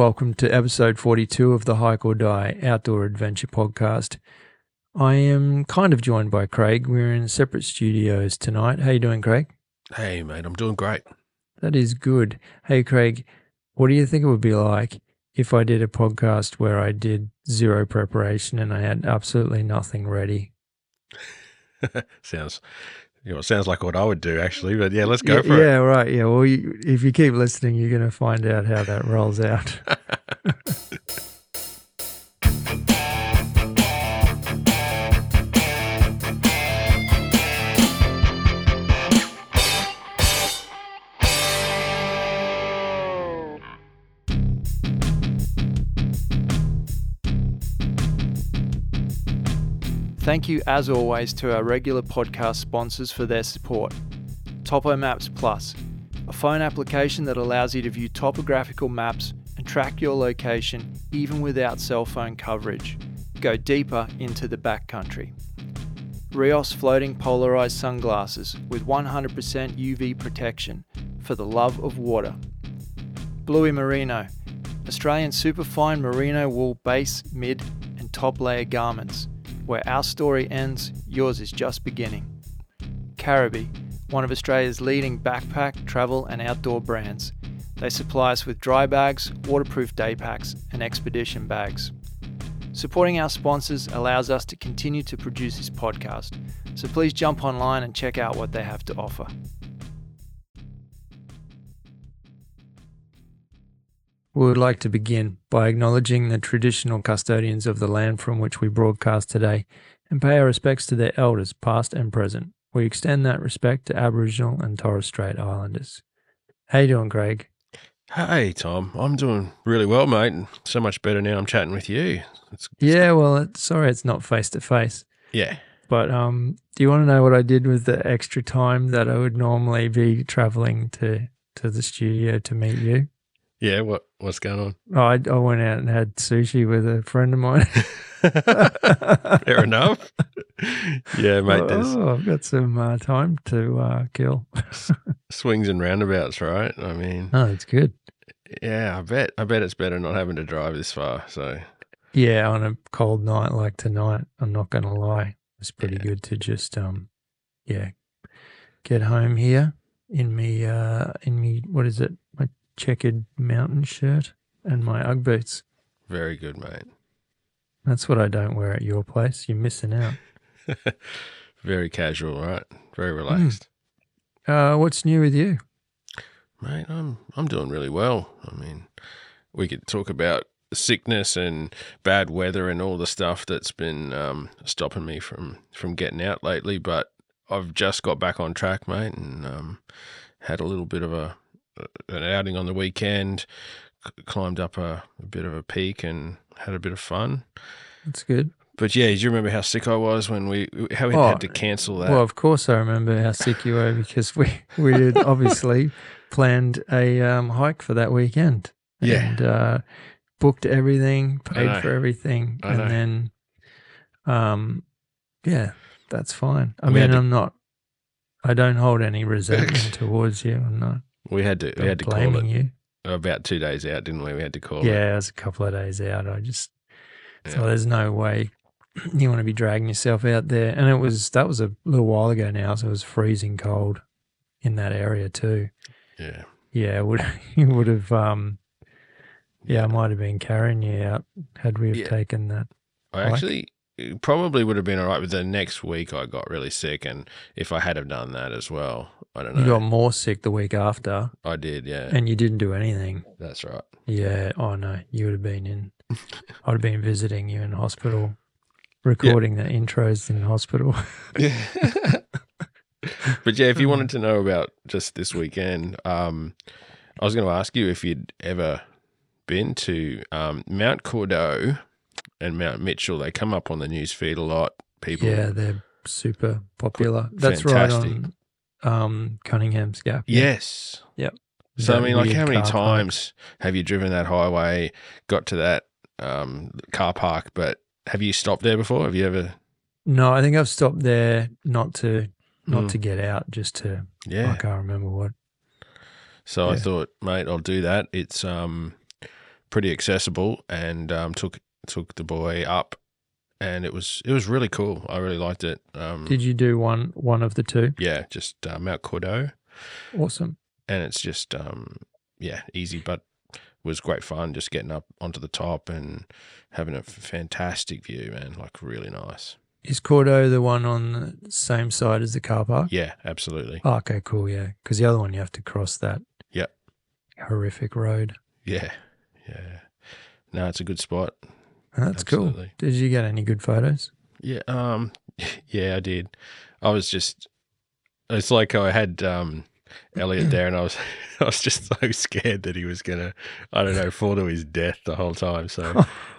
Welcome to episode 42 of the Hike or Die Outdoor Adventure Podcast. I am kind of joined by Craig. We're in separate studios tonight. How you doing, Craig? Hey, mate, I'm doing great. That is good. Hey, Craig, what do you think it would be like if I did a podcast where I did zero preparation and I had absolutely nothing ready? sounds, you know, it sounds like what I would do actually. But yeah, let's go yeah, for yeah, right. Yeah. Well, you, if you keep listening, you're going to find out how that rolls out. Thank you, as always, to our regular podcast sponsors for their support. Topo Maps Plus, a phone application that allows you to view topographical maps and track your location even without cell phone coverage. Go deeper into the backcountry. Rheos floating polarized sunglasses with 100% UV protection for the love of water. Bluey Merino, Australian superfine merino wool base, mid, and top layer garments. Where our story ends, yours is just beginning. Caribbee, one of Australia's leading backpack, travel, and outdoor brands. They supply us with dry bags, waterproof day packs, and expedition bags. Supporting our sponsors allows us to continue to produce this podcast, so please jump online and check out what they have to offer. We would like to begin by acknowledging the traditional custodians of the land from which we broadcast today and pay our respects to their elders, past and present. We extend that respect to Aboriginal and Torres Strait Islanders. How you doing, Craig? Hey, Tom, I'm doing really well, mate. and So much better now. I'm chatting with you. It's, Yeah, well, it's, sorry it's not face to face, yeah. but um, do you want to know what I did with the extra time that I would normally be traveling to to the studio to meet you? Yeah. What What's going Oh, I, I went out and had sushi with a friend of mine. Fair enough. yeah, mate. There's Oh, I've got some uh, time to uh, kill. swings and roundabouts, right? I mean, Oh, it's good. yeah. I bet. I bet it's better not having to drive this far. So Yeah, on a cold night like tonight, I'm not going to lie. It's pretty Yeah. good to just, um, yeah, get home here in me, uh, in me, what is it? Checkered mountain shirt and my Ugg boots. very good, mate. That's what I don't wear at your place. You're missing out. very casual, right? Very relaxed. Uh, what's new with you? Mate, I'm I'm doing really well. I mean, we could talk about sickness and bad weather and all the stuff that's been um, stopping me from from getting out lately, but I've just got back on track, mate, and um, had a little bit of a an outing on the weekend. c- Climbed up a, a bit of a peak and had a bit of fun. That's good. But yeah, do you remember how sick I was when we how we Oh, had to cancel that? Well, of course I remember how sick you were because we we had obviously planned a um, hike for that weekend. Yeah. and uh, booked everything, paid for everything, and then, um, yeah, that's fine. I We mean, to- I'm not. I don't hold any resentment towards you. I'm not we had to we had to call it you. about two days out, didn't we? We had to call it. Yeah, it was a couple of days out. I just so Yeah. there's no way you want to be dragging yourself out there. And it was that was a little while ago now, so it was freezing cold in that area too. Yeah. Yeah, would you would have um yeah, I might have been carrying you out had we have Yeah. taken that. I actually probably would have been all right, but the next week I got really sick, and if I had have done that as well, I don't know. You got more sick the week after I did, yeah. and you didn't do anything. That's right. Yeah, oh no, you would have been in I'd have been visiting you in hospital, recording the intros in hospital. Yeah. but yeah, if you wanted to know about just this weekend, um, I was going to ask you if you'd ever been to um, Mount Cordeaux and Mount Mitchell. They come up on the news feed a lot. People, Yeah, they're super popular. That's fantastic. right on um, Cunningham's Gap. yes. Yep. So I mean, like, how many car park. times have you driven that highway, got to that um, car park, but have you stopped there before? Have you ever? No, I think I've stopped there not to not Mm. to get out, just to Yeah. I can't remember what. So I thought, mate, I'll do that. It's um pretty accessible, and um, took took the boy up, and it was it was really cool. I really liked it. Um, Did you do one one of the two? yeah, just uh, Mount Cordeaux. Awesome. and it's just um, yeah, easy, but was great fun. Just getting up onto the top and having a fantastic view, man. Like really nice. Is Cordo the one on the same side as the car park? Yeah, absolutely. Oh, okay, cool. Yeah, because the other one you have to cross that. Yep. Horrific road. Yeah, yeah. No, it's a good spot. Oh, That's cool. Did you get any good photos? Yeah, um, yeah, I did. I was just, it's like I had um, Elliot there, and I was, I was just so scared that he was gonna, I don't know, fall to his death the whole time. So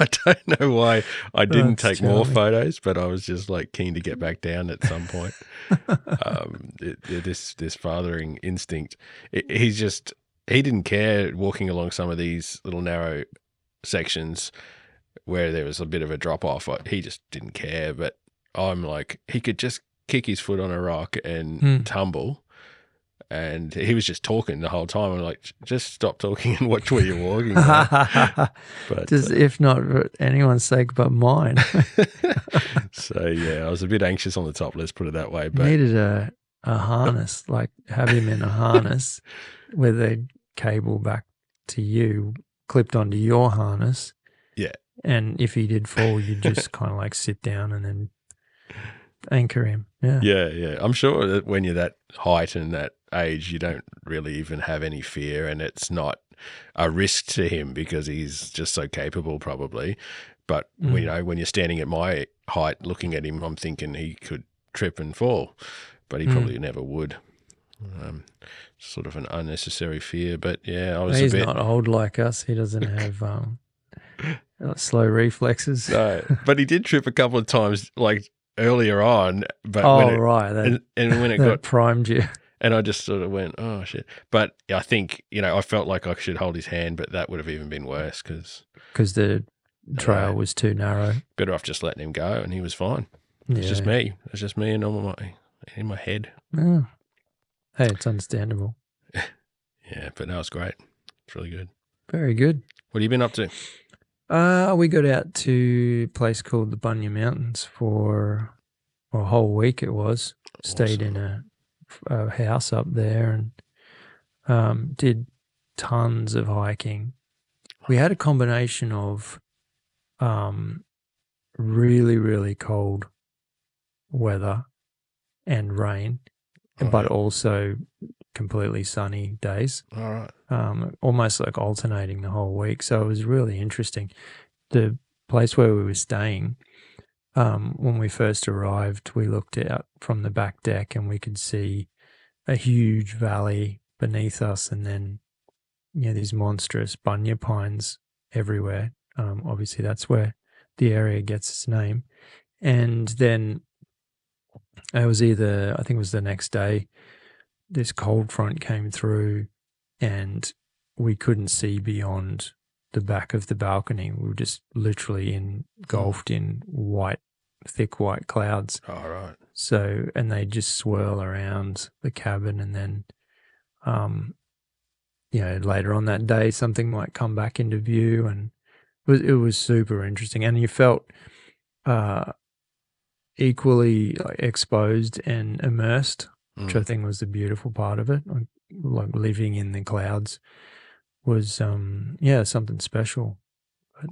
I don't know why I didn't That's take more photos, but I was just like keen to get back down at some point. um, it, it- this this fathering instinct, it, he's just he didn't care walking along some of these little narrow sections where there was a bit of a drop off. He just didn't care, but I'm like he could just kick his foot on a rock and Hmm. tumble. And he was just talking the whole time. I'm like, just stop talking and watch where you're walking. But Just if not for anyone's sake but mine. so yeah, I was a bit anxious on the top. Let's put it that way. But Needed a a harness, like have him in a harness with a cable back to you, clipped onto your harness. Yeah. And if he did fall, you'd just kind of like sit down and then anchor him. Yeah. yeah, yeah, I'm sure that when you're that height and that age, you don't really even have any fear, and it's not a risk to him because he's just so capable, probably. But Mm. you know, when you're standing at my height, looking at him, I'm thinking he could trip and fall, but he Mm. probably never would. Um, sort of an unnecessary fear, but yeah, I was He's a bit. not old like us. He doesn't have um, uh, slow reflexes. No, but he did trip a couple of times, like earlier on. But oh, when it, right. That, and, and when it got primed you. And I just sort of went, oh shit. But I think, you know, I felt like I should hold his hand, but that would have even been worse because Because the trail know. was too narrow. better off just letting him go and he was fine. Yeah. It's just me. It's just me and on my, in my head. Oh. Hey, it's understandable. Yeah, but no, it's great. It's really good. Very good. What have you been up to? Uh, we got out to a place called the Bunya Mountains for a whole week. It was stayed in a, a house up there and um, did tons of hiking. We had a combination of um, really really cold weather and rain, But also completely sunny days All right. um, almost like alternating the whole week. So it was really interesting. The place where we were staying, um, when we first arrived, we looked out from the back deck and we could see a huge valley beneath us, and then you know these monstrous bunya pines everywhere. Um, obviously, that's where the area gets its name. And then it was either I think it was the next day. This cold front came through, and we couldn't see beyond the back of the balcony. We were just literally engulfed in white, thick white clouds. All right. So, and they just swirl around the cabin, and then, um, you know, later on that day, something might come back into view, and it was it was super interesting, and you felt, uh, equally exposed and immersed which I Mm. think was the beautiful part of it. Like, living in the clouds was, um, yeah, something special.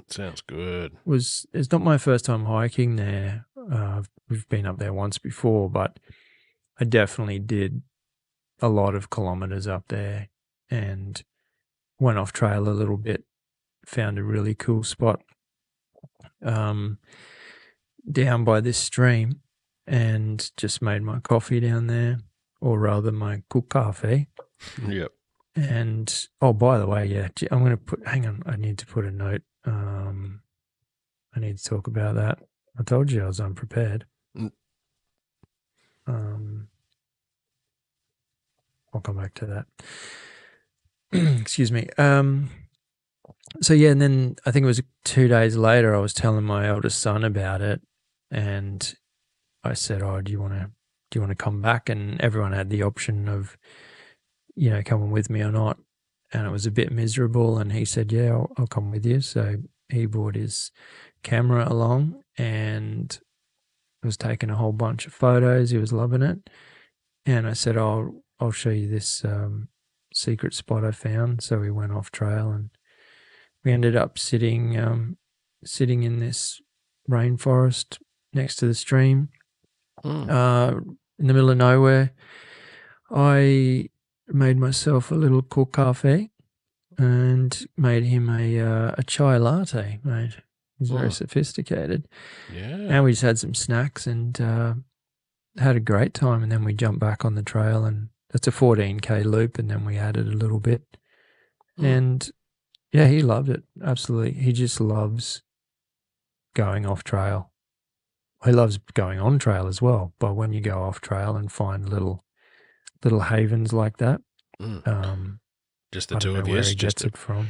Sounds good. Was it's not my first time hiking there. Uh, we've been up there once before, but I definitely did a lot of kilometers up there and went off trail a little bit. Found a really cool spot um, down by this stream and just made my coffee down there, or rather my kokkaffe. Yep. And oh, by the way, yeah, I'm going to put. Hang on, I need to put a note. Um, I need to talk about that. I told you I was unprepared. Mm. Um, I'll come back to that. Excuse me. Um, so yeah, and then I think it was two days later. I was telling my eldest son about it, and I said, "Oh, do you want to do you want to come back?" And everyone had the option of, you know, coming with me or not. and it was a bit miserable. And he said, "Yeah, I'll, I'll come with you." So he brought his camera along and was taking a whole bunch of photos. He was loving it, and I said, "I'll I'll show you this um, secret spot I found." So we went off trail and we ended up sitting um, sitting in this rainforest next to the stream Mm. uh, in the middle of nowhere. I made myself a little kokkaffe and made him a uh, a chai latte. Mate, he's very Oh. sophisticated. yeah. And we just had some snacks and uh, had a great time. And then we jumped back on the trail, and that's a 14k loop. And then we added a little bit, Mm. and yeah, he loved it absolutely. He just loves going off trail. He loves going on trail as well. But when you go off trail and find little little havens like that, Mm. um, Just the two of you. Just gets a, it from.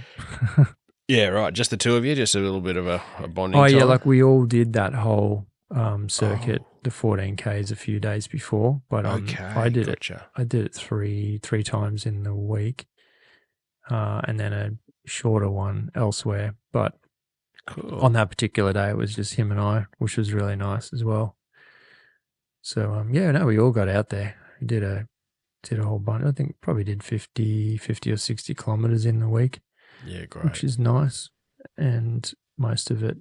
yeah, right. Just the two of you. Just a little bit of a, a bonding. Oh yeah, like we all did that whole um, circuit, Oh. the 14ks a few days before. But um, okay. I did it. I did it three three times in the week, uh, and then a shorter one elsewhere. But Cool. on that particular day, it was just him and I, which was really nice as well. So um, yeah, no, we all got out there. We did a did a whole bunch. I think probably did 50, 50 or sixty kilometers in the week yeah, great. which is nice, and most of it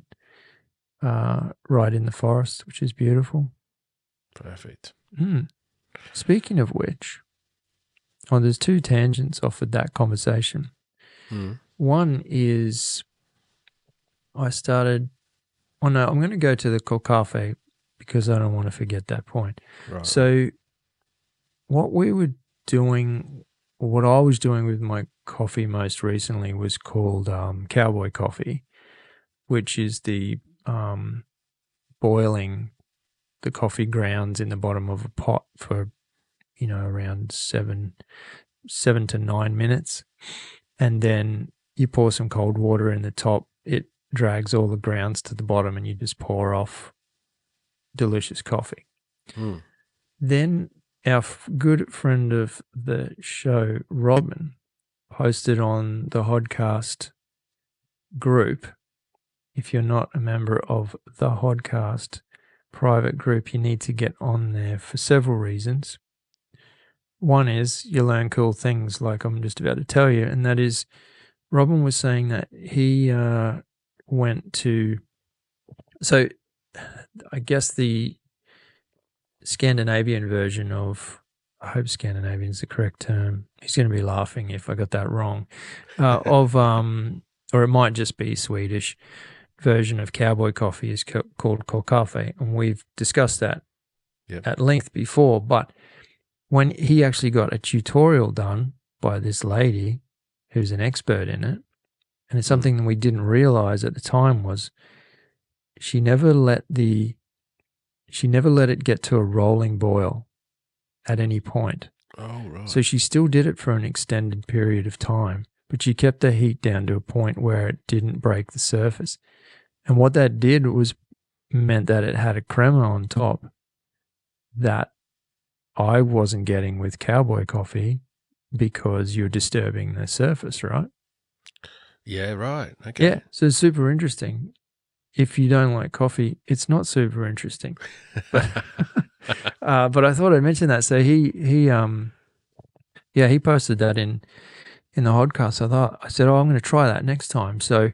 uh, right in the forest, which is beautiful. Perfect. Mm. Speaking of which, oh, there's two tangents off of that conversation. Mm. One is I started. Oh no, I'm going to go to the Cafe because I don't want to forget that point. Right. So, what we were doing, what I was doing with my coffee most recently, was called um, Cowboy Coffee, which is the um, boiling the coffee grounds in the bottom of a pot for, you know, around seven, seven to nine minutes, and then you pour some cold water in the top. It drags all the grounds to the bottom, and you just pour off delicious coffee. Mm. Then our f- good friend of the show, Robin, posted on the Hodcast group. If you're not a member of the Hodcast private group, you need to get on there for several reasons. One is you learn cool things, like I'm just about to tell you, and that is Robin was saying that he uh, went to. So, I guess the Scandinavian version of I hope Scandinavian is the correct term. He's going to be laughing if I got that wrong. Uh, of um, or it might just be Swedish version of cowboy coffee is co- called kokkaffe, and we've discussed that Yep. at length before. But when he actually got a tutorial done by this lady who's an expert in it, and it's something that we didn't realize at the time was she never let the she never let it get to a rolling boil at any point. Oh, right. So she still did it for an extended period of time, but she kept the heat down to a point where it didn't break the surface. And what that did was meant that it had a crema on top that I wasn't getting with cowboy coffee because you're disturbing the surface, right? Yeah, right. Okay. Yeah. So super interesting. If you don't like coffee, it's not super interesting. But uh, but I thought I'd mention that. So he he um yeah he posted that in in the podcast. I thought I said, oh, I'm going to try that next time. So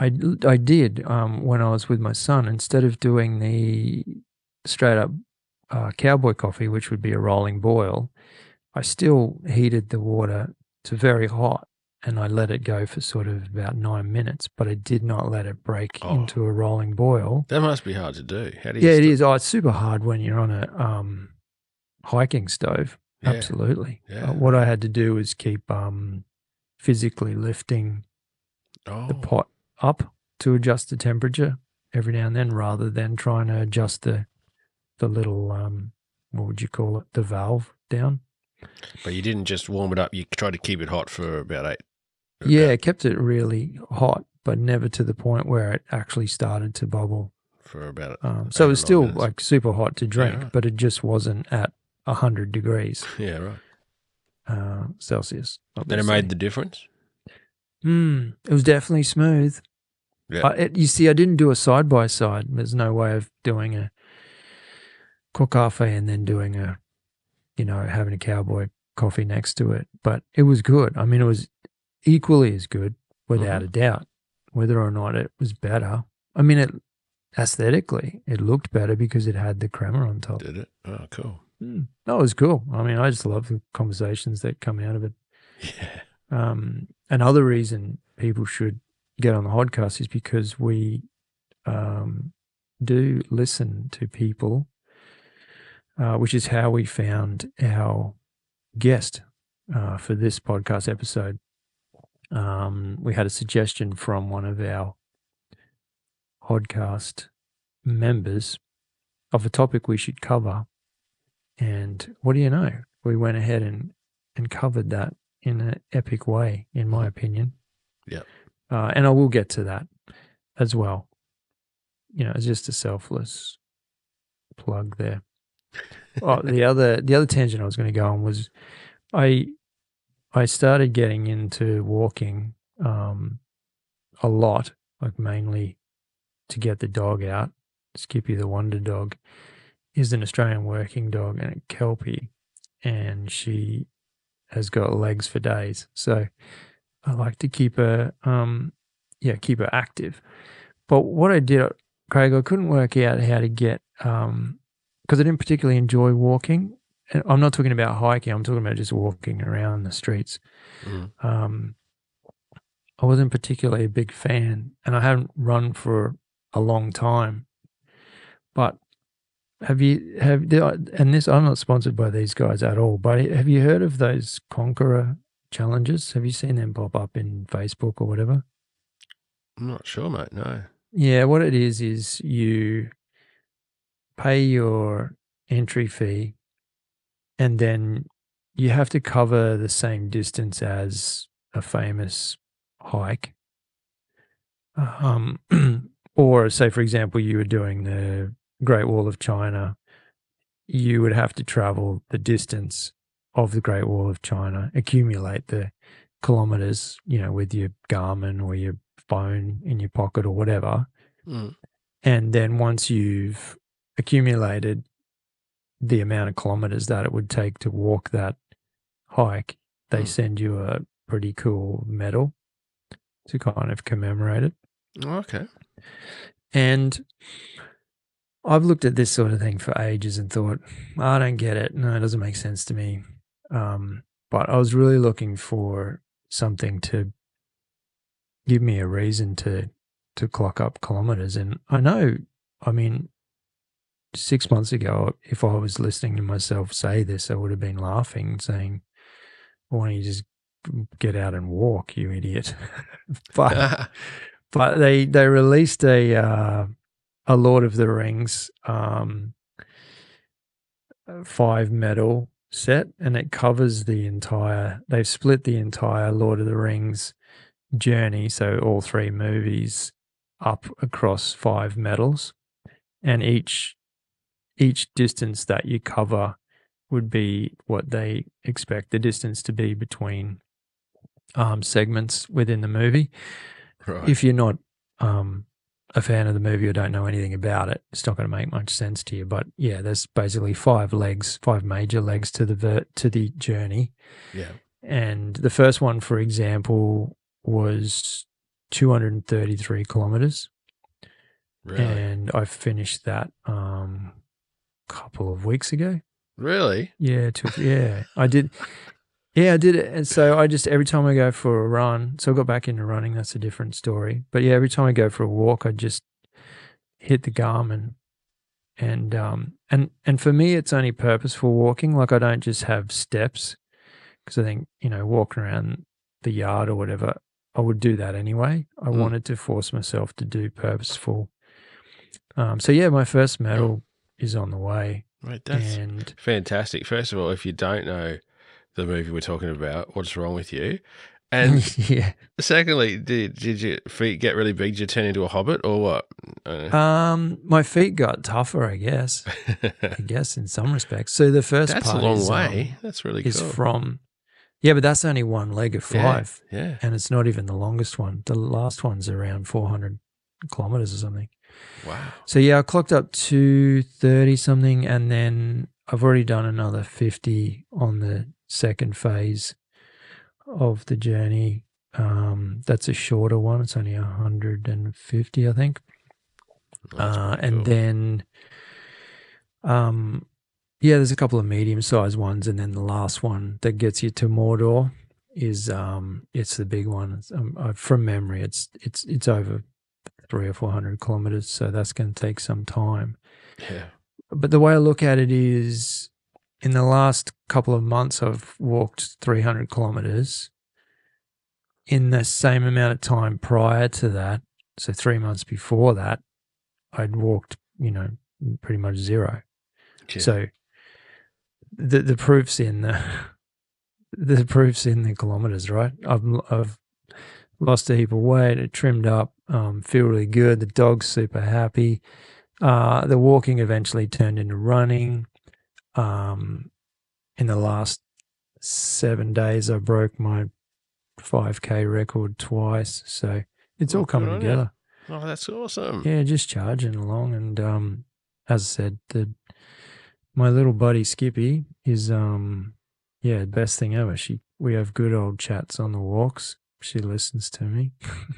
I I did um when I was with my son instead of doing the straight up uh, cowboy coffee, which would be a rolling boil. I still heated the water to very hot and I let it go for sort of about nine minutes, but I did not let it break Oh. into a rolling boil. That must be hard to do. How do you? Yeah, it is. Oh, it's super hard when you're on a um, hiking stove. Yeah. Absolutely. Yeah. Uh, what I had to do was keep um, physically lifting Oh, the pot up to adjust the temperature every now and then, rather than trying to adjust the the little um, what would you call it, the valve down. but you didn't just warm it up. You tried to keep it hot for about eight. Yeah, it kept it really hot, but never to the point where it actually started to bubble. for about. Um, so it was still minutes. like super hot to drink, right. but it just wasn't at hundred degrees. Yeah, right. uh, Celsius. Then it made the difference. Mm, it was definitely smooth. Yeah. But it, you see, I didn't do a side by side. There's no way of doing a kokkaffe and then doing a, you know, having a cowboy coffee next to it. But it was good. I mean, it was equally as good, without Mhm. a doubt. Whether or not it was better, I mean, it aesthetically it looked better because it had the crema on top. Did it? Oh, cool. Mm, that was cool. I mean, I just love the conversations that come out of it. Yeah. Um, another reason people should get on the podcast is because we um, do listen to people, uh, which is how we found our guest uh, for this podcast episode. Um, we had a suggestion from one of our podcast members of a topic we should cover. And what do you know? We went ahead and, and covered that in an epic way, in my opinion. Yep. Uh, and I will get to that as well. You know, it's just a selfless plug there. oh, the other the other tangent I was going to go on was I I started getting into walking um, a lot, like mainly to get the dog out. Skippy the Wonder Dog is an Australian working dog and a Kelpie, and she has got legs for days. So I like to keep her, um, yeah, keep her active. But what I did, Craig, I couldn't work out how to get, um, because I didn't particularly enjoy walking. And I'm not talking about hiking. I'm talking about just walking around the streets. Mm. Um, I wasn't particularly a big fan, and I haven't run for a long time. But have you have and this? I'm not sponsored by these guys at all. But have you heard of those Conqueror challenges? Have you seen them pop up in Facebook or whatever? I'm not sure, mate. No. Yeah, what it is is you pay your entry fee, and then you have to cover the same distance as a famous hike. Um, or say, for example, you were doing the Great Wall of China, you would have to travel the distance of the Great Wall of China, accumulate the kilometers, you know, with your Garmin or your phone in your pocket or whatever. Mm. And then once you've accumulated the amount of kilometers that it would take to walk that hike, they Mm. send you a pretty cool medal to kind of commemorate it. Oh, okay. And I've looked at this sort of thing for ages and thought, I don't get it. No, it doesn't make sense to me. Um, but I was really looking for something to give me a reason to to clock up kilometers. And I know, I mean, six months ago, if I was listening to myself say this, I would have been laughing, saying, "Why don't you just get out and walk, you idiot?" but but they they released a uh, a Lord of the Rings um, five medal set, and it covers the entire. They've split the entire Lord of the Rings journey, so all three movies up across five medals, and each each distance that you cover would be what they expect the distance to be between um, segments within the movie right. if you're not um, a fan of the movie or don't know anything about it, it's not going to make much sense to you. But yeah, there's basically five legs, five major legs to the ver- to the journey. yeah. And the first one, for example, was 233 kilometers, Really? and I finished that um, couple of weeks ago. really? Yeah, two, yeah, I did. Yeah, I did it. And so I just every time I go for a run, so I got back into running. That's a different story. But yeah, every time I go for a walk, I just hit the Garmin, and um and and for me, it's only purposeful walking. Like I don't just have steps because I think you know walking around the yard or whatever, I would do that anyway. I Mm. wanted to force myself to do purposeful. Um. So yeah, my first medal is on the way, Right. That's and fantastic. First of all, if you don't know the movie we're talking about, what's wrong with you? And yeah. secondly, did, did your feet get really big? Did you turn into a hobbit or what? Uh, Um, my feet got tougher, I guess. I guess in some respects. So the first That's a part long is, um, way. That's really is cool. from Yeah, but that's only one leg of Yeah. five, Yeah. and it's not even the longest one. The last one's around 400 kilometers or something. Wow. So yeah, I clocked up to 30 something, and then I've already done another 50 on the second phase of the journey. Um, that's a shorter one. It's only 150, I think. Uh, and cool. then, um, yeah, there's a couple of medium sized ones, and then the last one that gets you to Mordor is um, it's the big one. It's, um, uh, from memory, it's it's it's over three or four hundred kilometers, so that's going to take some time. yeah. But the way I look at it is, in the last couple of months, I've walked three hundred kilometers. In the same amount of time prior to that, so three months before that, I'd walked, you know, pretty much zero. Yeah. So the the proof's in the the proof's in the kilometers, right? I've I've lost a heap of weight, it trimmed up, um, feel really good. The dog's super happy. Uh, the walking eventually turned into running. Um, in the last seven days, I broke my 5k record twice. So it's all coming together. oh, that's awesome. Yeah, just charging along, and um, as I said, the my little buddy Skippy is um, yeah, the best thing ever. She we have good old chats on the walks. She listens to me.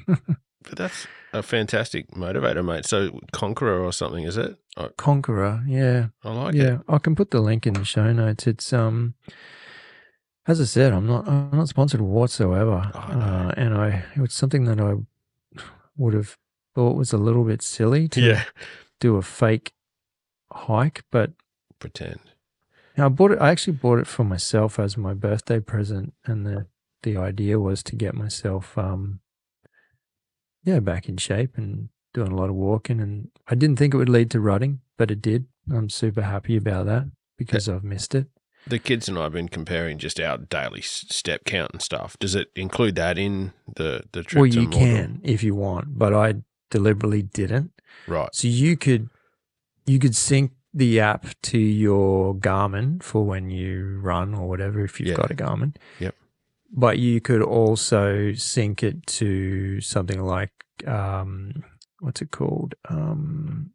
But that's a fantastic motivator, mate. So Conqueror or something, is it? I, Conqueror, yeah, I like yeah. it. Yeah, I can put the link in the show notes. It's um, as I said, I'm not I'm not sponsored whatsoever, Oh, no. uh, and I it was something that I would have thought was a little bit silly to Yeah. do a fake hike, but Pretend. Now, I bought it. I actually bought it for myself as my birthday present, and the the idea was to get myself, um, yeah, back in shape and doing a lot of walking. And I didn't think it would lead to rutting, but it did. I'm super happy about that because I've missed it. The kids and I have been comparing just our daily step count and stuff. Does it include that in the the trip? well, you can if you want, but I deliberately didn't. Right. So you could you could sync the app to your Garmin for when you run or whatever if you've Yeah. got a Garmin. Yep. But you could also sync it to something like um, what's it called? Um,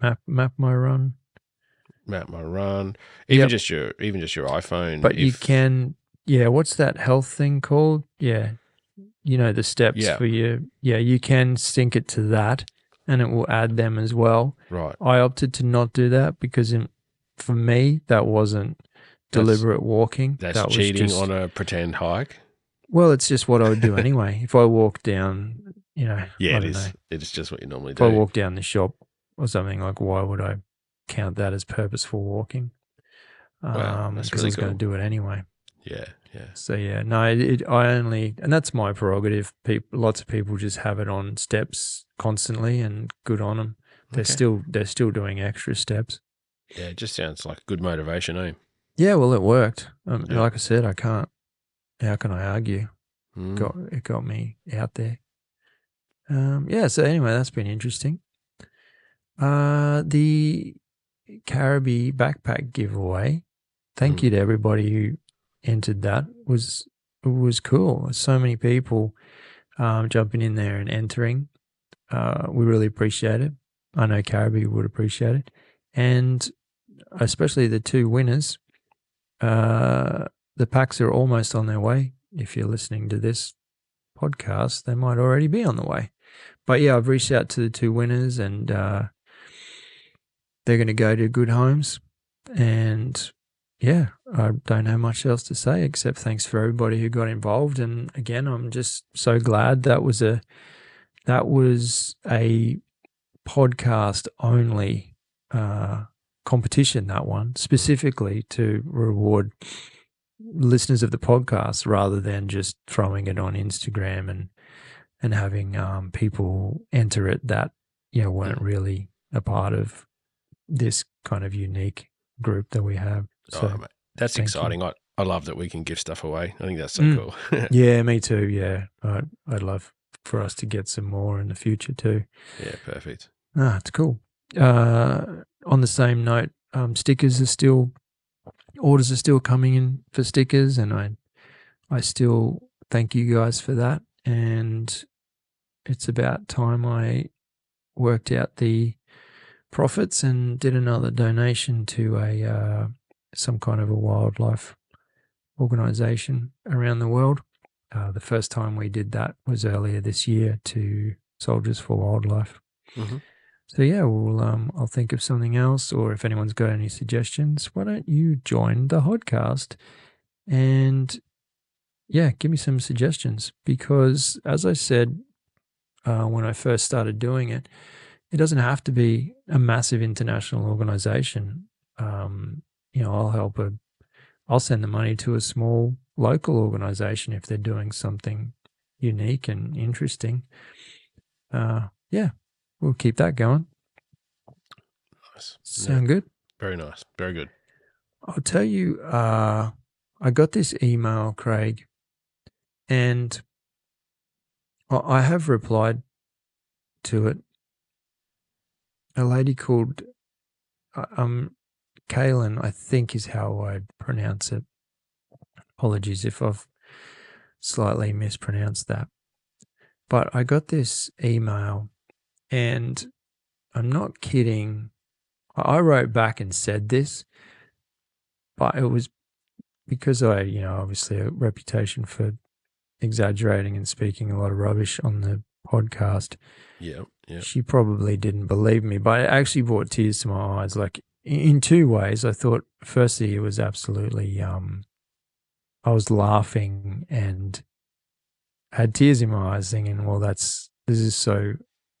map Map My Run. Map my run. Even Yep. just your even just your iPhone. But you can yeah, what's that health thing called? Yeah. You know the steps Yeah. for your yeah, you can sync it to that and it will add them as well. Right. I opted to not do that because in, for me that wasn't deliberate walking. That's that was cheating just- on a pretend hike. Well, it's just what I would do anyway. if I walk down, you know, Yeah, it is. It's just what you normally If do. I walk down the shop or something, like why would I count that as purposeful walking? Wow, Um, because really I was going to do it anyway. Yeah, yeah. So yeah, no, it, it, I only, and that's my prerogative. People, lots of people just have it on steps constantly, and good on them. They're Okay. still they're still doing extra steps. Yeah, it just sounds like good motivation, eh? Yeah, well, it worked. Um, Yeah. Like I said, I can't. How can I argue? Mm. Got it got me out there. Um, yeah. So anyway, that's been interesting. Uh, the Caribbee backpack giveaway. Thank Mm. you to everybody who entered that. was it was cool. So many people um, jumping in there and entering. Uh, we really appreciate it. I know Caribbee would appreciate it, and especially the two winners. Uh, the packs are almost on their way. If you're listening to this podcast, they might already be on the way. But yeah, I've reached out to the two winners, and uh, they're going to go to good homes. And yeah, I don't have much else to say except thanks for everybody who got involved. And again, I'm just so glad that was a that was a podcast only uh, competition. That one specifically to reward listeners of the podcast rather than just throwing it on Instagram and and having um, people enter it that you know weren't really a part of this kind of unique group that we have. So oh, that's thank you. exciting. I, I love that we can give stuff away. I think that's so Mm. cool. yeah, me too. Yeah, I'd, I'd love for us to get some more in the future too. yeah, perfect. Ah, it's cool. Uh, on the same note, um, stickers are still orders are still coming in for stickers, and I I still thank you guys for that. And it's about time I worked out the profits and did another donation to a uh, some kind of a wildlife organization around the world. Uh, the first time we did that was earlier this year to Soldiers for Wildlife. Mhm. So yeah, we'll um, I'll think of something else, or if anyone's got any suggestions, why don't you join the podcast and yeah, give me some suggestions because as I said uh, when I first started doing it, it doesn't have to be a massive international organization. Um, you know, I'll help a, I'll send the money to a small local organization if they're doing something unique and interesting. Uh, yeah, we'll keep that going. Nice. Yeah, Sound good? very nice. Very good. I'll tell you, uh, I got this email, Craig, and I I have replied to it. A lady called, uh, um, Kaylin, I think is how I'd pronounce it. Apologies if I've slightly mispronounced that. But I got this email, and I'm not kidding. I wrote back and said this, but it was because I, you know, obviously a reputation for exaggerating and speaking a lot of rubbish on the podcast. Yeah. Yeah. She probably didn't believe me, but it actually brought tears to my eyes. Like in- two ways, I thought firstly it was absolutely, um, I was laughing and had tears in my eyes, thinking, "Well, that's this is so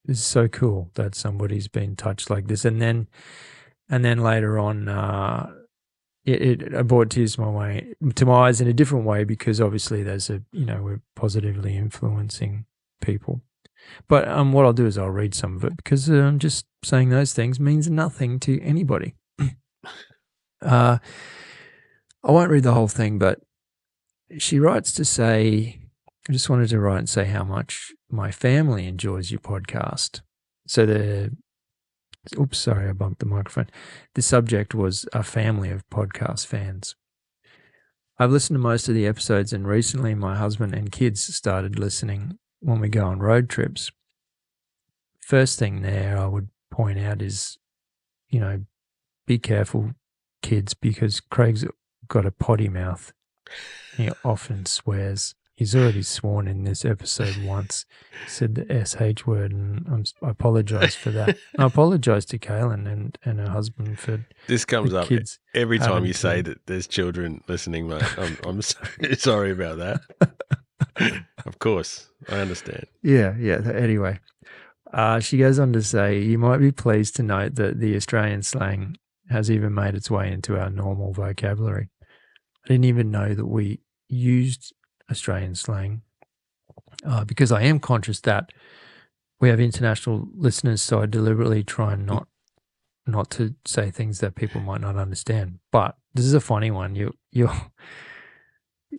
is so cool that somebody's been touched like this." And then, and then later on, uh, it, it, brought tears to my way to my eyes in a different way because obviously there's a you know we're positively influencing people. But um, what I'll do is I'll read some of it because um, just saying those things means nothing to anybody. uh, I won't read the whole thing, but she writes to say, I just wanted to write and say how much my family enjoys your podcast. So the, oops, sorry, I bumped the microphone. The subject was a family of podcast fans. I've listened to most of the episodes, and recently my husband and kids started listening when we go on road trips. First thing there I would point out is, you know, be careful, kids, because Craig's got a potty mouth. He often swears. He's already sworn in this episode once. He said the sh word, and I'm, I apologize for that. I apologize to Kaylin and, and her husband for This comes up every time you say that there's children listening, mate. I'm, I'm so, sorry about that. of course, I understand. Yeah, yeah. Anyway, uh, she goes on to say, You might be pleased to note that the Australian slang has even made its way into our normal vocabulary. I didn't even know that we used Australian slang uh, because I am conscious that we have international listeners, so I deliberately try and not not to say things that people might not understand. But this is a funny one. You you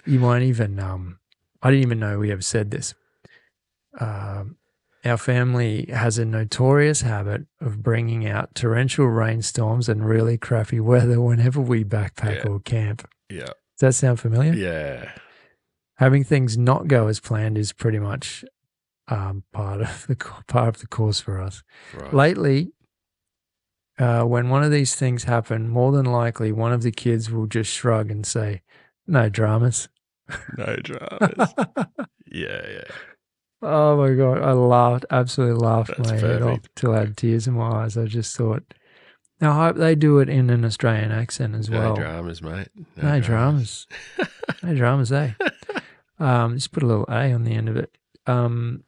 you might even um I didn't even know we ever said this. Um, our family has a notorious habit of bringing out torrential rainstorms and really crappy weather whenever we backpack Yeah. or camp. Yeah, Does that sound familiar? yeah, Having things not go as planned is pretty much um, part of the part of the course for us. right. Lately, uh, when one of these things happen, more than likely one of the kids will just shrug and say, "No dramas." no dramas. yeah, yeah. Oh my god, I laughed, absolutely laughed That's my head off till I had tears in my eyes. I just thought, I hope they do it in an Australian accent as No well. No dramas, mate. No dramas, no dramas, eh? Um, just put a little A on the end of it. Um,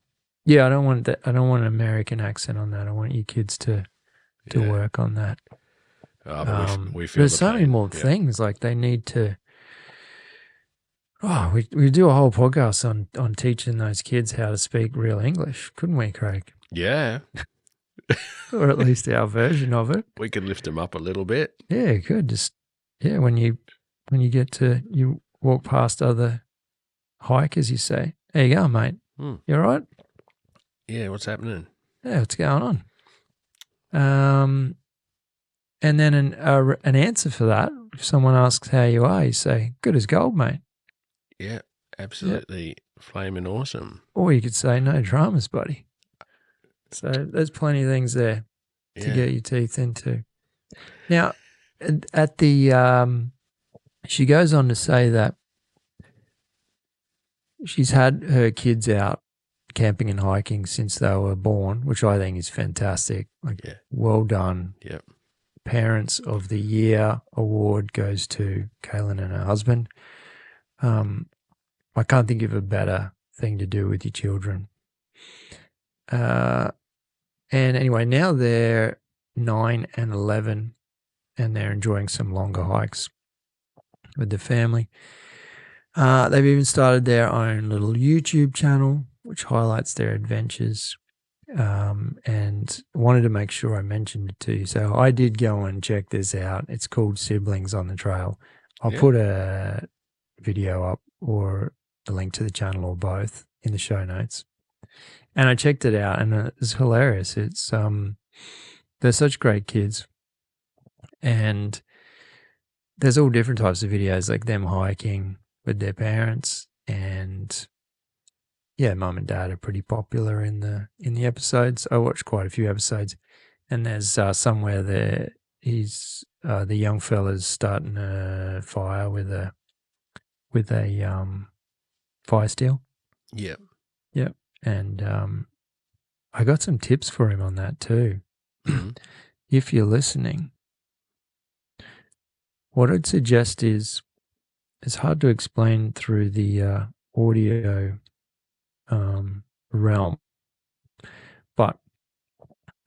yeah, I don't want that. I don't want an American accent on that. I want you kids to to Yeah. work on that. We Um, we, feel there's the so many more Yeah. things like they need to. Oh, we we do a whole podcast on on teaching those kids how to speak real English, couldn't we, Craig? Yeah, or at least our version of it. we could lift them up a little bit. Yeah, good. Just yeah, when you when you get to you walk past other hikers, you say, "There you go, mate. Hmm. You all right? Yeah, what's happening? Yeah, what's going on?" Um, and then an uh, an answer for that. If someone asks how you are, you say, "Good as gold, mate." Yeah, absolutely flaming awesome. Or you could say, "No dramas, buddy." So there's plenty of things there to Yeah. get your teeth into. Now, at the um, she goes on to say that she's had her kids out camping and hiking since they were born, which I think is fantastic. Like, Yeah. well done. Yep. Parents of the Year award goes to Kaylin and her husband. Um, I can't think of a better thing to do with your children. Uh, and anyway, now they're nine and 11, and they're enjoying some longer hikes with the family. Uh, they've even started their own little YouTube channel, which highlights their adventures. Um, and wanted to make sure I mentioned it to you. So I did go and check this out. It's called Siblings on the Trail. I'll Yeah. put a video up or a link to the channel or both in the show notes. And I checked it out and it's hilarious. It's um they're such great kids. And there's all different types of videos like them hiking with their parents and yeah, mum and dad are pretty popular in the in the episodes. I watched quite a few episodes and there's uh, somewhere there he's uh, the young fella's starting a fire with a with a um fire steel Yeah. Yep. and um I got some tips for him on that too. Mhm. If you're listening, what I'd suggest is it's hard to explain through the uh, audio um, realm, but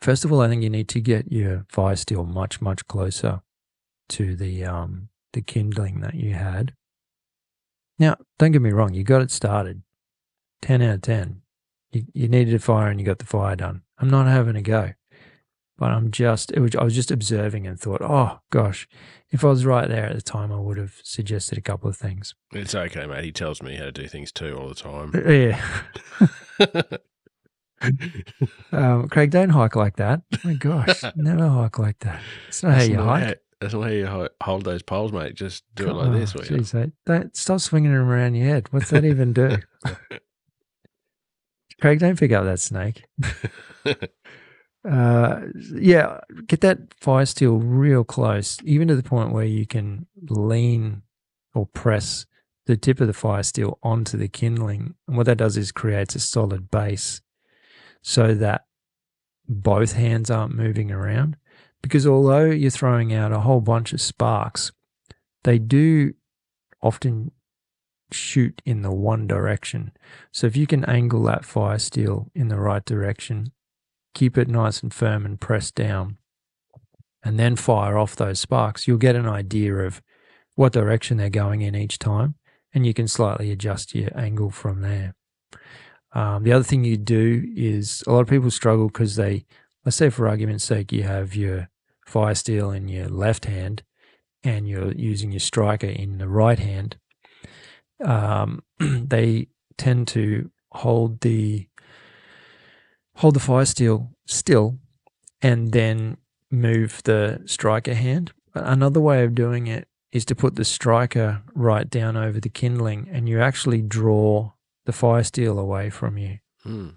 first of all, I think you need to get your fire steel much much closer to the um, the kindling that you had. Now, don't get me wrong, you got it started, ten out of ten. You, you needed a fire and you got the fire done. I'm not having a go, but I'm just was I was just observing and thought, oh gosh, if I was right there at the time, I would have suggested a couple of things. It's okay, mate. He tells me how to do things too all the time. Yeah, um, Craig, don't hike like that. Oh my gosh, never hike like that. It's not how you not hike. how- That's not how you hold those poles, mate. Just do it Oh, like this. will you? Jeez, mate. Don't stop swinging them around your head. What's that even do? Craig, don't pick up that snake. Uh, yeah, get that fire steel real close, even to the point where you can lean or press the tip of the fire steel onto the kindling. And what that does is creates a solid base so that both hands aren't moving around. Because although you're throwing out a whole bunch of sparks, they do often shoot in the one direction. So if you can angle that fire steel in the right direction, keep it nice and firm and press down, and then fire off those sparks, you'll get an idea of what direction they're going in each time, and you can slightly adjust your angle from there. Um, the other thing you do is a lot of people struggle because they, let's say for argument's sake, you have your fire steel in your left hand and you're using your striker in the right hand. Um, they tend to hold the hold the fire steel still and then move the striker hand. Another way of doing it is to put the striker right down over the kindling and you actually draw the fire steel away from you, Hmm.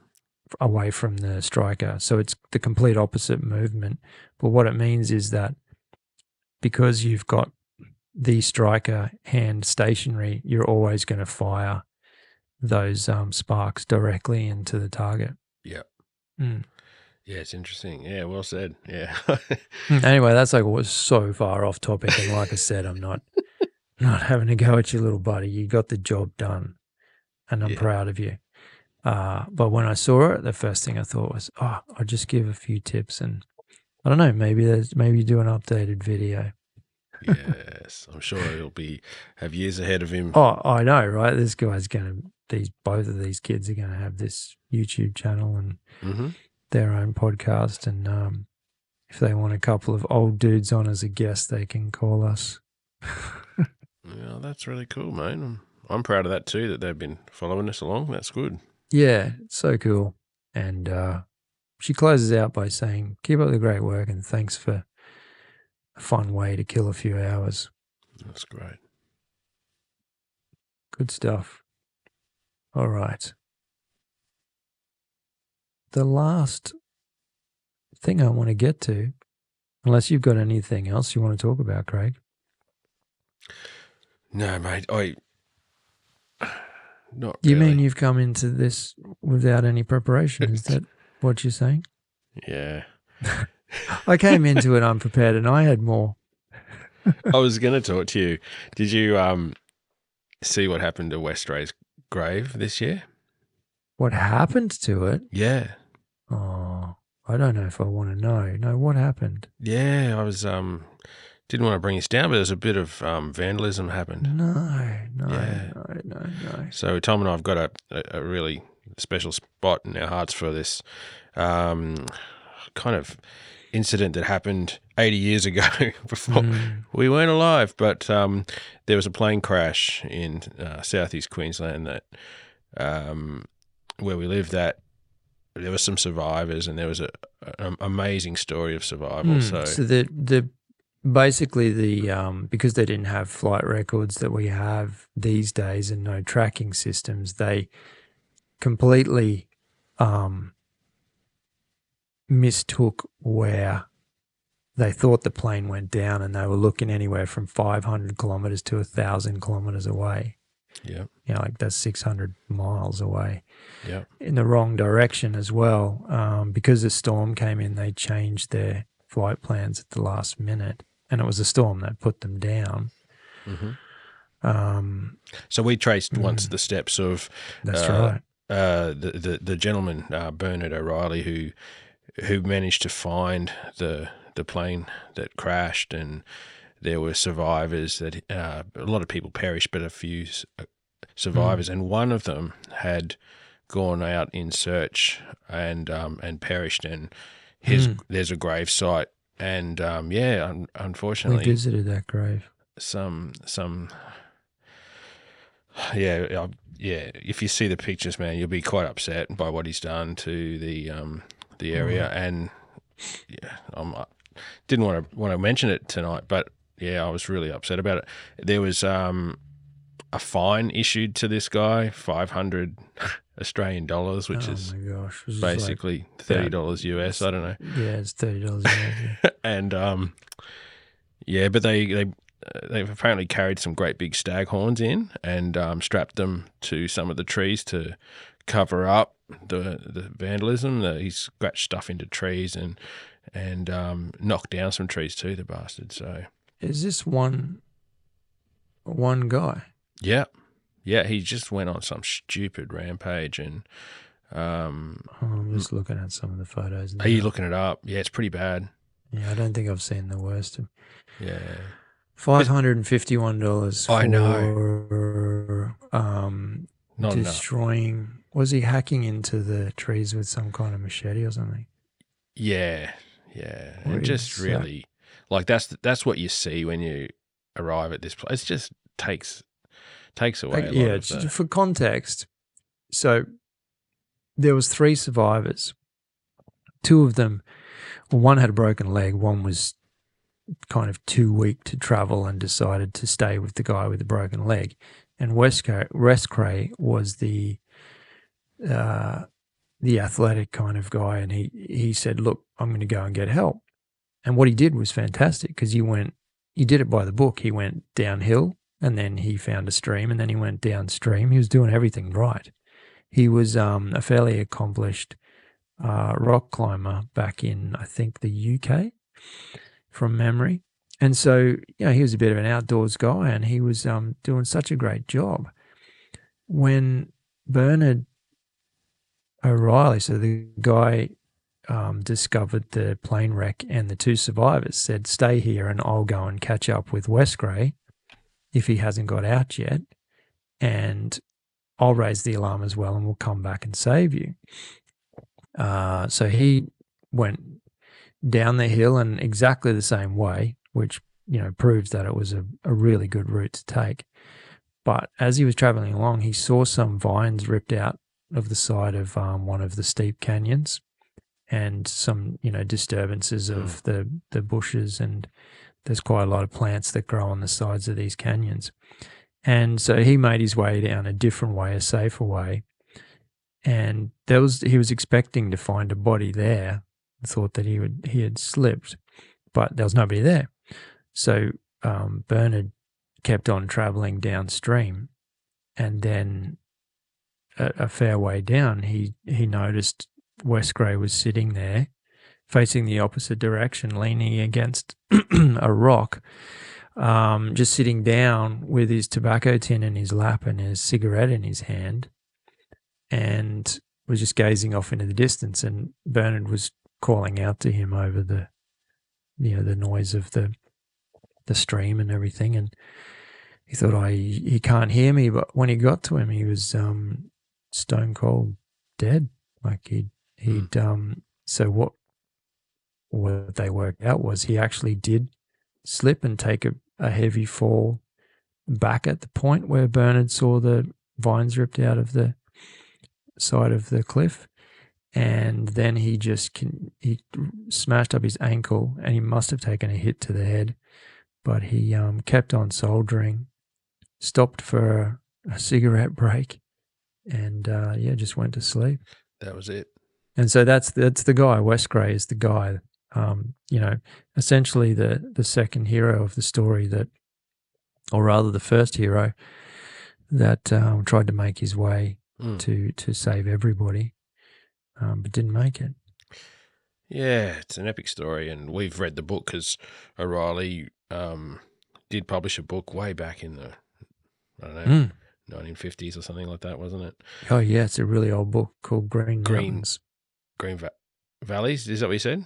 away from the striker. So it's the complete opposite movement. But what it means is that because you've got the striker hand stationary, you're always going to fire those um, sparks directly into the target. Yep. Mm. Yeah, it's interesting. Yeah, well said. Yeah. Anyway, that's like was so far off topic, and like I said, I'm not not having a go at you, little buddy. You got the job done, and I'm Yeah. proud of you. Uh, but when I saw it, the first thing I thought was, oh, I'll just give a few tips, and I don't know, maybe there's maybe do an updated video. yes, I'm sure he'll be have years ahead of him. Oh, I know, right? This guy's gonna these both of these kids are gonna have this YouTube channel and hmm their own podcast, and um, if they want a couple of old dudes on as a guest, they can call us. Yeah, that's really cool, mate. I'm, I'm proud of that too. That they've been following us along. That's good. Yeah, it's so cool. And uh, she closes out by saying, "Keep up the great work and thanks for a fun way to kill a few hours. That's great. Good stuff. All right. The last thing I want to get to, unless you've got anything else you want to talk about, Craig. No, mate. I not. You really. mean you've come into this without any preparation? Is that what you're saying? Yeah. I came into it unprepared and I had more. I was going to talk to you. Did you um see what happened to Westray's grave this year? What happened to it? Yeah. Oh, I don't know if I want to know. No, what happened? Yeah, I was um didn't want to bring this down, but there's a bit of um, vandalism happened. No, no, Yeah. no, no, no. So Tom and I've got a, a, a really special spot in our hearts for this um, kind of incident that happened 80 years ago before Mm. we weren't alive. But um, there was a plane crash in uh, southeast Queensland that um, where we live that there were some survivors and there was a, an amazing story of survival. Mm. So, so the the basically the um because they didn't have flight records that we have these days and no tracking systems, they completely um mistook where they thought the plane went down and they were looking anywhere from 500 kilometers to a thousand kilometers away yeah, you know like that's 600 miles away yeah. in the wrong direction as well. Um, because the storm came in, they changed their flight plans at the last minute, and it was a storm that put them down. hmm Um, So we traced once Mm. the steps of that's Uh, right. uh, the, the the gentleman uh, Bernard O'Reilly who who managed to find the the plane that crashed and there were survivors that uh, a lot of people perished but a few uh, survivors. And one of them had gone out in search and um, and perished and his Mm. there's a grave site. And um, yeah un- We unfortunately visited that grave. some some yeah uh, yeah if you see the pictures man you'll be quite upset by what he's done to the um the area. And yeah I'm I didn't want to want to mention it tonight but yeah I was really upset about it there was um a fine issued to this guy 500 Australian dollars which oh is my gosh, is like- basically $30 US I don't know yeah, it's thirty dollars. and um, yeah, but they they they've apparently carried some great big stag horns in and um, strapped them to some of the trees to cover up the the vandalism. The, he scratched stuff into trees and and um, knocked down some trees too. The bastard. So is this one one guy? yeah, yeah, he just went on some stupid rampage and. Um, Oh, I'm just looking at some of the photos. are you looking it up? Yeah, it's pretty bad. Yeah, I don't think I've seen the worst. Of Yeah, Five hundred and fifty-one dollars. I know. Um, not enough. destroying. Was he hacking into the trees with some kind of machete or something? Yeah, yeah, and Really just really like that's that's what you see when you arrive at this place. It just takes takes away. Like, a lot yeah, the- for context, so there was three survivors. Two of them, well, one had a broken leg. One was kind of too weak to travel and decided to stay with the guy with the broken leg. And Westray, Westray was the uh, the athletic kind of guy, and he he said, "Look, I'm going to go and get help." And what he did was fantastic because he went, he did it by the book. He went downhill and then he found a stream and then he went downstream. He was doing everything right. He was um, a fairly accomplished uh, rock climber back in, I think, the UK from memory. And so, you know, he was a bit of an outdoors guy and he was um, doing such a great job. When Bernard O'Reilly, so the guy um, discovered the plane wreck and the two survivors said, Stay here and I'll go and catch up with Westray if he hasn't got out yet. And I'll raise the alarm as well and we'll come back and save you. Uh, so he went down the hill in exactly the same way, which, you know, proves that it was a, a really good route to take. But as he was traveling along, he saw some vines ripped out of the side of um, one of the steep canyons and some, you know, disturbances of the, the bushes and there's quite a lot of plants that grow on the sides of these canyons. And so he made his way down a different way, a safer way. And there was he was expecting to find a body there, thought that he would he had slipped, but there was nobody there. So um, Bernard kept on traveling downstream, and then a, a fair way down, he he noticed Westray was sitting there, facing the opposite direction, leaning against a rock, um, just sitting down with his tobacco tin in his lap and his cigarette in his hand, and was just gazing off into the distance. And Bernard was calling out to him over the, you know, the noise of the, the stream and everything. And he thought, "I oh, he, he can't hear me." But when he got to him, he was um, stone cold dead. Like he'd he'd mm. um. So what what they worked out was he actually did slip and take a, a heavy fall back at the point where Bernard saw the vines ripped out of the side of the cliff. And then he just can, he smashed up his ankle and he must have taken a hit to the head, but he um, kept on soldering, stopped for a, a cigarette break, and uh, yeah, just went to sleep. That was it. And so that's that's the guy. Westray is the guy um, you know, essentially the the second hero of the story that, or rather the first hero that um, tried to make his way mm. to to save everybody, um, but didn't make it. Yeah, it's an epic story, and we've read the book because O'Reilly um, did publish a book way back in the I don't know. Mm. 1950s or something like that, wasn't it? Oh yeah, it's a really old book called Green Green Mountains. Green Va- Valleys. Is that what you said?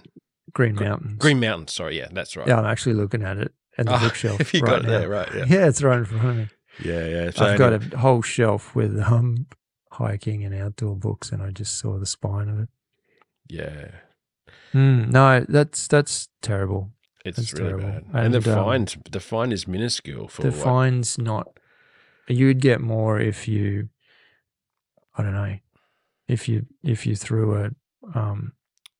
Green Mountains. Green Mountains. Sorry, yeah, that's right. Yeah, I'm actually looking at it at the oh, bookshelf. If you right got it there, right? Yeah. yeah, it's right in front of me. Yeah, yeah. So I've got a whole shelf with um hiking and outdoor books, and I just saw the spine of it. Yeah. Mm, no, that's that's terrible. It's that's really terrible. bad. And, and the um, fine, the fine is minuscule for the what? fine's not. You would get more if you, I don't know, if you if you threw a um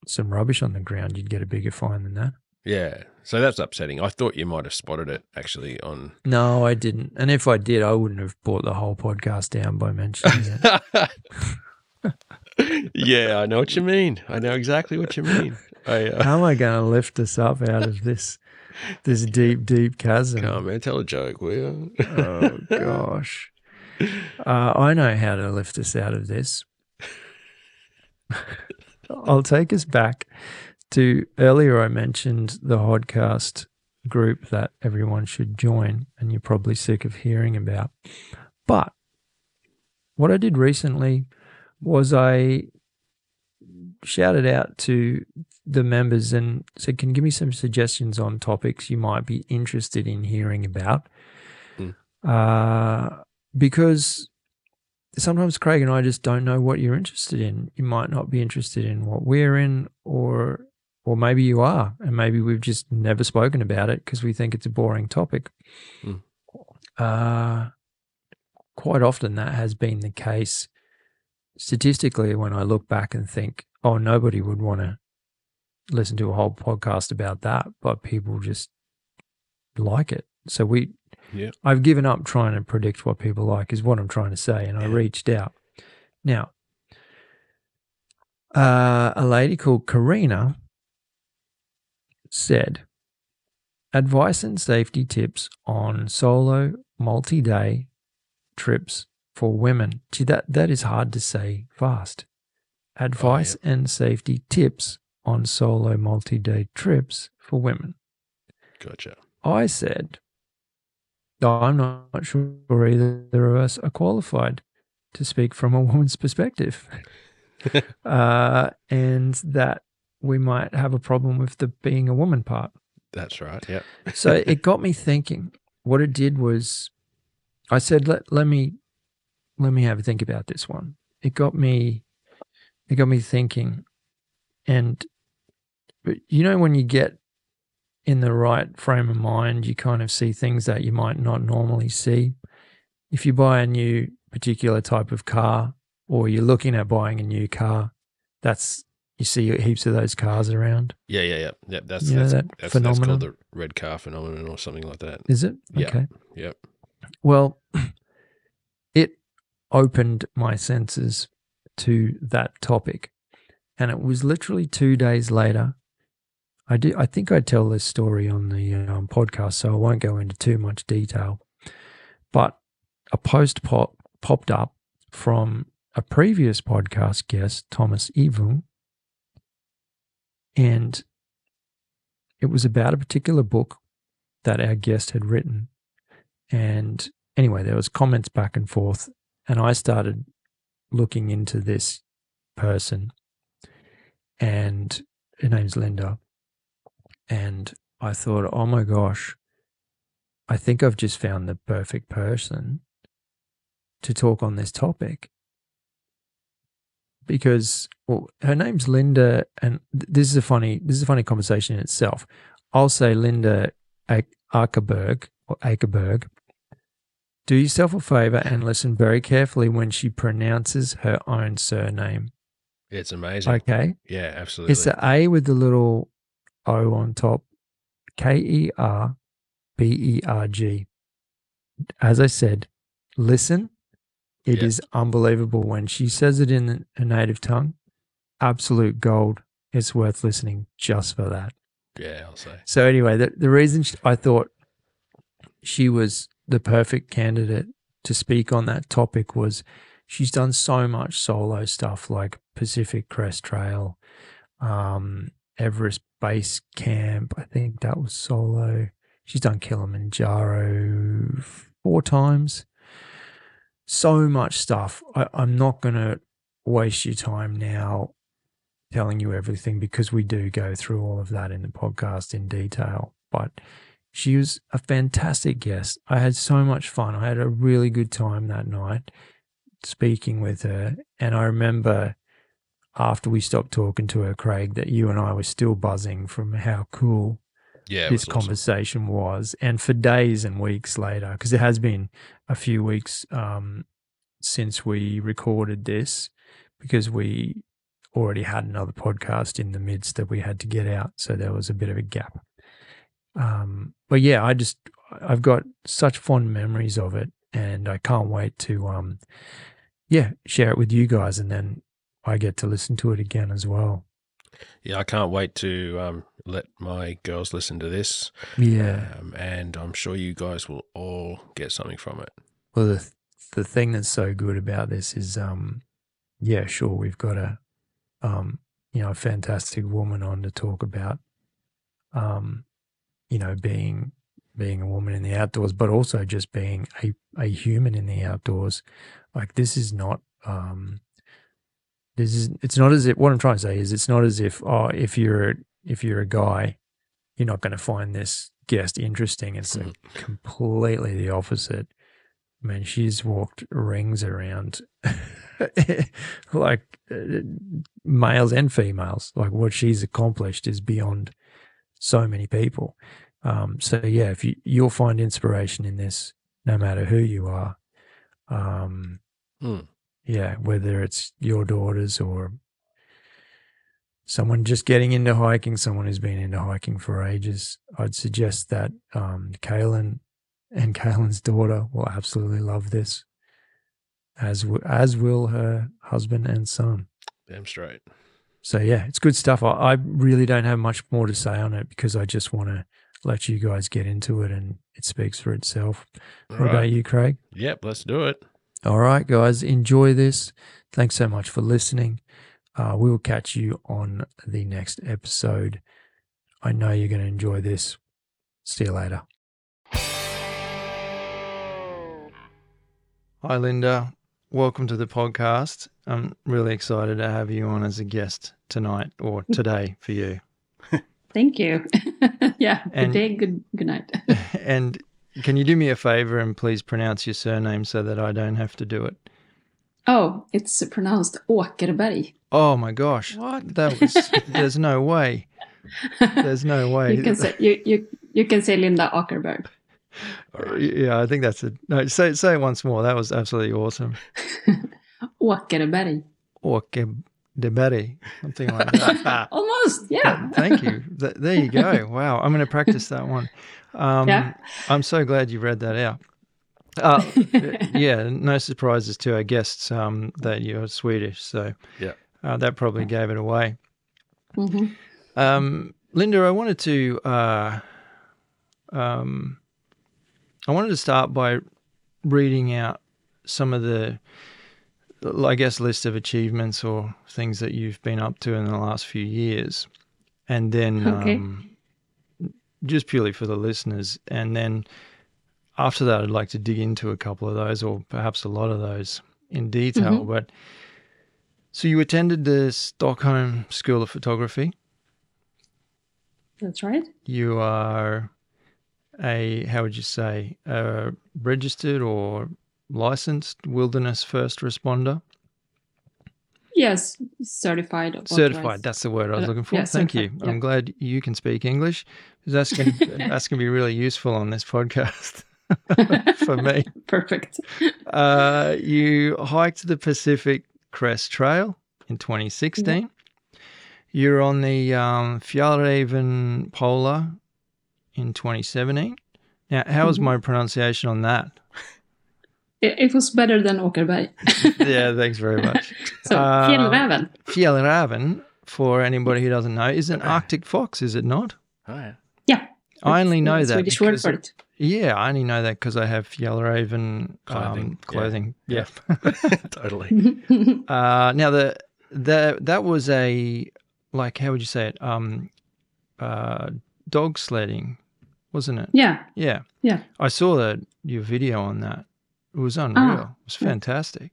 some rubbish on the ground, you'd get a bigger fine than that. Yeah. So that's upsetting. I thought you might have spotted it actually on. No, I didn't. And if I did, I wouldn't have brought the whole podcast down by mentioning it. yeah, I know what you mean. I know exactly what you mean. I, uh... How am I going to lift us up out of this this deep, deep chasm? Come on, man, tell a joke, will you? oh gosh, uh, I know how to lift us out of this. I'll take us back to earlier. I mentioned the podcast group that everyone should join, and you're probably sick of hearing about. But what I did recently was I shouted out to the members and said, Can you give me some suggestions on topics you might be interested in hearing about? Mm. Uh, because sometimes Craig and I just don't know what you're interested in. You might not be interested in what we're in, or or maybe you are, and maybe we've just never spoken about it because we think it's a boring topic. Mm. Uh, quite often that has been the case. Statistically, when I look back and think, oh, nobody would want to listen to a whole podcast about that, but people just like it. So we yeah. I've given up trying to predict what people like, is what I'm trying to say. And yeah. I reached out. Now, uh, a lady called Karina said, Advice and safety tips on solo multi day trips for women. Gee, that, that is hard to say fast. Advice oh, yeah. and safety tips on solo multi day trips for women. Gotcha. I said, I'm not sure either of us are qualified to speak from a woman's perspective. uh, and that we might have a problem with the being a woman part. That's right. Yeah. so it got me thinking. What it did was I said, let, let me let me have a think about this one. It got me it got me thinking. And you know when you get in the right frame of mind, you kind of see things that you might not normally see. If you buy a new particular type of car or you're looking at buying a new car, that's you see heaps of those cars around. Yeah, yeah, yeah. yeah that's, You know that's, that that's, that's called the red car phenomenon or something like that. Is it? Yeah. Okay. Yep. Well, it opened my senses to that topic. And it was literally two days later. I do. I think I tell this story on the um, podcast, so I won't go into too much detail. But a post pop, popped up from a previous podcast guest, Thomas Evung, and it was about a particular book that our guest had written. And anyway, there was comments back and forth, and I started looking into this person, and her name's Linda. And I thought, oh my gosh, I think I've just found the perfect person to talk on this topic. Because well, her name's Linda, and this is a funny this is a funny conversation in itself. I'll say Linda Ackerberg or Akerberg. Do yourself a favor and listen very carefully when she pronounces her own surname. It's amazing. Okay. Yeah, absolutely. It's the A with the little O on top. K E R B E R G. As I said, listen. It is unbelievable when she says it in a native tongue. Absolute gold. It's worth listening just for that. yeah, I'll say. So anyway, the, the reason sh I thought she was the perfect candidate to speak on that topic was she's done so much solo stuff like Pacific Crest Trail, um, Everest Base Camp. I think that was solo. She's done Kilimanjaro four times. So much stuff. I, I'm not going to waste your time now telling you everything because we do go through all of that in the podcast in detail. But she was a fantastic guest. I had so much fun. I had a really good time that night speaking with her. And I remember after we stopped talking to her, Craig, that you and I were still buzzing from how cool Yeah, this was awesome. conversation was. And for days and weeks later, because it has been a few weeks um, since we recorded this, because we already had another podcast in the midst that we had to get out. So there was a bit of a gap. Um, but yeah, I just, I've got such fond memories of it. And I can't wait to, um, yeah, share it with you guys. And then I get to listen to it again as well. Yeah, I can't wait to um, let my girls listen to this. Yeah. Um, and I'm sure you guys will all get something from it. Well, the the thing that's so good about this is, um, yeah, sure, we've got a, um, you know, a fantastic woman on to talk about, um, you know, being being a woman in the outdoors, but also just being a a human in the outdoors. Like this is not, um, this is it's not as if what I'm trying to say is it's not as if oh if you're if you're a guy, you're not going to find this guest interesting. It's a completely the opposite. I mean, she's walked rings around like uh, males and females. Like what she's accomplished is beyond so many people. Um, so yeah, if you you'll find inspiration in this, no matter who you are. Um, Hmm. Yeah, whether it's your daughters or someone just getting into hiking, someone who's been into hiking for ages, I'd suggest that um, Kaylin and Kaylin's daughter will absolutely love this, as w- as will her husband and son. Damn straight. So yeah, it's good stuff. I, I really don't have much more to say on it because I just want to let you guys get into it, and it speaks for itself. All what about you, Craig? Yep, let's do it. All right, guys, enjoy this. Thanks so much for listening. Uh, we will catch you on the next episode. I know you're going to enjoy this. See you later. Hi, Linda. Welcome to the podcast. I'm really excited to have you on as a guest tonight or today for you. Thank you. yeah. And- good day. Good good night. and can you do me a favor and please pronounce your surname so that I don't have to do it? oh, it's pronounced Åkerberg. Oh my gosh. What? That was, there's no way. There's no way. you can say you, you you can say Linda Åkerberg. Uh, yeah, I think that's it. No, say say it once more. That was absolutely awesome. Åkerberg. Åke de Berry, something like that. Almost, yeah. Thank you. Th- there you go. Wow, I'm going to practice that one. Um, Yeah. I'm so glad you read that out. Uh, yeah, no surprises to our guests um, that you're Swedish, so Yeah. uh, that probably gave it away. hmm Um, Linda, I wanted to uh, um, I wanted to start by reading out some of the, I guess, list of achievements or things that you've been up to in the last few years, and then Okay. um, just purely for the listeners, and then after that, I'd like to dig into a couple of those, or perhaps a lot of those in detail. Mm-hmm. But so you attended the Stockholm School of Photography. That's right. You are a how would you say a registered or licensed wilderness first responder Yes, certified. certified authorized. that's the word i was Uh, looking for yeah, thank you certified, i'm glad you can speak english that's going to that's going to be really useful on this podcast for me Perfect. uh, you hiked the pacific crest trail in 2016 you're on the um, fjallraven polar in 2017 now how was Mhm. my pronunciation on that It, it was better than Åkerberg. yeah, thanks very much. so, Uh, Fjällräven. Fjällräven, for anybody who doesn't know, is an Arctic fox, is it not? Oh, yeah. Yeah. I only know the that. Swedish word because for it- it. Yeah, I only know that because I have Fjällräven Clothing, um, yeah. clothing. Yeah. totally. uh, now the the that was a like how would you say it? Um, uh, dog sledding, wasn't it? yeah. Yeah. Yeah. I saw that your video on that. It was unreal. Ah, it was fantastic.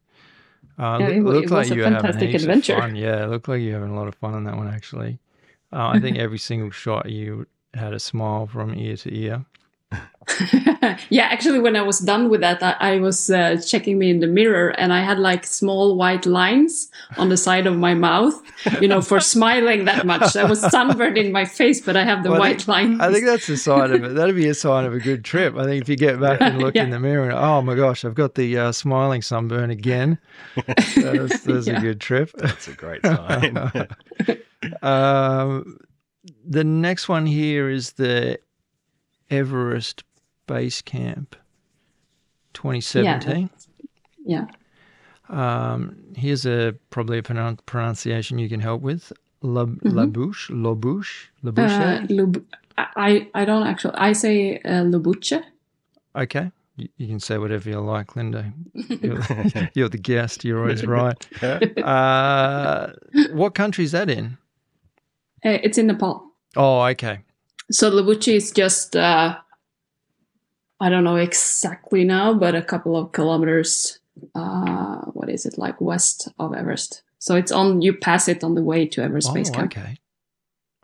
Uh, Yeah, loo- it looked it like was a you were having fantastic heaps adventure. Of fun. Yeah, it looked like you were having a lot of fun on that one actually. Uh, I think every single shot you had a smile from ear to ear. yeah, actually, when I was done with that, I, I was uh, checking me in the mirror and I had like small white lines on the side of my mouth, you know, for smiling that much. I was sunburned in my face, but I have the Well, white think- lines. I think that's a sign of it. That'd be a sign of a good trip. I think if you get back and look in the mirror and oh my gosh, I've got the uh, smiling sunburn again. That's, that's a good trip. That's a great sign. um, the next one here is the Everest Base Camp 2017. yeah. Um, here's a probably a pronunciation you can help with. La, La Bouche, La Bouche, La Bouche. Uh, Lub- I, I don't actually, I say uh, okay, you, you can say whatever you like, Linda. You're, you're the guest. You're always right. Uh, what country is that in? Uh, it's in Nepal. Oh, okay. So Lobuche is just, uh, I don't know exactly now, but a couple of kilometers, uh, what is it, like west of Everest. So it's on, you pass it on the way to Everest Oh, Base Camp. okay.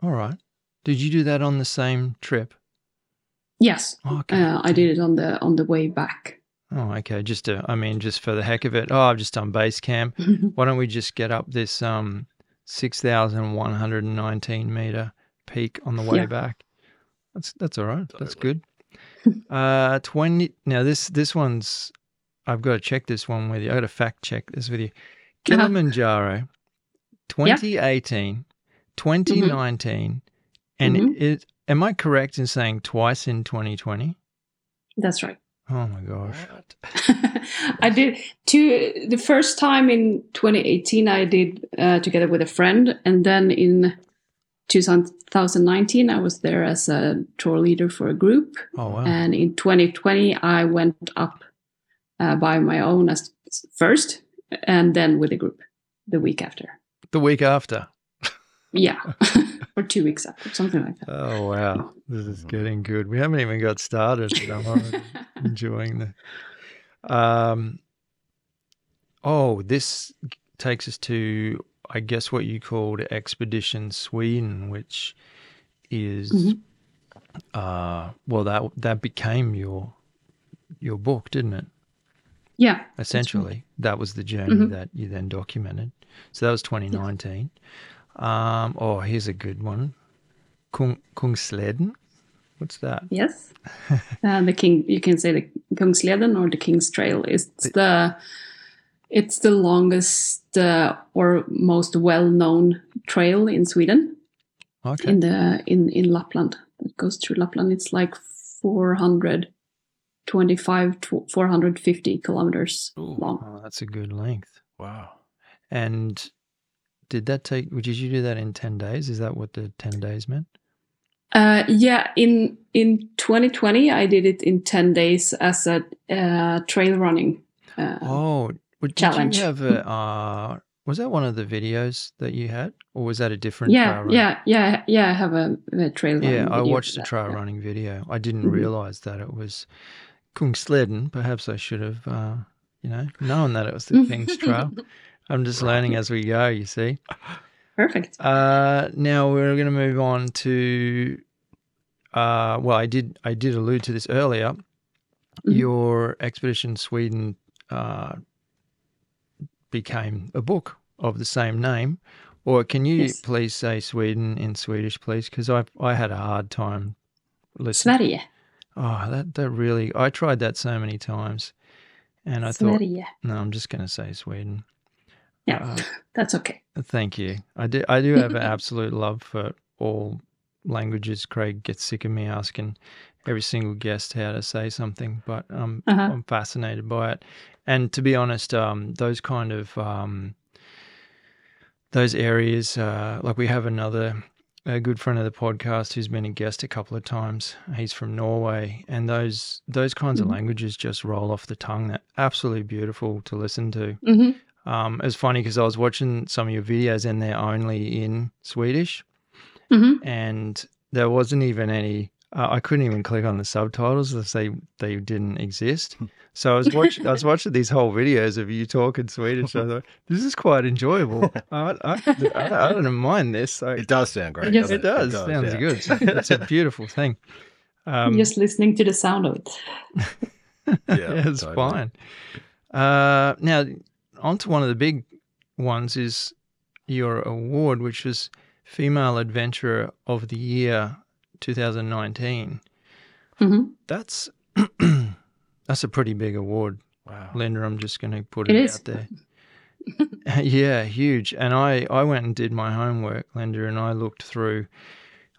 All right. Did you do that on the same trip? Yes. Oh, okay. Uh, I did it on the on the way back. Oh, okay. Just to, I mean, just for the heck of it. Oh, I've just done base camp. Why don't we just get up this um six thousand one hundred and nineteen meter peak on the way Yeah. back? That's that's all right. That's good. uh, twenty. Now this this one's. I've got to check this one with you. I got to fact check this with you. Kilimanjaro, 2018, 2019, and Mhm. it. Am I correct in saying twice in 2020? That's right. Oh my gosh. I did two. The first time in 2018, I did uh, together with a friend, and then in 2019, I was there as a tour leader for a group. Oh wow. And in 2020, I went up uh, by my own as first, and then with a group the week after. the week after. Yeah, or two weeks after, something like that. Oh wow, this is getting good. We haven't even got started. and I'm enjoying the. Um. Oh, this takes us to, I guess, what you called Expedition Sweden, which is, Mhm. uh, well, that that became your your book, didn't it? Yeah, Essentially, that was the journey Mhm. that you then documented. So that was 2019. Um, oh, here's a good one. Kung, Kungsleden. What's that? Yes. uh, the king, you can say the Kungsleden or the King's Trail is the It's the longest uh, or most well-known trail in Sweden Okay. in the in in Lapland. it goes through Lapland. It's like 425 to 450 kilometers Ooh. long. Oh, that's a good length. Wow. And did that take? Did you do that in ten days? Is that what the ten days meant? Uh, yeah, in in 2020, I did it in 10 days as a uh, trail running. Uh, Oh, well, did challenge. you have a? Uh, was that one of the videos that you had, or was that a different? yeah, trail yeah, yeah, yeah. I have a, a trail running. Yeah, I watched a the that, trail yeah. running video. I didn't Mhm. realize that it was Kungsleden. Perhaps I should have, uh, you know, known that it was the King's Trail. I'm just learning as we go. You see. Perfect. Uh, now we're going to move on to. Uh, well, I did. I did allude to this earlier. Mhm. Your expedition Sweden uh, became a book of the same name. Or can you Yes. please say Sweden in Swedish, please? Because I I had a hard time listening. Sverige. Oh, that that really. I tried that so many times, and I thought, no, I'm just going to say Sweden. Yeah, Uh, that's okay. Thank you. I do. I do have an absolute love for all languages. Craig gets sick of me asking every single guest how to say something, but um, Uh-huh. I'm fascinated by it. And to be honest, um, those kind of um, those areas, uh, like we have another a good friend of the podcast who's been a guest a couple of times. He's from Norway, and those those kinds Mhm. of languages just roll off the tongue. They're absolutely beautiful to listen to. hmm Um, it was funny because I was watching some of your videos and they're only in Swedish, hmm and there wasn't even any. Uh, I couldn't even click on the subtitles as they they didn't exist. So I was watching. I was watching these whole videos of you talking Swedish. I thought this is quite enjoyable. I, I, I, I don't mind this. So It does sound great. Yes. doesn't it does. Sounds yeah. good. It's a beautiful thing. Um, Just listening to the sound of it. Yeah, it's totally. fine. Uh, now, on to one of the big ones is your award, which was Female Adventurer of the Year 2019. hmm That's that's a pretty big award, Wow. Linda. I'm just going to put It it, is. out there. yeah, huge. And I, I went and did my homework, Linda, and I looked through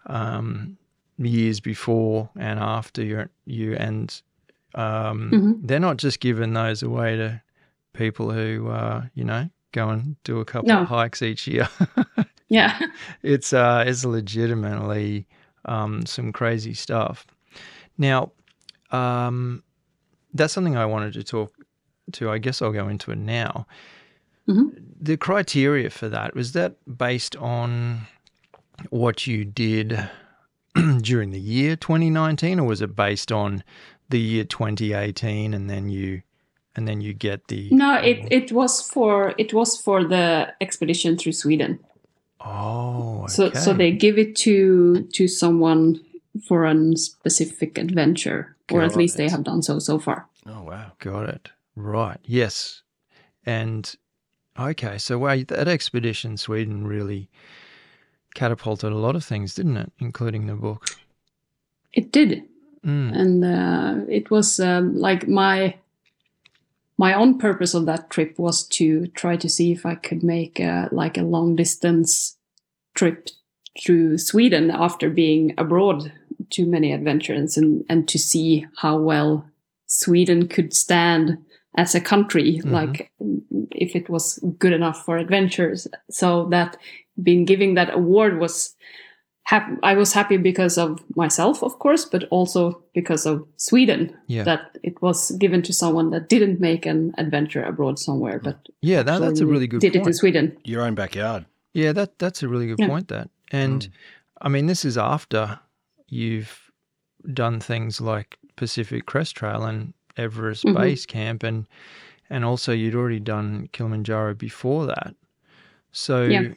um, years before and after you, you and um, Mhm. they're not just giving those away to people who, uh, you know, go and do a couple No. of hikes each year. Yeah. it's uh, it's legitimately um, some crazy stuff. Now, um, that's something I wanted to talk to. I guess I'll go into it now. Mhm. The criteria for that was that based on what you did during the year 2019, or was it based on the year 2018, and then you and then you get the No, it, it was for it was for the expedition through Sweden. Oh So so they give it to to someone for a specific adventure, or at Got least they have done so so far. Oh wow. Got it. Right. Yes. And okay, so wow, that expedition Sweden really catapulted a lot of things, didn't it? Including the book. It did, Mm. and uh, it was um, like my my own purpose of that trip was to try to see if I could make a, like a long distance trip through Sweden after being abroad too many adventures and and to see how well Sweden could stand as a country, Mhm. like if it was good enough for adventures. So that being giving that award was hap- I was happy because of myself, of course, but also because of Sweden Yeah. that it was given to someone that didn't make an adventure abroad somewhere, but yeah, that, that's a really good point. did it in. Sweden. Your own backyard. Yeah, that that's a really good Yeah. point. That, and I mean, this is after you've done things like Pacific Crest Trail and Everest Mhm. Base Camp, and and also you'd already done Kilimanjaro before that. So Yeah.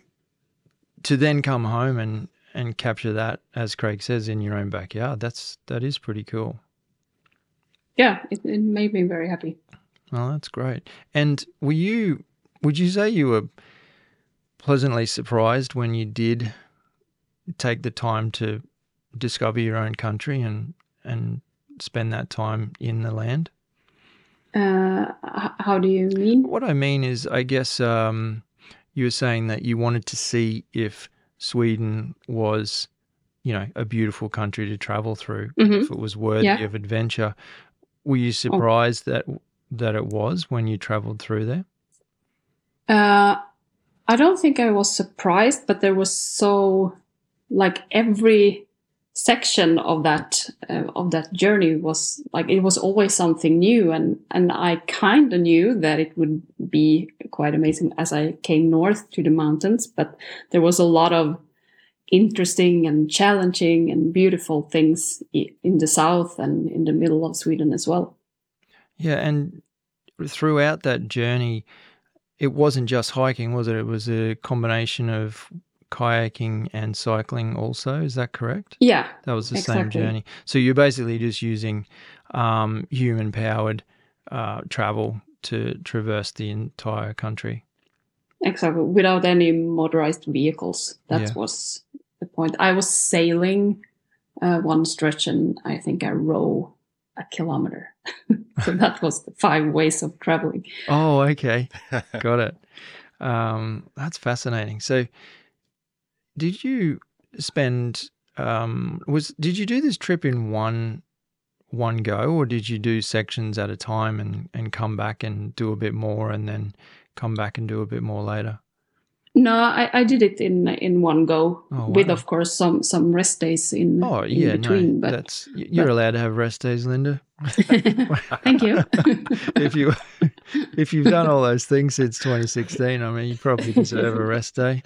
to then come home and and capture that, as Craig says, in your own backyard, that's that is pretty cool. Yeah, it, it made me very happy. Well, that's great. And were you? Would you say you were pleasantly surprised when you did take the time to discover your own country and and spend that time in the land? Uh, how do you mean? What I mean is, I guess um, you were saying that you wanted to see if Sweden was, you know, a beautiful country to travel through, Mhm. if it was worthy Yeah. of adventure. Were you surprised that that it was when you traveled through there? Uh, I don't think I was surprised, but there was so like every section of that uh, of that journey was like it was always something new, and and I kind of knew that it would be quite amazing as I came north to the mountains, but there was a lot of interesting and challenging and beautiful things in the south and in the middle of Sweden as well. Yeah, and throughout that journey, it wasn't just hiking, was it? It was a combination of kayaking and cycling also. Is that correct? Yeah, That was the same journey. So you're basically just using um, human powered uh, travel to traverse the entire country. Exactly, without any motorized vehicles. That Yeah. was the point. I was sailing uh, one stretch, and I think I row a kilometer. so that was the five ways of traveling. Oh, okay. Got it. Um, that's fascinating. So, did you spend? Um, was did you do this trip in one one go, or did you do sections at a time and and come back and do a bit more, and then come back and do a bit more later? No, I, I did it in in one go, Oh, with of course some some rest days in, Oh, in yeah, between. no, but that's you're allowed to have rest days, Linda. thank you. if you if you've done all those things since 2016, I mean, you probably deserve a rest day.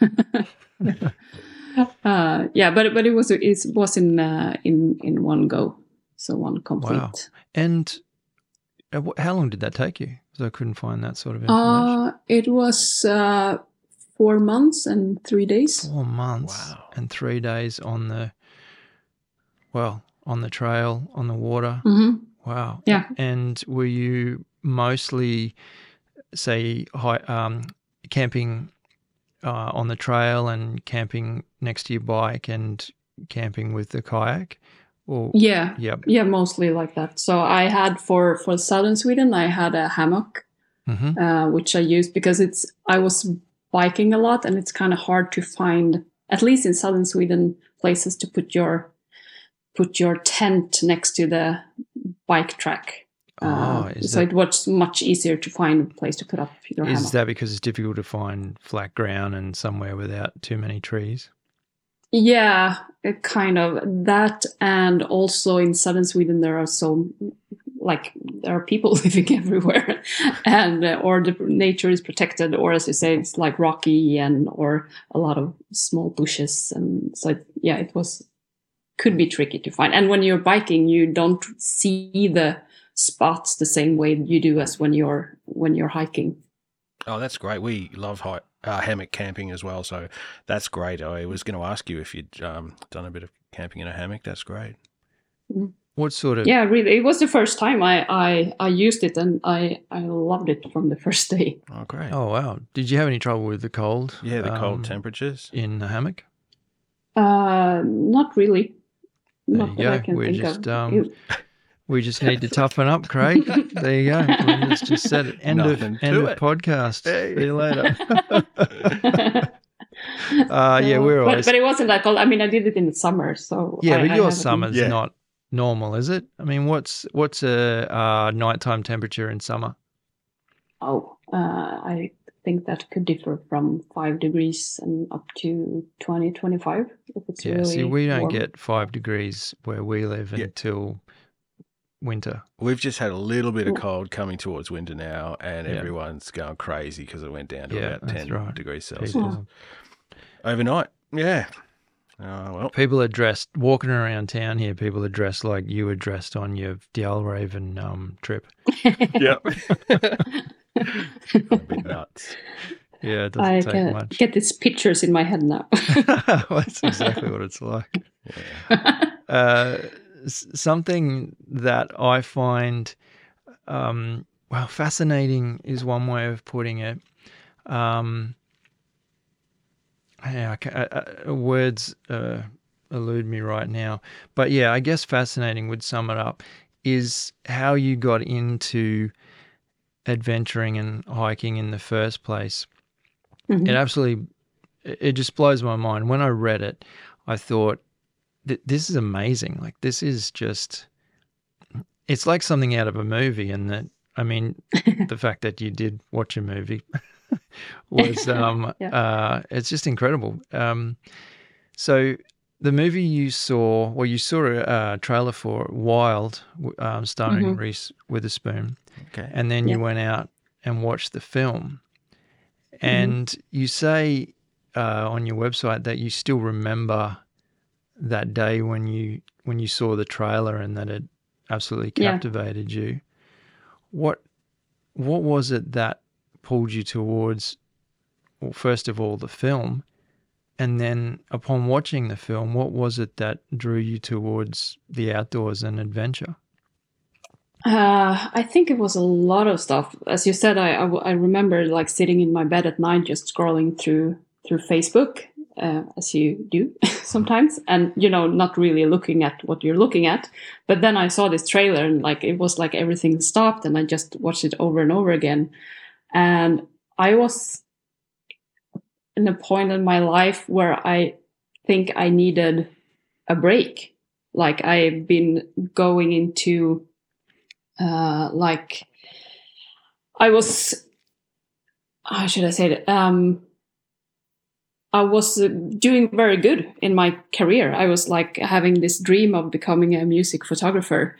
uh, yeah, but but it was it was in uh, in in one go, so one complete. Wow. And uh, how long did that take you? Because I couldn't find that sort of information. Uh, it was uh, four months and three days. Four months Wow. and three days on the well on the trail on the water. hmm Wow. Yeah. And were you mostly, say, hi, um, camping uh, on the trail and camping next to your bike and camping with the kayak? Or Yeah, yep. yeah, mostly like that. So I had for for southern Sweden, I had a hammock, hmm uh, which I used because it's I was biking a lot, and it's kind of hard to find, at least in southern Sweden, places to put your put your tent next to the bike track. Oh, Uh, is so that- it was much easier to find a place to put up your Is hammock. that because it's difficult to find flat ground and somewhere without too many trees? Yeah, it kind of that, and also in southern Sweden there are so like there are people living everywhere, and uh, or the nature is protected, or as you say, it's like rocky and or a lot of small bushes, and so it, yeah, it was could be tricky to find. And when you're biking, you don't see the spots the same way you do as when you're when you're hiking. Oh, that's great. We love hi- uh, hammock camping as well, so that's great. I was going to ask you if you'd um, done a bit of camping in a hammock. That's great. What sort of Yeah, really, it was the first time I I, I used it, and I I loved it from the first day. Oh, great. Oh wow! Did you have any trouble with the cold? yeah, the cold um, temperatures. in the hammock. Uh, not really. There Not you that I go. can We're think just, of. um, It- We just need to toughen up, Craig. there you go. Linda's just said it. End of Nothing to end of it. podcast. Hey. See you later. uh, yeah, we're but, always. but it wasn't that cold. I mean, I did it in the summer, so yeah, I- but I your haven't- summer's Yeah. not normal, is it? I mean, what's what's a uh, nighttime temperature in summer? Oh, uh, I think that could differ from five degrees and up to 20, 25 if it's Yeah, really see, we don't warm. get five degrees where we live Yeah. until winter. We've just had a little bit of cold coming towards winter now, and Yeah. everyone's going crazy because it went down to Yeah, about 10 right. degrees Celsius. People, Overnight. Yeah. Oh, well. people are dressed walking around town here. People are dressed like you were dressed on your Dalraven um, trip. Yep. a bit nuts. Yeah, it doesn't I take can much. get these pictures in my head now. well, that's exactly what it's like. Uh, s- something that I find, um, well, fascinating is one way of putting it. Um, yeah, I uh, uh, words uh, elude me right now, but yeah, I guess fascinating would sum it up. is how you got into adventuring and hiking in the first place. Mhm. It absolutely, it just blows my mind. When I read it, I thought, "Th- this is amazing. Like, this is just, it's like something out of a movie. And that, I mean, the fact that you did watch a movie was, um, Yeah. uh, it's just incredible. Um, so, the movie you saw, well, you saw a uh, trailer for Wild, um, starring Mhm. Reese Witherspoon, Okay. and then you went out and watched the film. And you say uh, on your website that you still remember that day when you when you saw the trailer and that it absolutely Yeah. captivated you. What what was it that pulled you towards well, first of all the film and then upon watching the film what was it that drew you towards the outdoors and adventure? Uh, I think it was a lot of stuff. As you said, I I remember like sitting in my bed at night, just scrolling through through Facebook, uh, as you do sometimes, and you know, not really looking at what you're looking at. But then I saw this trailer, and like it was like everything stopped, and I just watched it over and over again. And I was in a point in my life where I think I needed a break. Like I've been going into uh, like I was how should I say it? Um, I was uh, doing very good in my career. I was like having this dream of becoming a music photographer,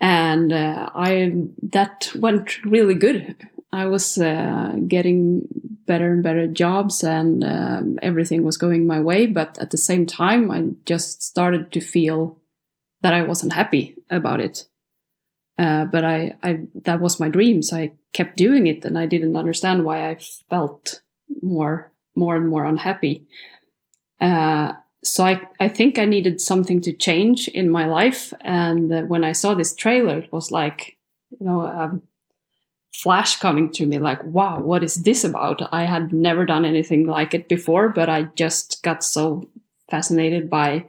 and uh, I that went really good. I was uh, getting better and better jobs, and um, everything was going my way. But at the same time, I just started to feel that I wasn't happy about it. Uh, but I, I, that was my dream. So I kept doing it and I didn't understand why I felt more, more and more unhappy. Uh, so I, I think I needed something to change in my life. And uh, when I saw this trailer, it was like, you know, a flash coming to me like, wow, what is this about? I had never done anything like it before, but I just got so fascinated by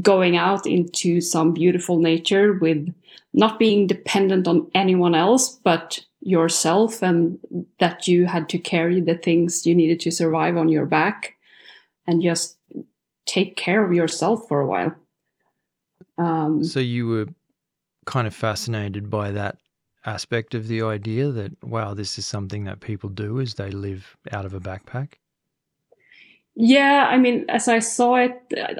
going out into some beautiful nature with not being dependent on anyone else but yourself and that you had to carry the things you needed to survive on your back and just take care of yourself for a while um, So you were kind of fascinated by that aspect of the idea that wow, this is something that people do as they live out of a backpack. yeah i mean as i saw it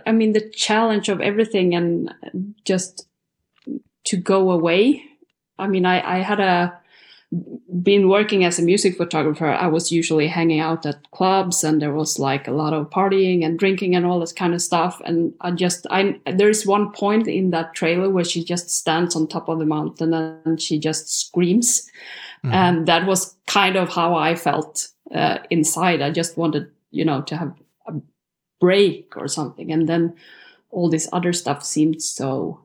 i mean the challenge of everything and just to go away i mean i, I had a been working as a music photographer i was usually hanging out at clubs and there was like a lot of partying and drinking and all this kind of stuff. And i just i there's one point in that trailer where she just stands on top of the mountain and she just screams. Mhm. and that was kind of how i felt uh, inside. I just wanted you know to have a break or something. And then all this other stuff seemed so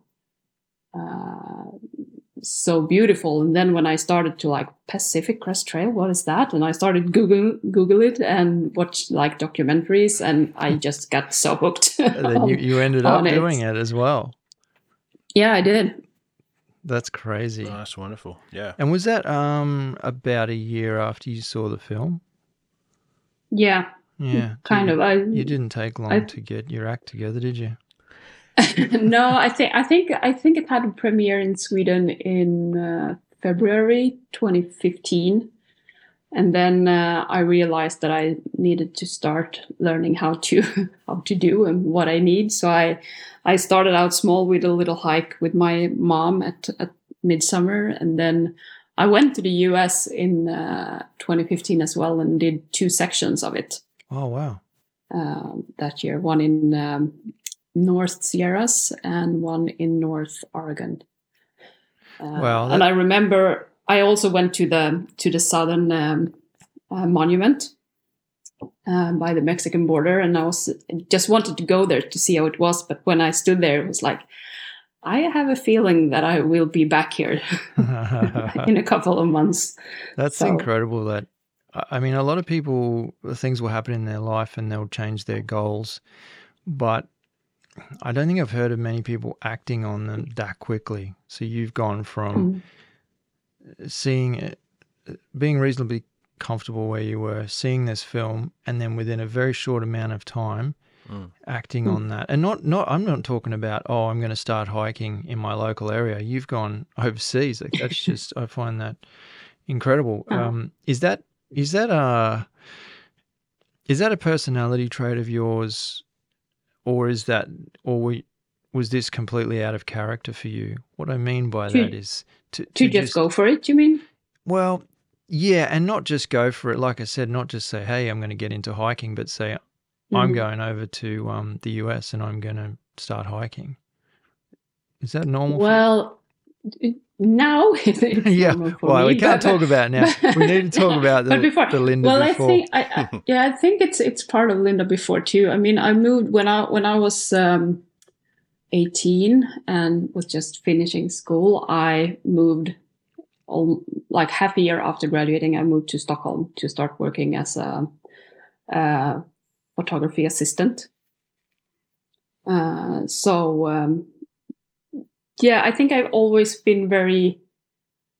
uh, so beautiful and then when i started to like pacific crest trail what is that and i started google google it and watch like documentaries and i just got so hooked And then you, you ended up it. doing it as well. yeah i did That's crazy. That's wonderful. Yeah. And was that um about a year after you saw the film? yeah Yeah. so kind you, of i You didn't take long I- to get your act together, did you? no, I think I think I think it had a premiere in Sweden in uh, February 2015, and then uh, I realized that I needed to start learning how to how to do and what I need. So I I started out small with a little hike with my mom at at midsummer, and then I went to the U.S. in uh, 2015 as well and did two sections of it Oh wow. um, that year, one in um, North Sierras and one in North Oregon. Uh, Wow, and I remember I also went to the to the southern um, uh, monument uh, by the Mexican border, and I was just wanted to go there to see how it was. But when I stood there, it was like, I have a feeling that I will be back here in a couple of months. That's So- incredible. That I mean, a lot of people things will happen in their life and they'll change their goals, but I don't think I've heard of many people acting on them that quickly. So you've gone from Mm. seeing it, being reasonably comfortable where you were, seeing this film, and then within a very short amount of time, Mm. acting Mm. on that. And not, not, I'm not talking about, oh, I'm going to start hiking in my local area. You've gone overseas. Like, that's just, I find that incredible. Oh. Um, is that, is that a, is that a personality trait of yours, or is that, or we, was this completely out of character for you? What I mean by To- that is to, To just go for it, you mean? well, yeah, and not just go for it. Like I said, not just say, "Hey, I'm going to get into hiking," but say, "I'm Mhm. going over to um, the US and I'm going to start hiking." Is that normal? Well, now yeah. Well, me, we can't but- talk about now. We need to talk about the, before, the Linda well, before. I think, I, I, yeah, I think it's it's part of Linda before too. I mean, I moved when I when I was um, eighteen and was just finishing school. I moved, all, like half a year after graduating. I moved to Stockholm to start working as a, a photography assistant. Uh, so um, yeah, I think I've always been very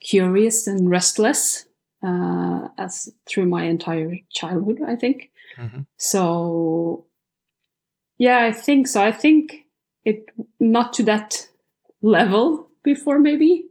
curious and restless uh, as through my entire childhood. I think Mhm. so. Yeah, I think so. I think it not to that level before, maybe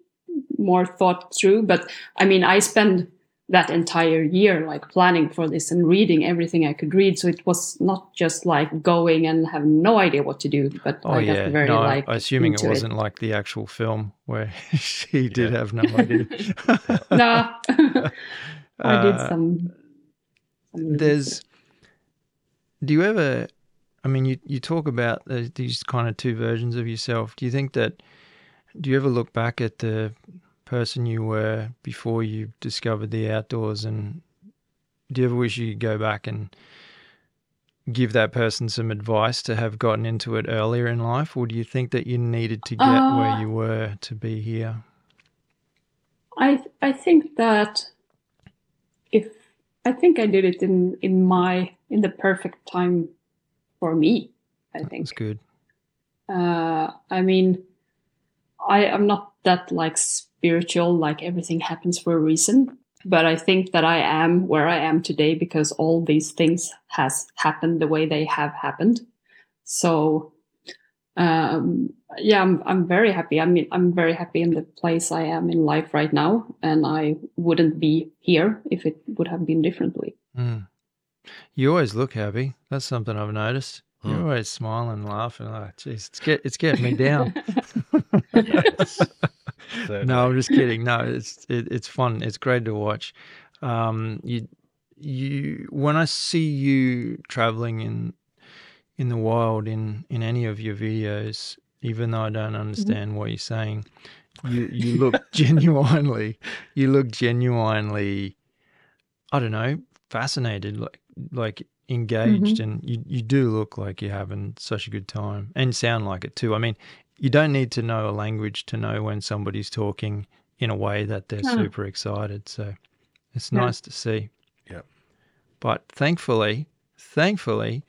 more thought through. But I mean, I spent that entire year like planning for this and reading everything I could read. So it was not just like going and having no idea what to do, but Oh I yeah, got very no, like I assuming it wasn't like the actual film where she did have no idea. no, I did Uh, some. some there's do you ever i mean you, you talk about the, these kind of two versions of yourself do you think that do you ever look back at the person you were before you discovered the outdoors and do you ever wish you could go back and give that person some advice to have gotten into it earlier in life or do you think that you needed to get where Uh, you were to be here I I think that if I think I did it in in my in the perfect time for me. I think. that's good Uh, I mean, I am not that like spiritual, like everything happens for a reason. But I think that I am where I am today because all these things has happened the way they have happened. So, um, yeah, I'm I'm very happy. I mean, I'm very happy in the place I am in life right now, and I wouldn't be here if it would have been differently. Mm. You always look happy. That's something I've noticed. You're Mm. always smiling, laughing. Oh, jeez, it's get it's getting me down. Certainly. no, I'm just kidding. No, it's it, it's fun. It's great to watch. Um, you you when I see you traveling in in the wild in in any of your videos, even though I don't understand what you're saying, you you look genuinely you look genuinely I don't know fascinated like like engaged and you you do look like you're having such a good time and sound like it too. I mean, you don't need to know a language to know when somebody's talking in a way that they're No. super excited. So it's Yeah. nice to see. Yep. But thankfully, thankfully,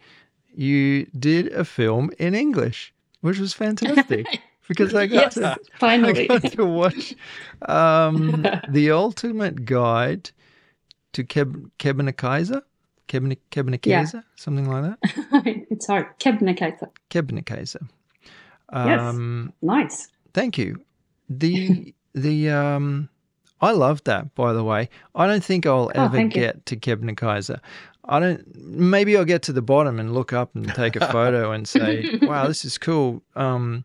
you did a film in English, which was fantastic because I got yes, to I finally. got to watch um, the ultimate guide to Keb- Kebnekaise, Kebne- Kebnekaise, something like that. it's hard. Kebnekaise. Kebnekaise. Yes. Um, Nice. Thank you. The the um, I love that. By the way, I don't think I'll Oh, ever you. get to Kebnekaise. I don't. Maybe I'll get to the bottom and look up and take a photo and say, "Wow, this is cool." Um,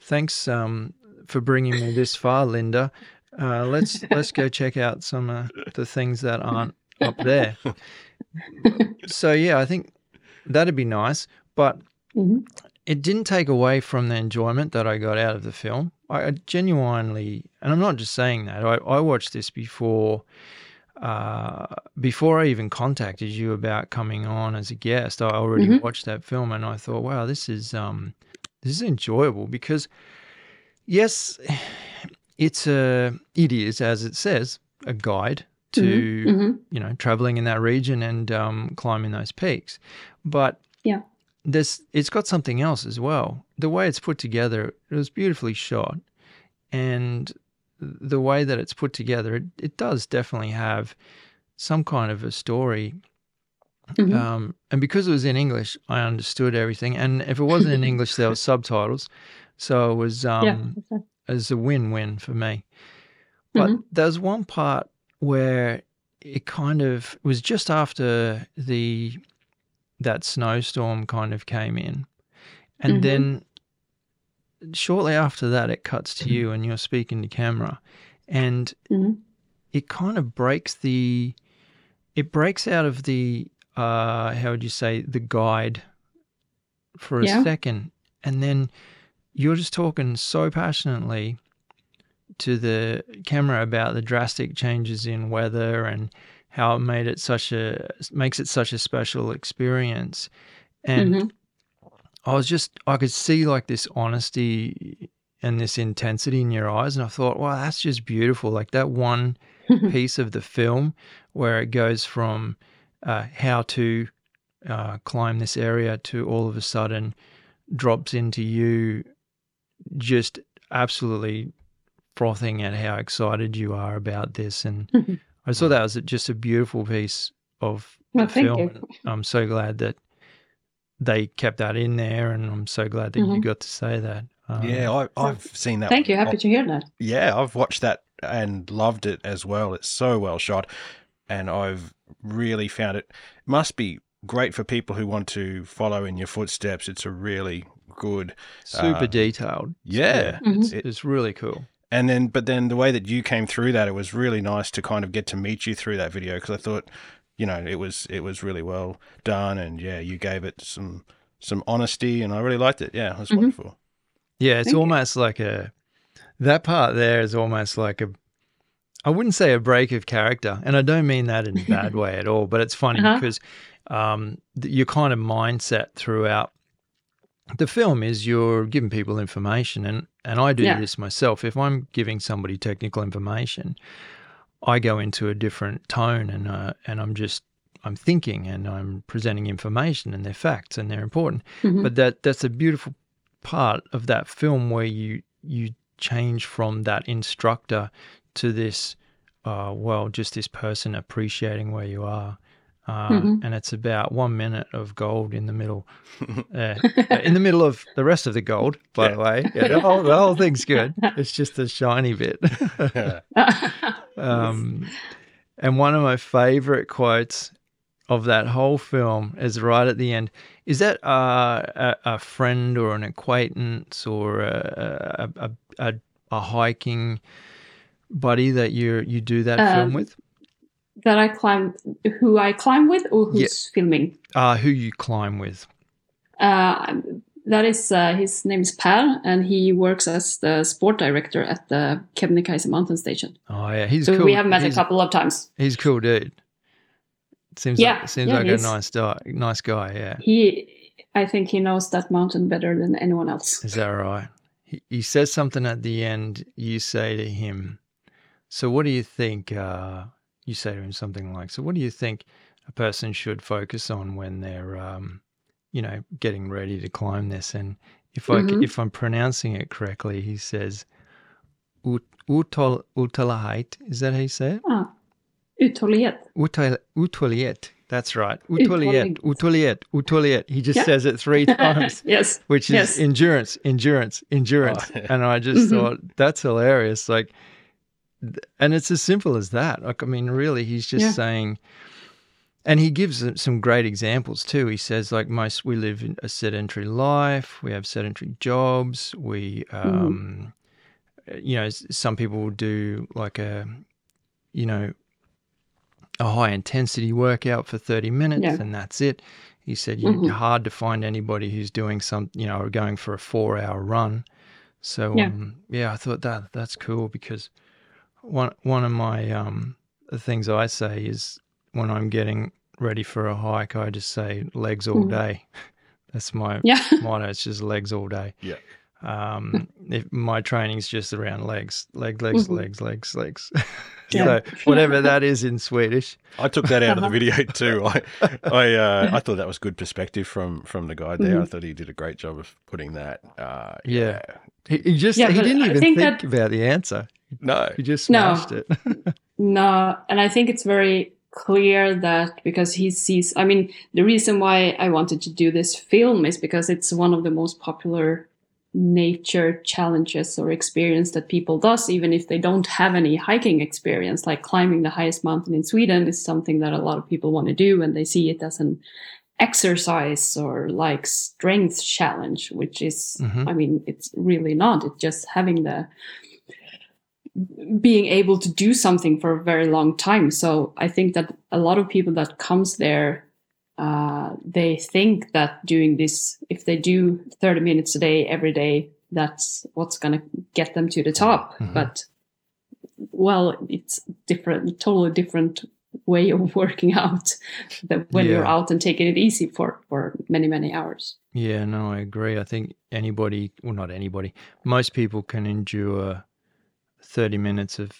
thanks um, for bringing me this far, Linda. Uh, let's let's go check out some of the things that aren't up there. So yeah, I think that'd be nice, but Mhm. It didn't take away from the enjoyment that I got out of the film. I, I genuinely, and I'm not just saying that. I, I watched this before, uh, before I even contacted you about coming on as a guest. I already Mhm. watched that film, and I thought, wow, this is um, this is enjoyable because, yes, it's a, it is as it says, a guide to hmm you know, traveling in that region and um, climbing those peaks. But Yeah. There's it's got something else as well. The way it's put together, it was beautifully shot, and the way that it's put together, it, it does definitely have some kind of a story. Mhm. Um, and because it was in English, I understood everything. And if it wasn't in English, there were subtitles, so it was um, yeah. it was a win-win for me. But Mhm. there's one part where it kind of was just after the that snowstorm kind of came in, and Mhm. then shortly after that, it cuts to you and you're speaking to camera, and Mhm. it kind of breaks the it breaks out of the uh how would you say the guide for a Yeah. second and then you're just talking so passionately to the camera about the drastic changes in weather and how it made it such a makes it such a special experience and Mhm. I was just I could see like this honesty and this intensity in your eyes and I thought wow that's just beautiful like that one piece of the film where it goes from uh, how to uh, climb this area to all of a sudden drops into you just absolutely frothing at how excited you are about this and Mhm. I saw that as just a beautiful piece of Well, thank film you. I'm so glad that they kept that in there and I'm so glad that you Mhm. got to say that um, Yeah, I, I've seen that. Thank you. Happy to hear that. Yeah, I've watched that and loved it as well. It's so well shot, and I've really found it must be great for people who want to follow in your footsteps. It's a really good, super uh, detailed yeah. it's, it's really cool And then, but then the way that you came through that, it was really nice to kind of get to meet you through that video because I thought, you know, it was it was really well done, and yeah, you gave it some some honesty, and I really liked it. Yeah, it was Mhm. wonderful. Yeah, it's Thank you. almost like a that part there is almost like a I wouldn't say a break of character, and I don't mean that in a bad way at all. But it's funny Uh-huh. because um, your kind of mindset throughout the film is you're giving people information, and and I do Yeah. this myself. If I'm giving somebody technical information, I go into a different tone, and uh, and I'm just I'm thinking, and I'm presenting information, and they're facts, and they're important Mhm. but that that's a beautiful part of that film where you you change from that instructor to this uh, well just this person appreciating where you are uh, Mhm. and it's about one minute of gold in the middle uh, in the middle of the rest of the gold by the way yeah, the, whole, the whole thing's good it's just the shiny bit um, and one of my favorite quotes of that whole film is right at the end. Is that uh, a, a friend or an acquaintance or a, a, a, a, a hiking buddy that you you do that film Um, with? That I climb, who I climb with, or who's Yeah. filming. Uh, who you climb with? Uh, that is uh, his name is Per, and he works as the sport director at the Kebnekaise mountain station. Oh yeah, he's so cool. we have met he's, a couple of times. He's a cool dude. Seems Yeah, like seems yeah, like a nice guy. Nice guy. Yeah. He, I think, he knows that mountain better than anyone else. Is that right? He, he says something at the end. You say to him, "So what do you think?" Uh, you say to him something like, "So what do you think a person should focus on when they're, um, you know, getting ready to climb this?" And if I c- Mhm. if I'm pronouncing it correctly, he says, "Ut- "Utol utalahait." Is that how you say it? Ah, uthållighet. Utal- Utoliet. That's right. Utoliet. Utoliet. Utoliet. Utoliet. He just Yeah. says it three times yes. which is Yes. endurance, endurance, endurance. Oh, yeah. And I just Mhm. thought that's hilarious. Like, and it's as simple as that. Like, I mean, really, he's just Yeah. saying, and he gives some- great examples too. He says, like, most we live in a sedentary life, we have sedentary jobs, we, Mm-hmm. um, you know, some people will do like a, you know, a high intensity workout for 30 minutes Yeah. and that's it. He said you Mhm. hard to find anybody who's doing some, you know, going for a four hour run. So Yeah. um, yeah, I thought that that's cool because one one of my um the things I say is when I'm getting ready for a hike, I just say legs all Mhm. day. That's my Yeah. motto. It's just legs all day. Yeah. Um, if my training's just around legs, leg, legs, Mhm. legs, legs, legs. Yeah. so whatever that is in Swedish. I took that out of the video too. I I uh, I thought that was good perspective from from the guy there. I Mhm. thought he did a great job of putting that. Uh, Yeah. He, he just Yeah, he didn't I even think think, that- about the answer. No. He just No. smashed it. No, and I think it's very clear that because he sees, I mean, the reason why I wanted to do this film is because it's one of the most popular nature challenges or experience that people does even if they don't have any hiking experience like climbing the highest mountain in Sweden is something that a lot of people want to do and they see it as an exercise or like strength challenge which is Mhm. I mean it's really not it's just having the being able to do something for a very long time. So I think that a lot of people that comes there, uh, they think that doing this, if they do 30 minutes a day, every day, that's what's going to get them to the top. Mhm. But well, it's different, totally different way of working out that when you're out and taking it easy for, for many, many hours. Yeah, no, I agree. I think anybody, well, not anybody, most people can endure 30 minutes of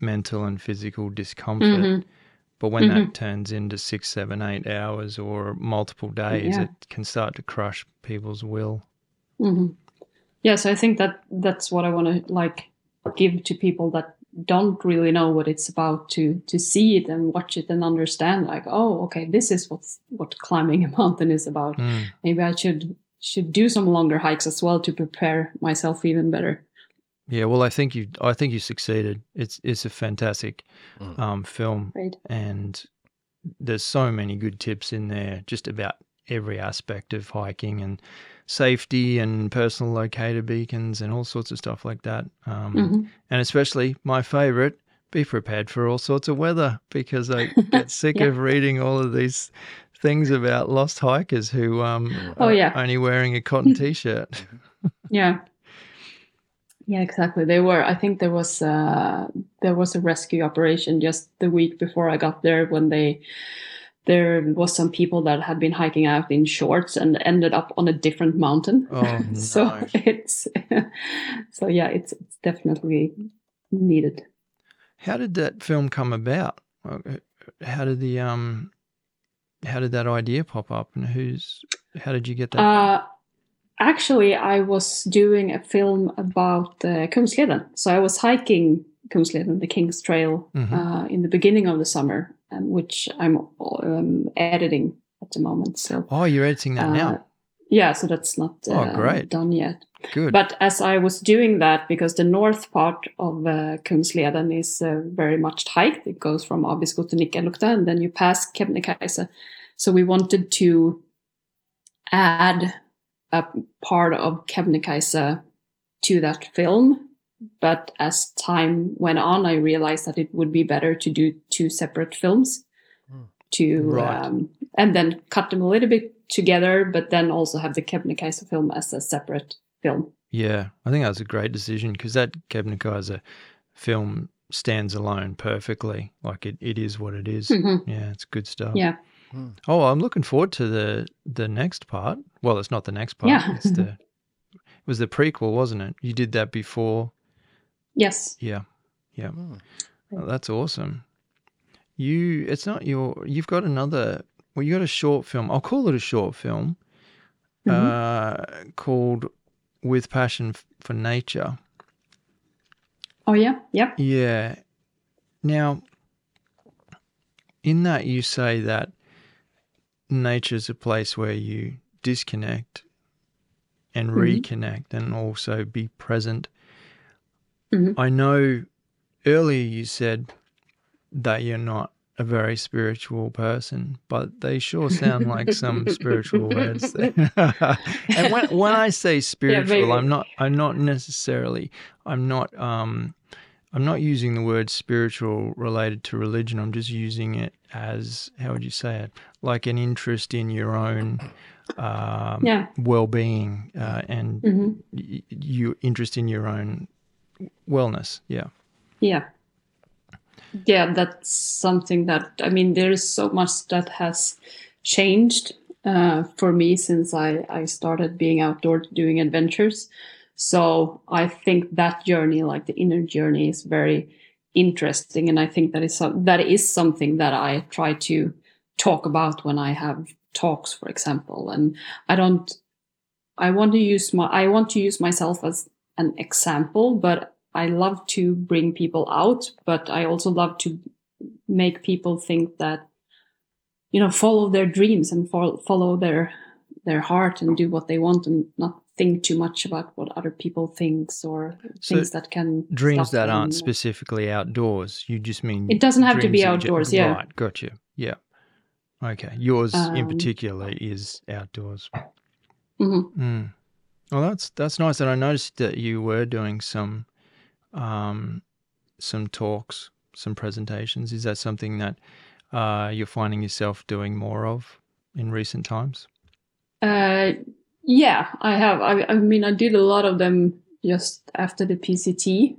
mental and physical discomfort. Mhm. But when Mhm. that turns into six, seven, eight hours or multiple days, Yeah. it can start to crush people's will. hmm Yeah, so I think that that's what I want to like give to people that don't really know what it's about to to see it and watch it and understand like oh okay this is what what climbing a mountain is about Mm. maybe i should should do some longer hikes as well to prepare myself even better Yeah, well, I think you, I think you succeeded. It's, it's a fantastic Mm. um, film, right and there's so many good tips in there, just about every aspect of hiking and safety and personal locator beacons and all sorts of stuff like that. Um, Mhm. And especially my favorite, be prepared for all sorts of weather because I get sick Yeah. of reading all of these things about lost hikers who um, Oh, are yeah. only wearing a cotton t-shirt. yeah yeah exactly they were i think there was uh there was a rescue operation just the week before i got there when they there was some people that had been hiking out in shorts and ended up on a different mountain Oh, so no. it's so yeah it's, it's definitely needed How did that film come about? How did the um, how did that idea pop up, and who's? How did you get that? uh actually i was doing a film about uh, kungsleden so i was hiking kungsleden the king's trail Mhm. uh, in the beginning of the summer um, which i'm um, editing at the moment so oh, you're editing that uh, now. yeah so that's not Oh, uh, great. done yet Good. But as I was doing that, because the north part of uh, Kungsleden is uh, very much hiked, it goes from Abisko to Nikkaluokta, and then you pass Kebnekaise. So we wanted to add a part of Kebnekaise to that film. But as time went on, I realized that it would be better to do two separate films Hmm. to Right. um, and then cut them a little bit together, but then also have the Kebnekaise film as a separate film. yeah, I think that was a great decision because that Kebnekaise film stands alone perfectly. Like it, it is what it is. Mhm. Yeah, it's good stuff. Yeah. Oh, I'm looking forward to the the next part. Well, it's not the next part. Yeah. It's the it was the prequel, wasn't it? You did that before. Yes. Yeah. Yeah. Hmm. Oh, that's awesome. You it's not your you've got another well, you got a short film. I'll call it a short film. Mhm. Uh called With Passion for Nature. Oh yeah. Yep. Yeah. Now, in that, you say that nature's a place where you disconnect and Mhm. reconnect and also be present. Mhm. I know earlier you said that you're not a very spiritual person, but they sure sound like some spiritual words there. and when when I say spiritual, maybe. I'm not I'm not necessarily I'm not um I'm not using the word spiritual related to religion. I'm just using it as how would you say it? Like an interest in your own um, Yeah. well-being uh, and hmm y- you interest in your own wellness. Yeah. Yeah. Yeah, that's something that I mean. There is so much that has changed uh, for me since I I started being outdoor doing adventures. So I think that journey, like the inner journey, is very interesting, and I think that is some, that is something that I try to talk about when I have talks, for example. And I don't, I want to use my, I want to use myself as an example, but I love to bring people out, but I also love to make people think that, you know, follow their dreams and follow, follow their, their heart and do what they want and not think too much about what other people thinks or So things that can Dreams that aren't specifically outdoors. You just mean It doesn't have to be in outdoors, yeah. Right, got you. Yeah. Okay. Yours in Um, particular is outdoors. Mhm. Mm. Well, that's that's nice. And I noticed that you were doing some um, some talks, some presentations. Is that something that uh, you're finding yourself doing more of in recent times? Uh, yeah, I have. I, I mean, I did a lot of them just after the PCT,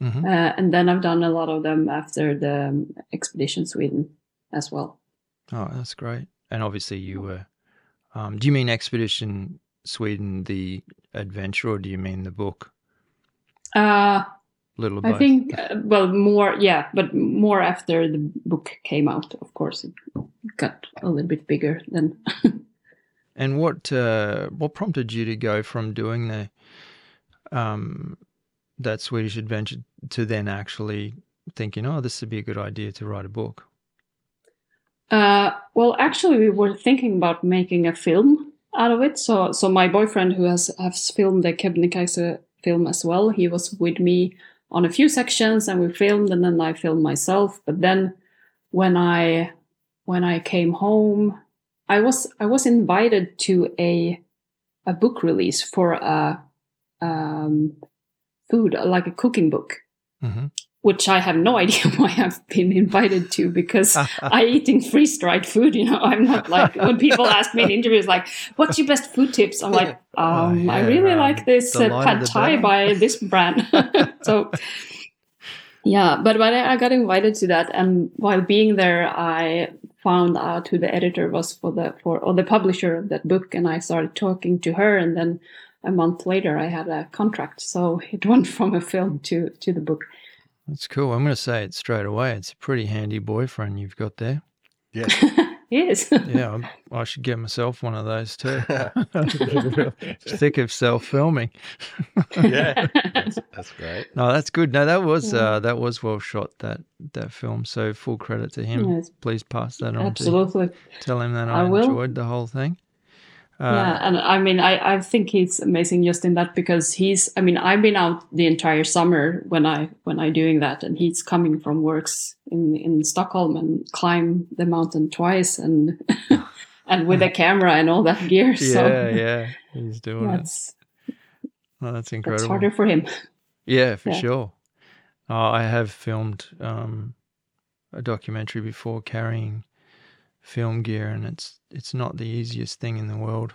hmm uh, and then I've done a lot of them after the um, Expedition Sweden as well. Oh, that's great. And obviously, you were. Um, do you mean Expedition Sweden, the adventure, or do you mean the book? Uh, Little I think, uh, well, more, yeah, but more after the book came out, of course, it got a little bit bigger then. And what uh, what prompted you to go from doing the um, that Swedish adventure to then actually thinking, oh, this would be a good idea to write a book? Uh, well, actually, we were thinking about making a film out of it. So, so my boyfriend, who has has filmed the Kebnekaise film as well, he was with me on a few sections, and we filmed, and then I filmed myself. But then, when I when I came home, I was I was invited to a a book release for a um, food like a cooking book, hmm which I have no idea why I've been invited to because I eating freeze dried food. You know, I'm not like when people ask me in interviews, like, "What's your best food tips?" I'm like, um, I yeah, really um, like this uh, pad thai better. by this brand. so, yeah, but I I got invited to that, and while being there, I found out who the editor was for the for or the publisher of that book, and I started talking to her, and then a month later, I had a contract. So it went from a film to to the book. That's cool. I'm going to say it straight away. It's a pretty handy boyfriend you've got there. Yeah. Yes. Yeah, I'm- I should get myself one of those too. Sick of self filming. yeah, that's, that's great. No, that's good. No, that was Yeah. uh, that was well shot that that film. So full credit to him. Yes. Please pass that on Absolutely. to tell him that I I, enjoyed the whole thing. Uh, yeah, and I mean, I, I think he's amazing just in that because he's. I mean, I've been out the entire summer when I when I doing that, and he's coming from works in in Stockholm and climb the mountain twice, and and with a camera and all that gear. so yeah, yeah, he's doing it. that's Oh, that's incredible. harder for him. Yeah, for Yeah. sure. Oh, I have filmed um, a documentary before carrying film gear, and it's it's not the easiest thing in the world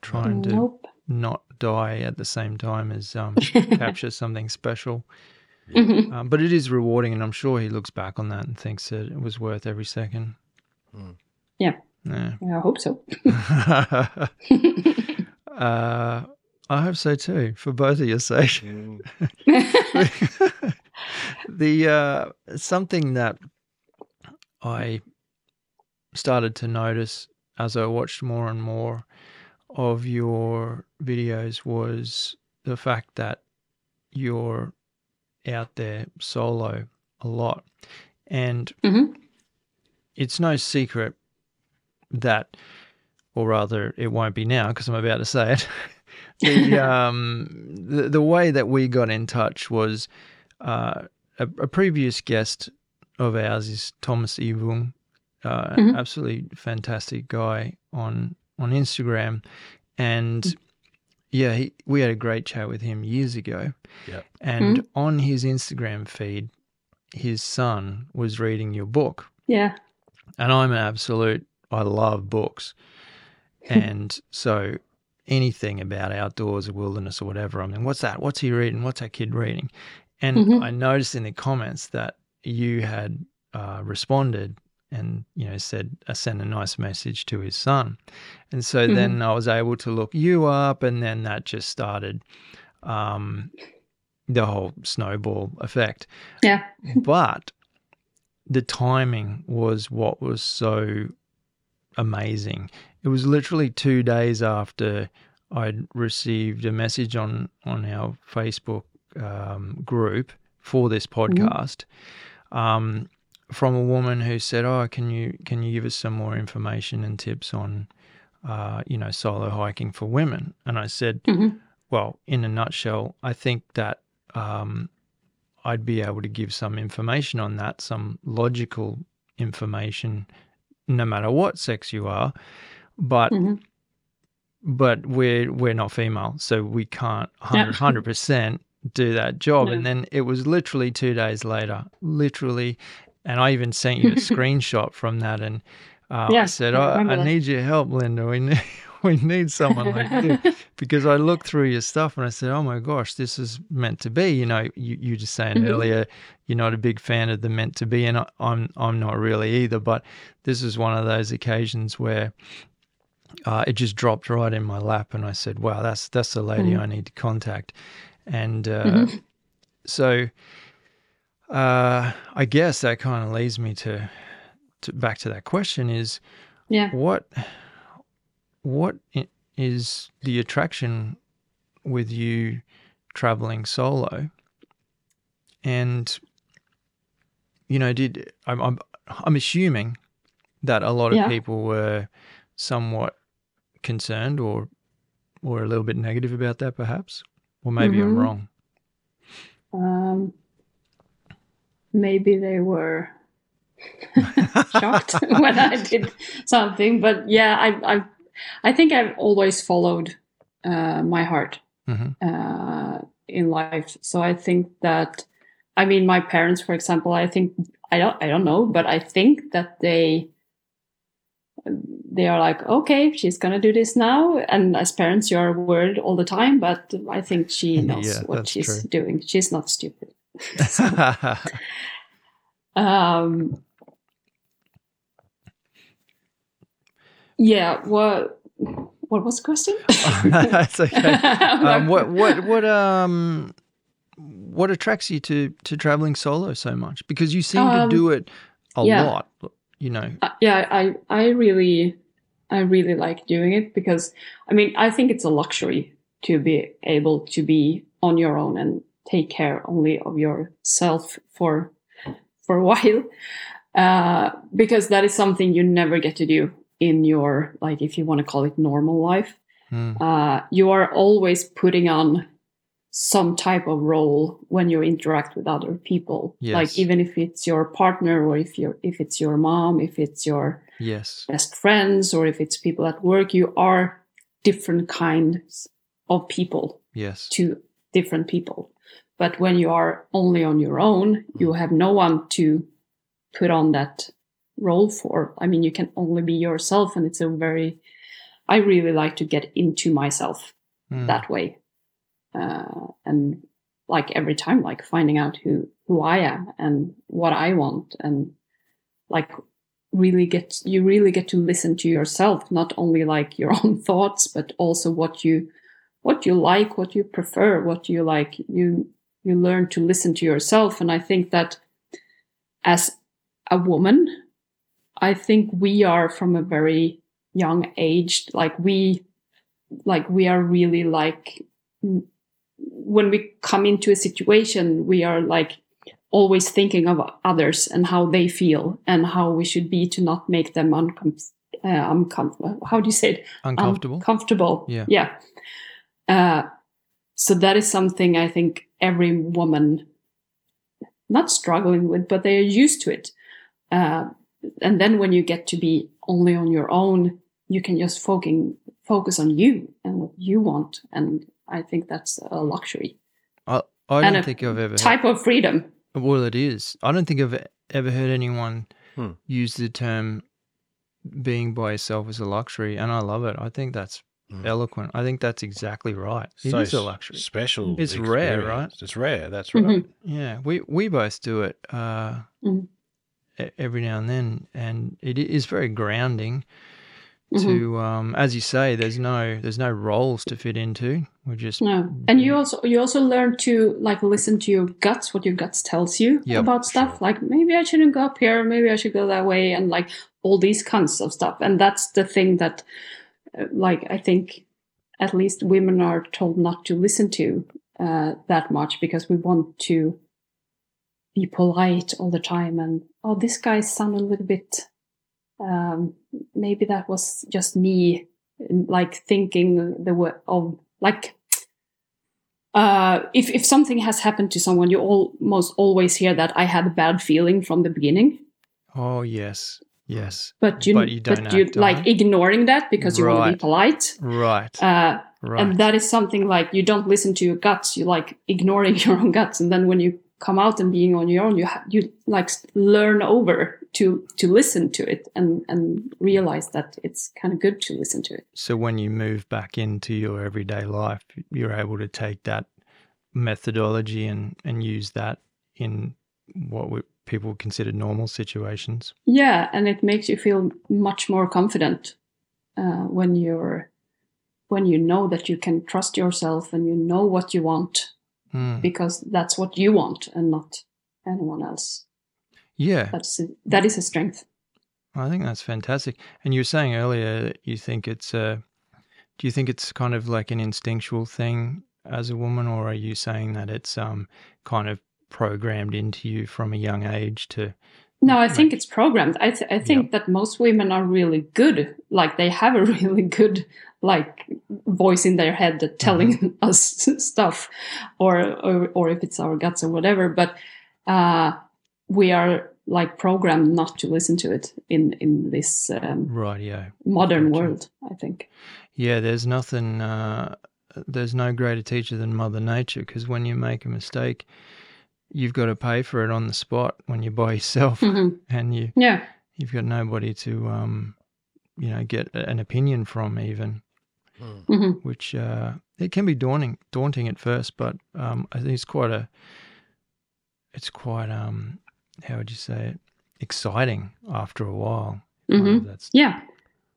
trying to not die at the same time as um, capture something special. Mhm. Um, but it is rewarding, and I'm sure he looks back on that and thinks that it was worth every second. Mm. Yeah. Yeah. Yeah, I hope so. uh, I hope so too, for both of your sake. Mm. the uh, something that I started to notice as I watched more and more of your videos was the fact that you're out there solo a lot, and Mhm. it's no secret that, or rather, it won't be now because I'm about to say it. the um the, the way that we got in touch was uh, a, a previous guest of ours is Thomas Evung, uh, Mhm. absolutely fantastic guy on on Instagram, and yeah, he, we had a great chat with him years ago. Yep. And on his Instagram feed, his son was reading your book, yeah. and I'm an absolute. I love books, and so anything about outdoors or wilderness or whatever. I mean, what's that? What's he reading? What's that kid reading? And Mhm. I noticed in the comments that you had uh, responded and you know said uh, sent a nice message to his son, and so Mhm. then I was able to look you up, and then that just started um, the whole snowball effect. Yeah. but the timing was what was so amazing. It was literally two days after I'd received a message on on our Facebook um, group for this podcast um, from a woman who said, "Oh, can you can you give us some more information and tips on, uh, you know, solo hiking for women?" And I said, Mhm. "Well, in a nutshell, I think that." Um, I'd be able to give some information on that, some logical information, no matter what sex you are. But Mhm. but we're we're not female, so we can't hundred percent do that job. No. And then it was literally two days later, literally, and I even sent you a screenshot from that, and uh, I said, I I, I need your help, Linda. We need we need someone like you because I looked through your stuff and I said, oh my gosh, this is meant to be. You know, you you just saying Mhm. earlier, you're not a big fan of the meant to be, and I, I'm I'm not really either. But this is one of those occasions where uh, it just dropped right in my lap, and I said, "Wow, that's that's the lady Mhm. I need to contact." And uh, Mhm. so, uh, I guess that kind of leads me to, to back to that question: is Yeah. what what is the attraction with you traveling solo? And you know, did I'm I'm, I'm assuming that a lot of Yeah. people were somewhat concerned or or a little bit negative about that, perhaps, or maybe I'm Mhm. wrong. Um, maybe they were shocked when I did something, but yeah, I I I think I've always followed uh, my heart Mhm. uh, in life. So I think that I mean my parents, for example, I think I don't I don't know, but I think that they they are like, okay, she's gonna do this now. And as parents, you are worried all the time, but I think she knows Yeah, what she's true. doing. She's not stupid. Um, yeah. What? What was the question? That's okay. Um, what what what um what attracts you to to traveling solo so much? Because you seem to Um, do it a yeah. lot. You know. Uh, yeah, I I really I really like doing it because I mean I think it's a luxury to be able to be on your own and take care only of yourself for for a while uh, because that is something you never get to do in your like if you want to call it normal life Mm, uh, you are always putting on some type of role when you interact with other people Yes. like even if it's your partner or if you're if it's your mom if it's your yes. best friends or if it's people at work you are different kinds of people Yes. to different people but when you are only on your own you have no one to put on that role for. I mean you can only be yourself and it's a very i really like to get into myself Mm, that way. Uh, and like every time like finding out who who i am and what i want and like really get you really get to listen to yourself not only like your own thoughts but also what you what you like what you prefer what you like. You you learn to listen to yourself and i think that as a woman i think we are from a very young age like we like we are really like when we come into a situation we are like always thinking of others and how they feel and how we should be to not make them uncom- uh, uncomfortable how do you say it Uncomfortable. uncomfortable Yeah. yeah uh, so that is something i think every woman not struggling with but they are used to it uh, and then when you get to be only on your own you can just focus focus on you and what you want and i think that's a luxury I, I don't a think I've ever. type of freedom well, it is. I don't think I've ever heard anyone Hmm. use the term being by yourself as a luxury, and I love it. I think that's Mm. eloquent. I think that's exactly right. It So is a s- luxury. Special. It's rare, right? It's rare. That's right. Mhm. Yeah, we we both do it uh, e- every now and then, and it is very grounding to um, as you say there's no there's no roles to fit into we're just No, and you also you also learn to like listen to your guts, what your guts tells you Yep, about stuff. Like maybe I shouldn't go up here, maybe I should go that way, and like all these kinds of stuff. And that's the thing that, like, I think at least women are told not to listen to uh, that much because we want to be polite all the time. And oh, this guy sounded a little bit. Um, maybe that was just me, like thinking the word of like uh, if if something has happened to someone, you almost always hear that I had a bad feeling from the beginning, oh yes yes but you But you don't but you on like ignoring that because you want to be polite. right Uh, right And that is something like you don't listen to your guts. You like ignoring your own guts, and then when you come out and being on your own, you ha- you like learn over to to listen to it and and realize that it's kind of good to listen to it. so when you move back into your everyday life you're able to take that methodology and and use that in what we, people consider normal situations Yeah, and it makes you feel much more confident uh, when you're when you know that you can trust yourself and you know what you want Hmm. because that's what you want and not anyone else. yeah That's a, that is a strength. I think that's fantastic. And you were saying earlier that you think it's a. Do you think it's kind of like an instinctual thing as a woman, or are you saying that it's um kind of programmed into you from a young age to? No, I think it's programmed. I th- I think that most women are really good. Like they have a really good like voice in their head that telling us stuff, or, or or if it's our guts or whatever. But uh, we are like programmed not to listen to it in in this um, Right. Yeah. modern Gotcha. world. I think. Yeah. There's nothing. Uh, there's no greater teacher than Mother Nature because when you make a mistake, you've got to pay for it on the spot when you're by yourself, Mhm. and you Yeah. you've got nobody to um, you know, get an opinion from even. hmm which uh, it can be daunting daunting at first, but um, I think it's quite a it's quite um how would you say it exciting after a while. Kind hmm of That's Yeah.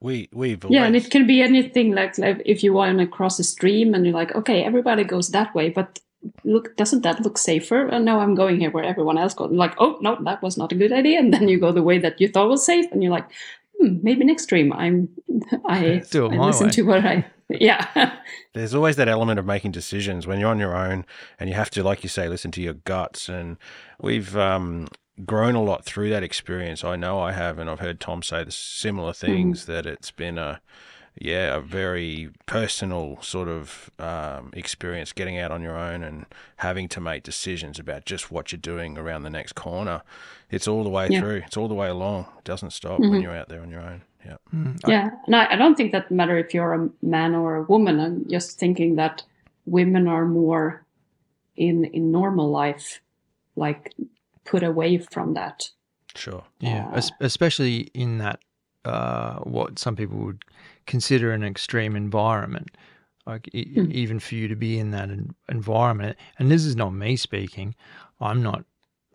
We we've Yeah, and it can be anything like, like if you want to cross a stream and you're like, okay, everybody goes that way, but look, doesn't that look safer? And now I'm going here where everyone else goes. Like, oh no, that was not a good idea. And then you go the way that you thought was safe, and you're like, hmm, maybe next stream I'm I, Do it I my listen way. to what I yeah there's always that element of making decisions when you're on your own and you have to, like you say, listen to your guts. And we've um, grown a lot through that experience. I know I have, and I've heard Tom say the similar things that it's been a yeah, a very personal sort of um, experience getting out on your own and having to make decisions about just what you're doing around the next corner. It's all the way Yeah. through. It's all the way along. It doesn't stop Mhm. when you're out there on your own. Yeah. Mm, I- yeah. And I, I don't think that matter if you're a man or a woman. I'm just thinking that women are more in in normal life, like put away from that. Sure. yeah, Uh, es- especially in that uh, what some people would consider an extreme environment. Like e- Mm. even for you to be in that environment, and this is not me speaking. I'm not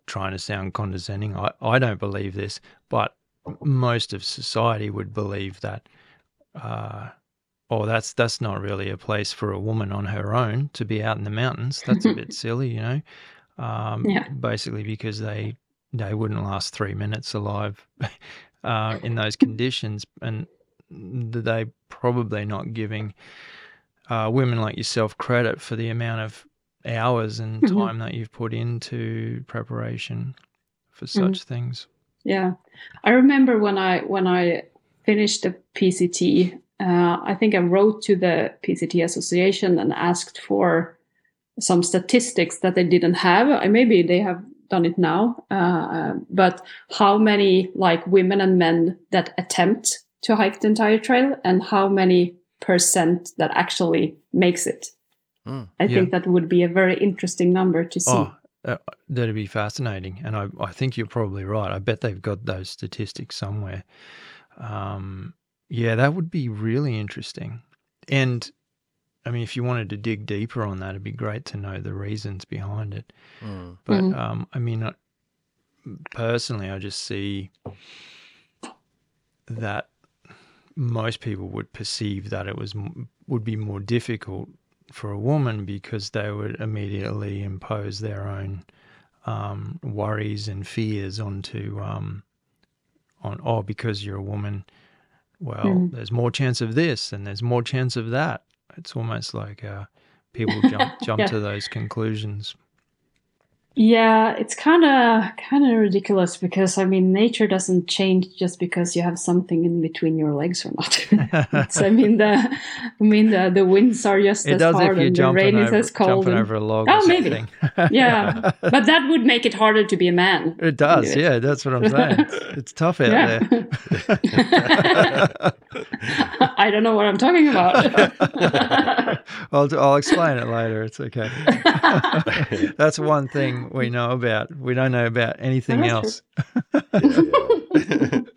trying to sound condescending. I, I don't believe this, but most of society would believe that. Uh, oh, that's that's not really a place for a woman on her own to be out in the mountains. That's a bit silly, you know. Um, Yeah. Basically, because they they wouldn't last three minutes alive uh, in those conditions, and th- they probably not giving uh, women like yourself credit for the amount of hours and Mhm. time that you've put into preparation for such things. Yeah, I remember when I when I finished the PCT. Uh, I think I wrote to the PCT Association and asked for some statistics that they didn't have. I maybe they have done it now, uh, but how many like women and men that attempt to hike the entire trail, and how many percent that actually makes it? Mm. I Yeah. think that would be a very interesting number to see. Oh, uh, that'd be fascinating. And I, I think you're probably right. I bet they've got those statistics somewhere. Um, yeah, that would be really interesting. And I mean, if you wanted to dig deeper on that, it'd be great to know the reasons behind it. Mm. But Mhm. um, I mean, uh, personally, I just see that most people would perceive that it was would be more difficult for a woman because they would immediately impose their own um, worries and fears onto um, on oh because you're a woman well Mhm. there's more chance of this and there's more chance of that it's almost like uh, people jump jump Yeah. to those conclusions Yeah, it's kind of kind of ridiculous because I mean, nature doesn't change just because you have something in between your legs or not. It's- I mean, the I mean the the winds are just it as hard and the rain is as cold. jumping and- over a log Oh, maybe. yeah, but that would make it harder to be a man. it does yeah that's what i'm saying it's, it's tough out Yeah. there I don't know what I'm talking about. I'll, I'll explain it later. It's okay. That's one thing we know about. We don't know about anything else.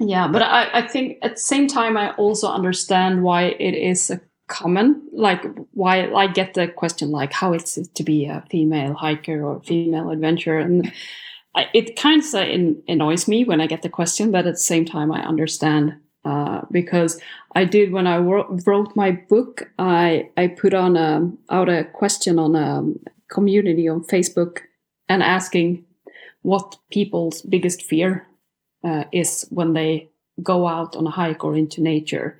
Yeah, but I, I think at the same time I also understand why it is a common like why I get the question like how it's to be a female hiker or female adventurer and I, it kind of in, annoys me when I get the question, but at the same time I understand uh, because I did when I wrote, wrote my book I I put on a, out a question on a community on Facebook and asking what people's biggest fear uh, is when they go out on a hike or into nature.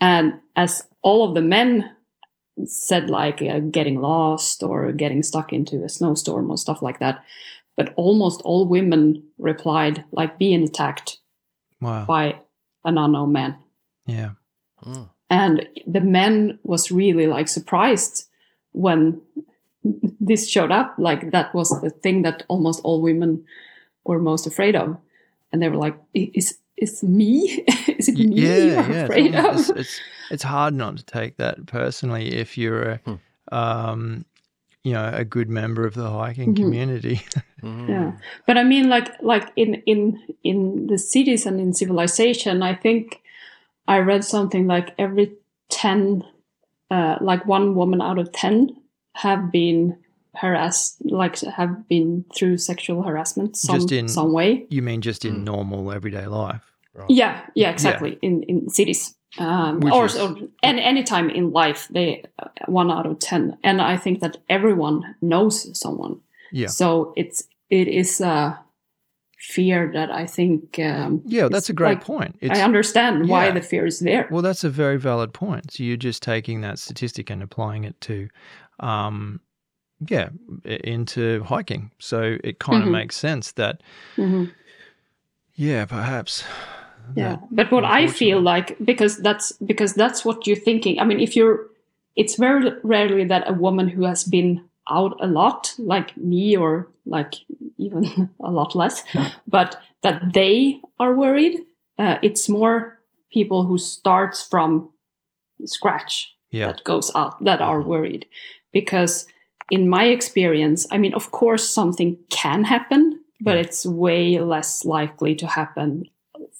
And as all of the men said, like uh, getting lost or getting stuck into a snowstorm or stuff like that, but almost all women replied, like being attacked Wow. by an unknown man. Yeah. Mm. And the men was really like surprised when this showed up. Like that was the thing that almost all women were most afraid of. And they were like, "I- is is me? is it Y- me yeah, you're yeah. afraid it's, almost- of? it's, it's it's hard not to take that personally if you're a, Hmm. um, you know, a good member of the hiking Mhm. community. Mm. Yeah. But I mean like like in in in the cities and in civilization, I think I read something like every ten uh, like one woman out of ten have been harassed like have been through sexual harassment some Just in- some way. you mean just in Hmm. normal everyday life? Yeah, yeah, exactly. In in cities, um, or, is- or any any time in life, they uh, one out of ten, and I think that everyone knows someone. Yeah. So it's it is a fear that I think. Um, Yeah, that's a great like- point. It's, I understand why yeah. the fear is there. Well, that's a very valid point. So you're just taking that statistic and applying it to, um, yeah, into hiking. So it kind of Mhm. makes sense that, Mhm. yeah, perhaps. Yeah, but what I feel like because that's because that's what you're thinking. I mean, if you're, it's very rarely that a woman who has been out a lot, like me, or like even a lot less, but that they are worried. Uh, it's more people who starts from scratch yeah, that goes out that are worried because in my experience i mean of course something can happen but it's way less likely to happen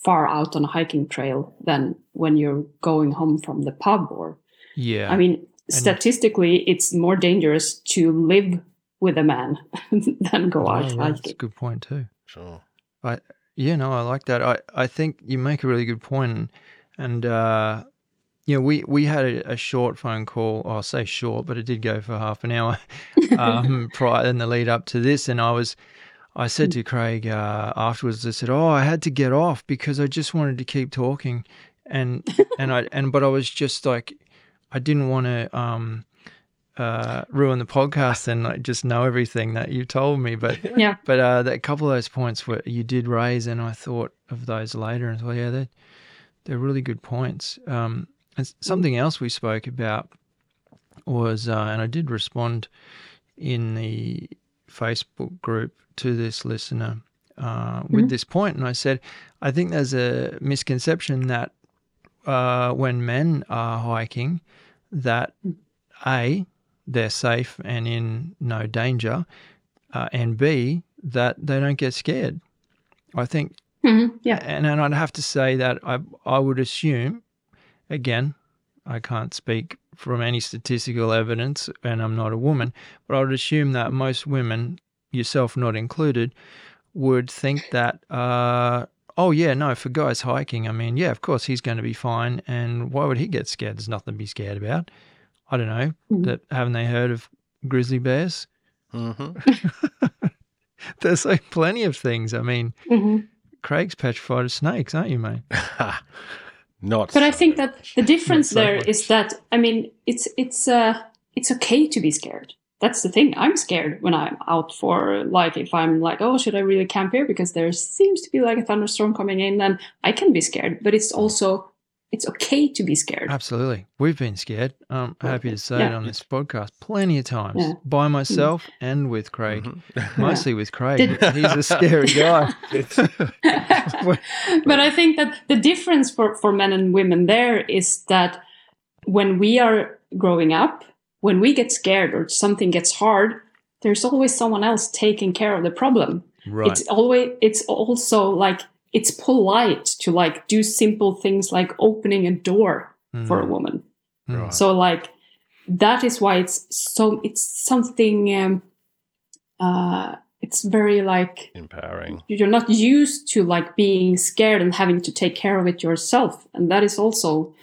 far out on a hiking trail than when you're going home from the pub or yeah. i mean statistically it's more dangerous to live with a man than go Oh, out yeah, that's a good point too. Sure. I, yeah, no, I like that. I, I think you make a really good point, and uh, you know, we we had a, a short phone call. I'll say short, but it did go for half an hour um, prior in the lead up to this, and I was. I said to Craig uh, afterwards. I said, "Oh, I had to get off because I just wanted to keep talking, and and I and but I was just like, I didn't want to um, uh, ruin the podcast and like just know everything that you told me. But yeah but uh, that, a couple of those points where you did raise, and I thought of those later, and thought, yeah, they're they're really good points. Um, and something else we spoke about was, uh, and I did respond in the Facebook group to this listener uh, with Mhm. this point, and I said, I think there's a misconception that uh, when men are hiking, that a they're safe and in no danger, uh, and B, that they don't get scared. I think, Mhm, yeah and, and I'd have to say that I, I would assume, again, I can't speak from any statistical evidence, and I'm not a woman, but I would assume that most women, yourself not included, would think that uh, oh yeah, no, for guys hiking, I mean, yeah, of course he's going to be fine, and why would he get scared? There's nothing to be scared about. I don't know. Mhm. That haven't they heard of grizzly bears? hmm There's like plenty of things. I mean, Mhm. Craig's petrified of snakes, aren't you, mate? Not. But I think that the difference so there much. is that I mean it's it's uh it's okay to be scared. That's the thing. I'm scared when I'm out for like if I'm like oh should I really camp here because there seems to be like a thunderstorm coming in then I can be scared. But it's also it's okay to be scared. Absolutely. We've been scared. I'm happy to say it on this podcast plenty of times Yeah. by myself and with Craig. Mhm. Mostly with Craig. Did- He's a scary guy. but I think that the difference for, for men and women there is that when we are growing up, when we get scared or something gets hard, there's always someone else taking care of the problem. right. It's always it's also like it's polite to like do simple things like opening a door for a Mm, woman. mm. So like that is why it's so it's something um uh it's very like empowering. you're not used to like being scared and having to take care of it yourself and that is also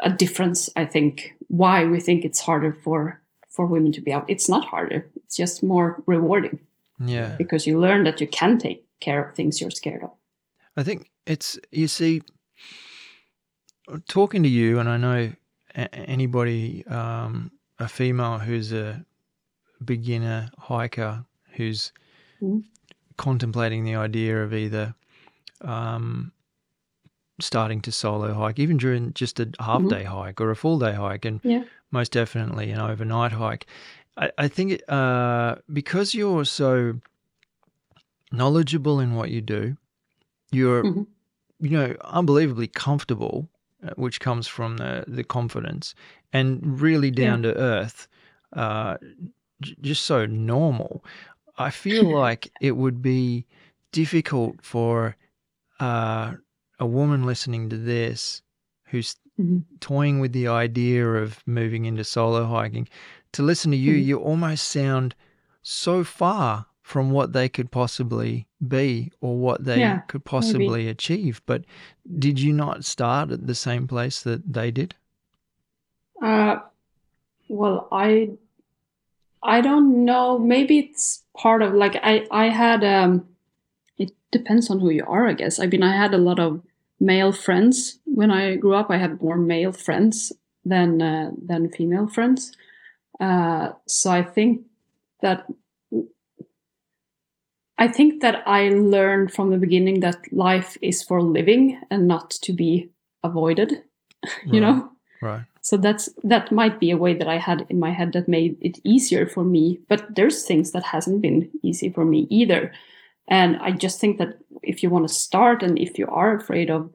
a difference i think why we think it's harder for for women to be out it's not harder it's just more rewarding Yeah. because you learn that you can take care of things you're scared of I think it's you see, talking to you, and I know anybody, um, a female who's a beginner hiker who's Mhm. contemplating the idea of either um, starting to solo hike, even during just a half Mhm. day hike or a full day hike, and Yeah. most definitely an overnight hike. I, I think uh, because you're so knowledgeable in what you do, you're Mhm. you know unbelievably comfortable, uh, which comes from the the confidence and really down to earth, uh, j- just so normal. I feel like it would be difficult for uh, a woman listening to this who's Mhm. toying with the idea of moving into solo hiking to listen to you Mhm. you almost sound so far from what they could possibly be or what they Yeah, could possibly achieve but did you not start at the same place that they did Uh, well, I I don't know. Maybe it's part of like I I had um. It depends on who you are, I guess. I mean, I had a lot of male friends when I grew up. I had more male friends than uh, than female friends. Uh, so I think that I think that I learned from the beginning that life is for living and not to be avoided. you Right. know right so that's that might be a way that i had in my head that made it easier for me but there's things that hasn't been easy for me either and i just think that if you want to start and if you are afraid of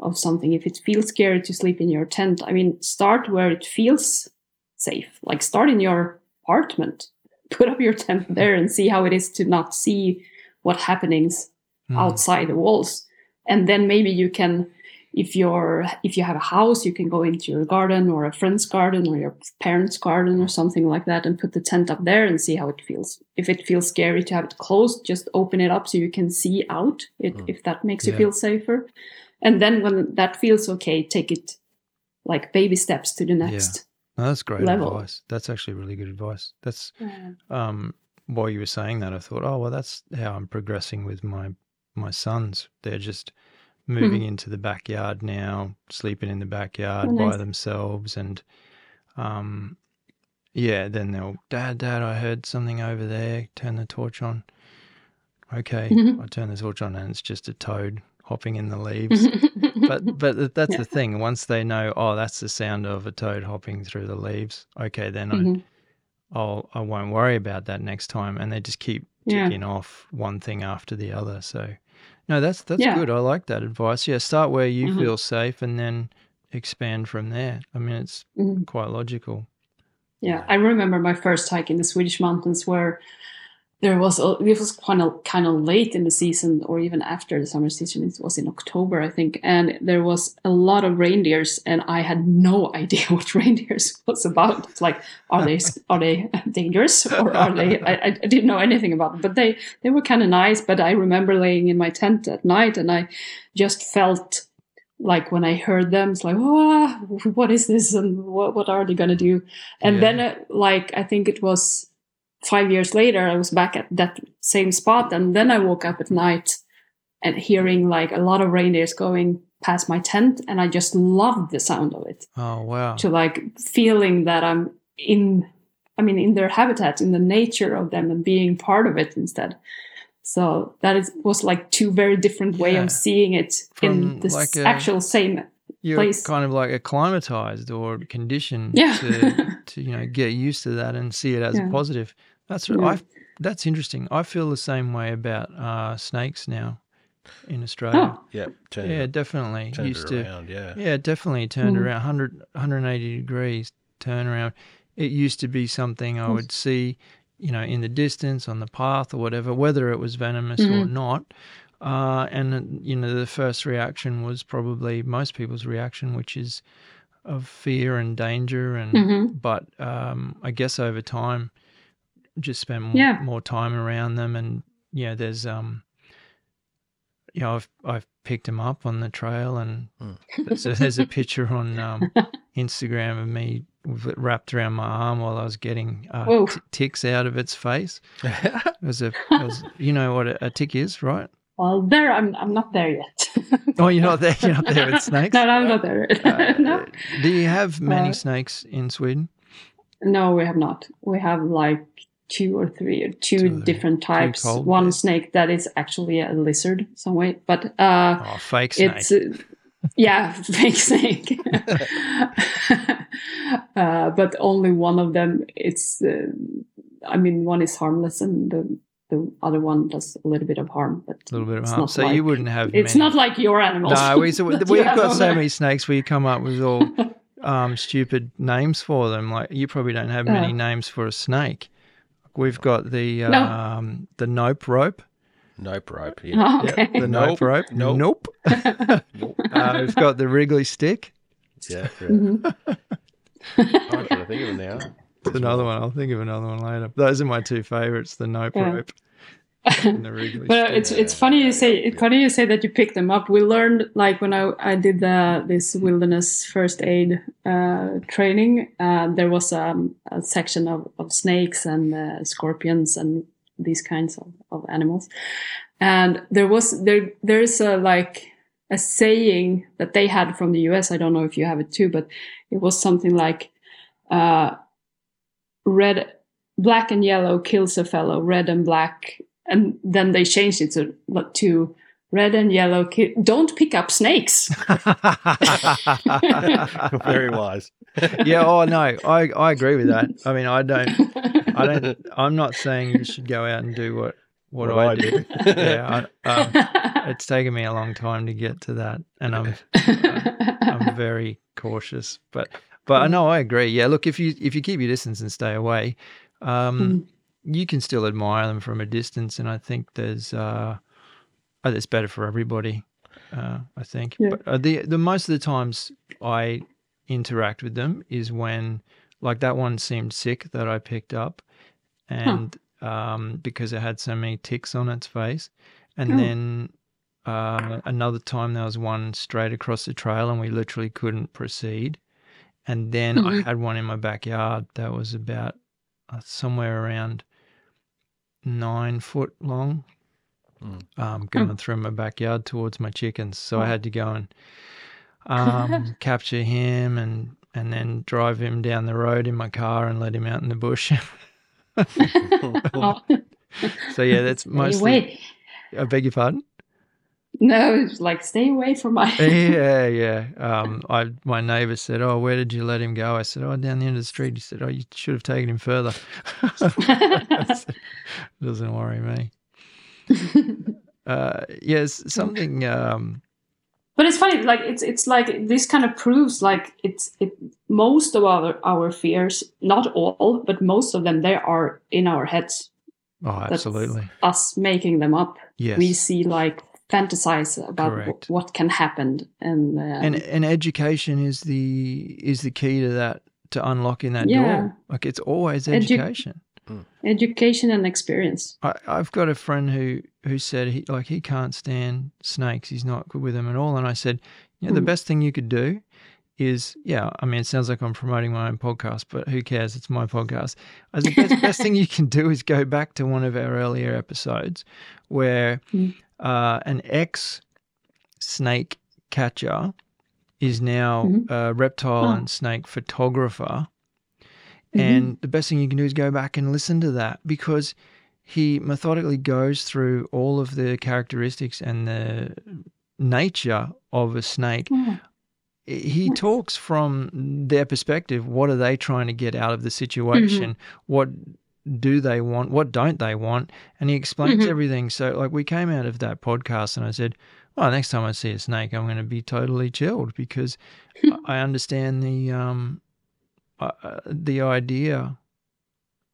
of something if it feels scary to sleep in your tent i mean start where it feels safe like start in your apartment put up your tent there and see how it is to not see what happenings Mm. outside the walls. And then maybe you can if you're if you have a house you can go into your garden or a friend's garden or your parents garden or something like that and put the tent up there and see how it feels. If it feels scary to have it closed just open it up so you can see out it, Mm. if that makes you feel safer. And then when that feels okay take it like baby steps to the next No, that's great level. advice that's actually really good advice that's um, while you were saying that, I thought, oh well, that's how I'm progressing with my my sons. They're just moving into the backyard now, sleeping in the backyard Oh, by themselves, and um, yeah, then they'll, Dad, Dad, I heard something over there. Turn the torch on. Okay. I turn the torch on, and it's just a toad hopping in the leaves. but but that's Yeah. the thing. Once they know, oh, that's the sound of a toad hopping through the leaves. Okay, then I Mhm. I'll I won't worry about that next time, and they just keep Yeah. ticking off one thing after the other. So, no, that's that's Yeah. good. I like that advice. Yeah, start where you Mhm. feel safe, and then expand from there. I mean, it's Mhm. quite logical. Yeah, I remember my first hike in the Swedish mountains where there was a, it was kind of kind of late in the season or even after the summer season it was in october i think and there was a lot of reindeers and i had no idea what reindeers was about it's like are they are they dangerous or are they I, I didn't know anything about them but they they were kind of nice but i remember laying in my tent at night and i just felt like when I heard them, it's like, oh, what is this and what, what are they going to do? And Yeah. then, uh, like, I think it was five years later, I was back at that same spot. And then I woke up at night and hearing like a lot of reindeers going past my tent. And I just loved the sound of it Oh wow. to like feeling that I'm in, I mean, in their habitat, in the nature of them and being part of it instead. So that is, was like two very different way Yeah. of seeing it From in the like a- actual same. You're place. kind of like acclimatized or conditioned Yeah. to, to you know get used to that and see it as a positive. That's Yeah. I. That's interesting. I feel the same way about uh, snakes now in Australia. Oh, Yeah, turn yeah, definitely. turn Used it to. around. Yeah. Yeah, definitely turned Mm. around 100, 180 degrees turn around. It used to be something I would see, you know, in the distance on the path or whatever, whether it was venomous or Mhm. not. Uh, and, you know, the first reaction was probably most people's reaction, which is of fear and danger. And, Mhm. but um, I guess over time, just spend more, Yeah. more time around them. And, yeah, there's, um, you know, I've, I've picked them up on the trail and there's a, there's a picture on um, Instagram of me wrapped around my arm while I was getting uh, t- ticks out of its face. It was a, it was, you know what a, a tick is, right? Well, there I'm. I'm not there yet. Oh, you're not there. You're not there with snakes. no, no, I'm not there. Uh, no, Do you have many Uh, snakes in Sweden? no, we have not. We have like two or three, or two, Two or three. different types. cold, One yeah. snake that is actually a lizard, some way, but uh, Oh, fake snake. it's uh, yeah, fake snake. uh, but only one of them. It's. Uh, I mean, one is harmless, and the the other one does a little bit of harm. But a little bit of harm. So like- you wouldn't have. It's many. not like your animals. No, we, so that we've got so many snakes where you come up with all um, stupid names for them. Like you probably don't have many Yeah. names for a snake. We've got the No. um, the nope rope. Nope rope. Yeah. Oh, Yeah, the nope, Nope. rope. Nope. Nope. uh, we've got the Wrigley stick. yeah. yeah. Mhm. I'm trying to think of it now. It's another one. I'll think of another one later. Those are my two favorites: the nope Yeah. rope and the But it's it's funny you say it's funny you say that you picked them up. We learned like when I I did the this wilderness first aid uh, training. Uh, there was um, a section of, of snakes and uh, scorpions and these kinds of, of animals, and there was there there's a like a saying that they had from the U.S. I don't know if you have it too, but it was something like uh, red black and yellow kills a fellow red and black and then they changed it to to red and yellow ki- don't pick up snakes Very wise. yeah. Oh no, I I agree with that. I mean, I don't. I don't. I'm not saying you should go out and do what what, What I, I do. do. yeah, I, um, it's taken me a long time to get to that, and I'm I'm very cautious. But but I know I agree. Yeah, look, if you if you keep your distance and stay away, um, you can still admire them from a distance, and I think there's uh, uh, it's better for everybody. Uh, I think. Yeah. But uh, the the most of the times I interact with them is when like that one seemed sick that I picked up, and um, because it had so many ticks on its face, and Oh. then uh, another time there was one straight across the trail and we literally couldn't proceed. And then I Mhm. had one in my backyard that was about uh, somewhere around nine foot long, Mm. um, going through my backyard towards my chickens. So I had to go and um, capture him and and then drive him down the road in my car and let him out in the bush. oh, so yeah, that's mostly. away. I beg your pardon. no it's like stay away from my yeah, yeah. Um, I my neighbour said, "Oh, where did you let him go?" I said, "Oh, down the end of the street." He said, "Oh, you should have taken him further." Doesn't worry me. Uh, yes, something. Um, but it's funny like it's it's like this kind of proves like it's it most of our our fears not all but most of them they are in our heads Oh, That's absolutely. us making them up. Yes. We see like fantasize about Correct. w- what can happen, and, um, and and education is the is the key to that to unlocking that Yeah. door. Like it's always Edu- education. education and experience. I, I've got a friend who who said he like he can't stand snakes. He's not good with them at all. And I said, you know, the Mm. best thing you could do is yeah. I mean, it sounds like I'm promoting my own podcast, but who cares? It's my podcast. I said, best best thing you can do is go back to one of our earlier episodes where Mm. Uh, an ex snake catcher is now Mhm. a reptile Oh. and snake photographer. Mhm. And the best thing you can do is go back and listen to that because he methodically goes through all of the characteristics and the nature of a snake. Oh, He Nice. talks from their perspective. What are they trying to get out of the situation? What do they want? What don't they want? And he explains Mhm. everything. So, like, we came out of that podcast and I said, well, next time I see a snake, I'm going to be totally chilled because I understand the um, uh, uh, the idea,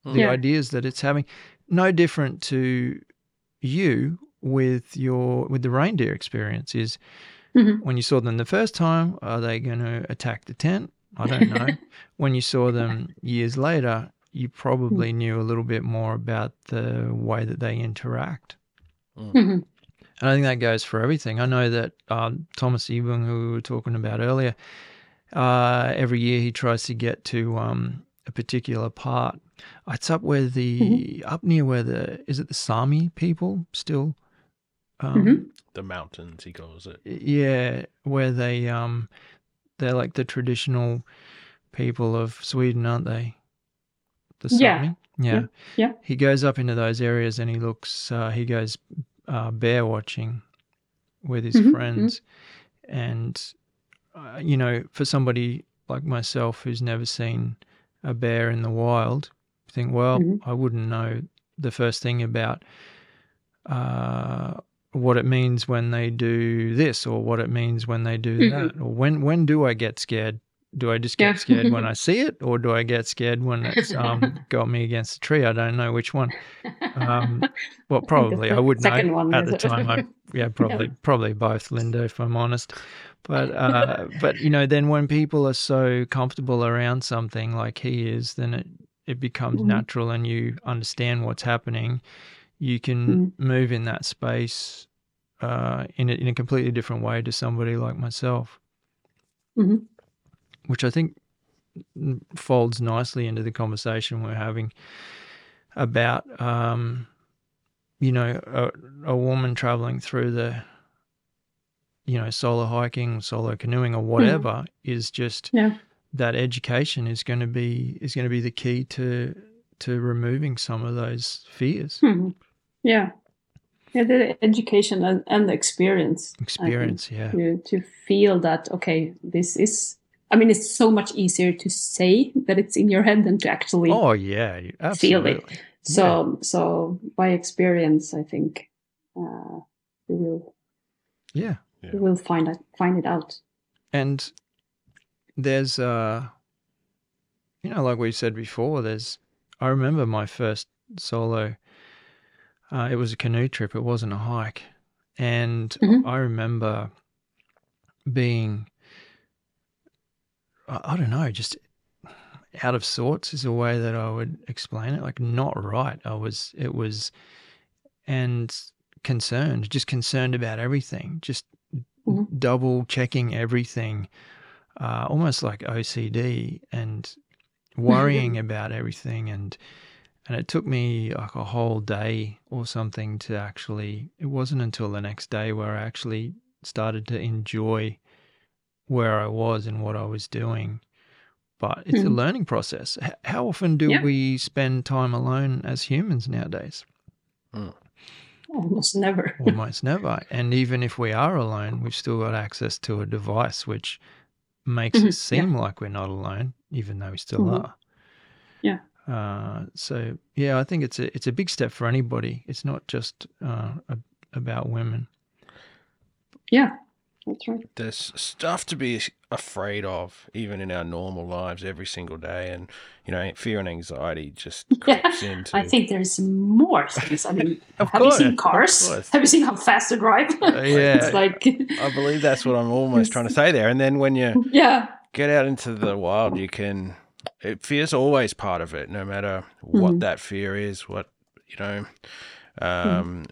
the Yeah. ideas that it's having. No different to you with your with the reindeer experience is Mhm. when you saw them the first time. Are they going to attack the tent? I don't know. when you saw them years later, you probably knew a little bit more about the way that they interact. Mhm. And I think that goes for everything. I know that um, Thomas Ebung, who we were talking about earlier, uh, every year he tries to get to um, a particular part. It's up where the up near where the is it the Sami people still? Um, Mhm. The mountains, he calls it. Yeah, where they um they're like the traditional people of Sweden, aren't they? The Yeah. Yeah. Yeah. Yeah. He goes up into those areas and he looks uh, he goes uh, bear watching with his Mhm, friends and uh, you know, for somebody like myself who's never seen a bear in the wild, think, well, Mhm. I wouldn't know the first thing about uh, what it means when they do this or what it means when they do Mhm. that or when when do I get scared? Do I just get Yeah. scared when I see it or do I get scared when it's um, got me against a tree? I don't know which one. Um, well, probably I the would know one, at the it? time. I yeah, probably probably both, Linda, if I'm honest. But uh, but you know, then when people are so comfortable around something like he is, then it it becomes Mhm. natural, and you understand what's happening. You can Mm. move in that space uh, in a, in a completely different way to somebody like myself, Mhm. Which I think mm, folds nicely into the conversation we're having about um, you know a, a woman traveling through the you know solo hiking solo canoeing or whatever is just Yeah. that education is going to be is going to be the key to to removing some of those fears Mhm. Yeah. Yeah, the education and, and the experience. I think. experience yeah to, to feel that okay this is i mean it's so much easier to say that it's in your head than to actually oh yeah you- Feel it. absolutely. So so by experience i think uh, we will yeah. We will find it find it out. And there's uh you know like we said before there's i remember my first solo uh, it was a canoe trip it wasn't a hike. And Mhm. i remember being I, don't know just out of sorts is a way that i would explain it like not right i was it was and concerned just concerned about everything just Mhm. double checking everything uh, almost like OCD and worrying about everything and and it took me like a whole day or something to actually it wasn't until the next day where I actually started to enjoy where I was and what I was doing but it's a Mhm. learning process how often do Yeah. we spend time alone as humans nowadays almost never almost never. And even if we are alone, we've still got access to a device which makes Mhm, us seem like we're not alone, even though we still Mhm. are. Yeah. Uh, so yeah, I think it's a it's a big step for anybody. It's not just uh, a, about women. yeah That's right. there's stuff to be afraid of even in our normal lives every single day and you know fear and anxiety just creeps into I think there's more things. I mean, have course, you seen cars? Have you seen how fast they drive? yeah. it's like, i believe that's what i'm almost trying to say there and then when you yeah, get out into the wild you can it, fear's always part of it no matter what Mhm. that fear is what you know um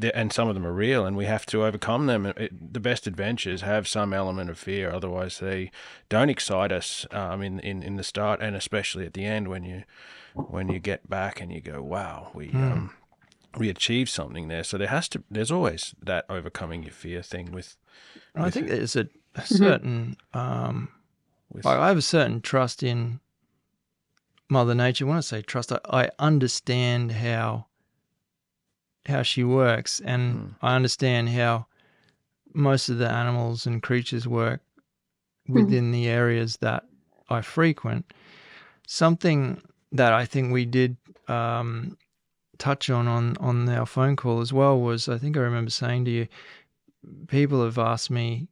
th- and some of them are real and we have to overcome them. It, the best adventures have some element of fear otherwise they don't excite us um in, in in the start and especially at the end when you when you get back and you go wow we um we achieved something there. So there has to there's always that overcoming your fear thing with I think there's a, a certain um, with I I have a certain trust in Mother Nature. When I say trust, I, I understand how how she works, and Mm. I understand how most of the animals and creatures work within the areas that I frequent. Something that I think we did um, touch on, on on our phone call as well was I think I remember saying to you, people have asked me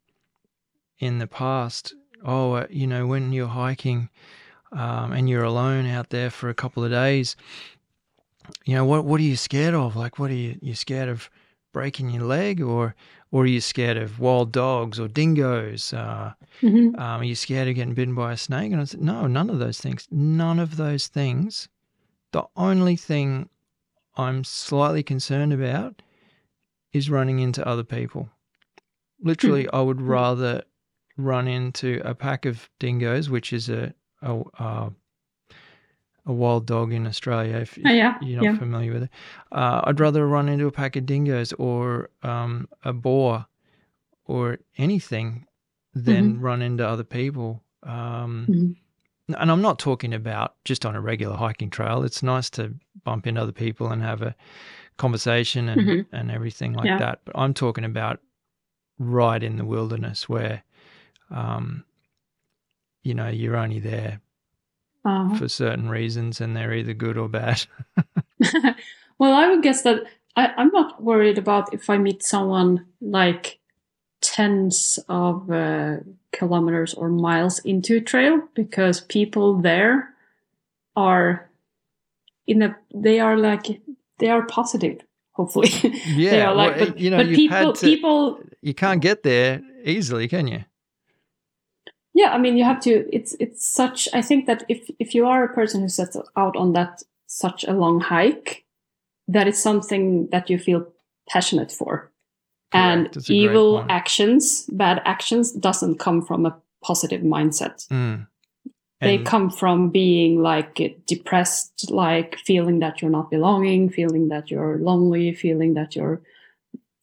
in the past, oh, uh, you know, when you're hiking um, and you're alone out there for a couple of days, you know, what what are you scared of? Like, what are you you scared of breaking your leg, or or are you scared of wild dogs or dingoes? Uh, Mhm. um, are you scared of getting bitten by a snake? And I said, no, none of those things. None of those things. The only thing I'm slightly concerned about is running into other people. Literally, I would rather run into a pack of dingoes, which is a a, a, a wild dog in Australia. If, if Oh, yeah, you're not yeah. familiar with it, uh, I'd rather run into a pack of dingoes or um, a boar or anything than run into other people. Um, Mhm. And I'm not talking about just on a regular hiking trail. It's nice to bump into other people and have a conversation and, Mhm. and everything like Yeah. that. But I'm talking about right in the wilderness where, um, you know, you're only there Uh-huh. for certain reasons and they're either good or bad. well, I would guess that I, I'm not worried about if I meet someone like tens of uh, kilometers or miles into a trail because people there are in a they are like they are positive hopefully they Yeah, are like well, but, you know, but people to- people you can't get there easily, can you? Yeah i mean you have to it's it's such i think that if if you are a person who sets out on that such a long hike that is something that you feel passionate for and Correct. That's a great evil actions bad actions doesn't come from a positive mindset Mm. they come from being like depressed like feeling that you're not belonging feeling that you're lonely feeling that you're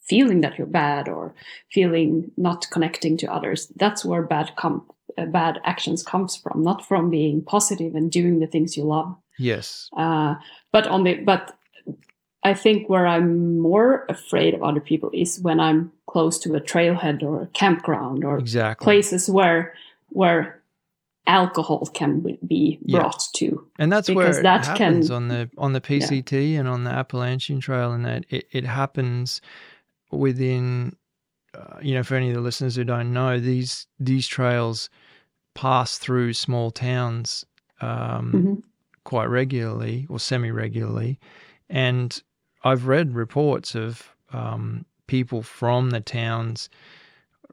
feeling that you're bad or feeling not connecting to others that's where bad come bad actions comes from not from being positive and doing the things you love Yes. uh, but on the but I think where I'm more afraid of other people is when I'm close to a trailhead or a campground or Exactly. places where where alcohol can be- be Yeah. brought to. and that's where because it that happens can- on the on the PCT and on the Appalachian Trail, and that it, it happens within. Uh, you know, for any of the listeners who don't know, these these trails pass through small towns um, Mhm. quite regularly or semi regularly, and I've read reports of um, people from the towns,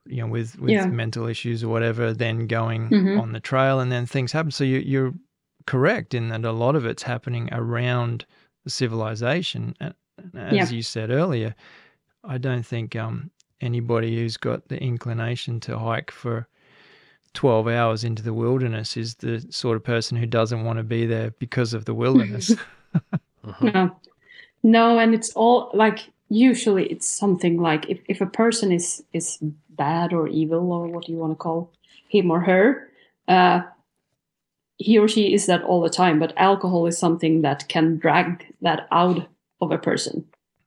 you know, with with Yeah. mental issues or whatever, then going Mhm. on the trail, and then things happen. So you, you're correct in that a lot of it's happening around the civilization. And and as Yeah. you said earlier, I don't think um, anybody who's got the inclination to hike for 12 hours into the wilderness is the sort of person who doesn't want to be there because of the wilderness. Mhm. No, no, and it's all like usually it's something like if, if a person is is bad or evil or what do you want to call him or her, uh, he or she is that all the time. But alcohol is something that can drag that out of a person.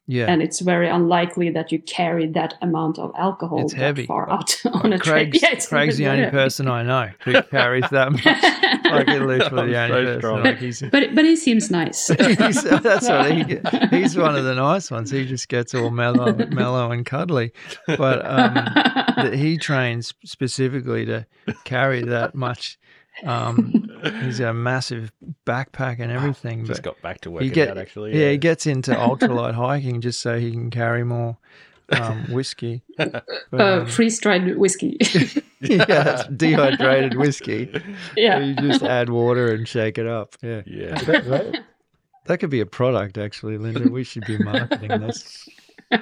Yeah. and it's very unlikely that you carry that amount of alcohol It's that heavy. far out on a train. Craig's, Yeah, Craig's the only heavy. person I know who carries that much. Like literally the only so person. strong. Like, but but he seems nice. he's, that's right. He, he's one of the nice ones. He just gets all mellow, mellow and cuddly. But um, that he trains specifically to carry that much. Um, he's a massive backpack and everything. Just got back to he working get, out actually. yeah, he gets into ultralight hiking just so he can carry more um, whiskey. But, uh, um, freeze dried whiskey. yeah, that's dehydrated whiskey. yeah. You just add water and shake it up. Yeah. Yeah. That, that- that could be a product, actually, Linda. We should be marketing this. No,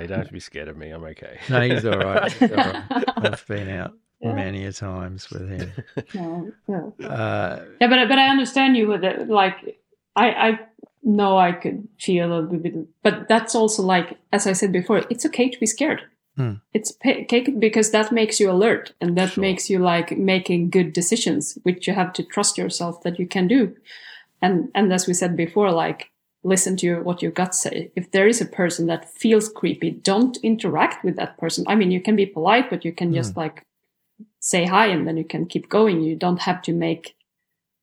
you don't have to be scared of me. I'm okay. No, he's all right. He's all right. I've been out many a times with him. No, yeah. Uh, Yeah, but but I understand you with it. Like, I I know I could feel a little bit, but that's also like, as I said before, it's okay to be scared. Hmm. It's okay because that makes you alert and that Sure. makes you like making good decisions, which you have to trust yourself that you can do. And and as we said before, like listen to your, what your gut say. If there is a person that feels creepy, don't interact with that person. I mean, you can be polite, but you can just like say hi and then you can keep going. You don't have to make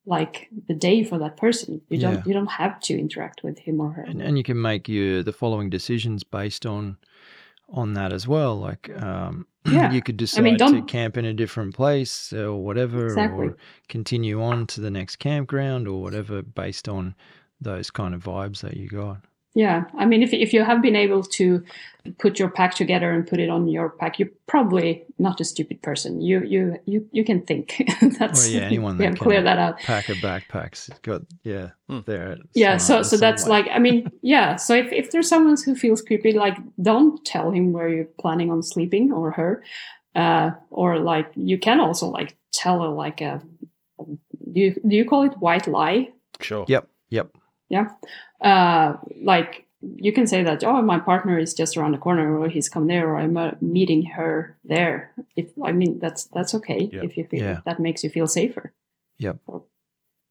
like the day for that person. You don't you don't have to interact with him or her. and, and you can make your the following decisions based on on that as well. Like, um, Yeah. you could decide mean, to camp in a different place or whatever, Exactly. or continue on to the next campground or whatever, based on those kind of vibes that you got. Yeah, I mean, if if you have been able to put your pack together and put it on your pack, you're probably not a stupid person. You you you you can think. That's Well, yeah, anyone yeah, that can clear that out. pack a backpack's got yeah, Hmm. there. Yeah, so so that's like I mean, yeah. So if if there's someone who feels creepy, like don't tell him where you're planning on sleeping or her, uh, or like you can also like tell her like a do you do you call it white lie? Sure. Yep, yep. Yeah uh like you can say that oh my partner is just around the corner or he's come there or i'm uh, meeting her there if i mean that's that's okay Yeah. if you feel Yeah. that makes you feel safer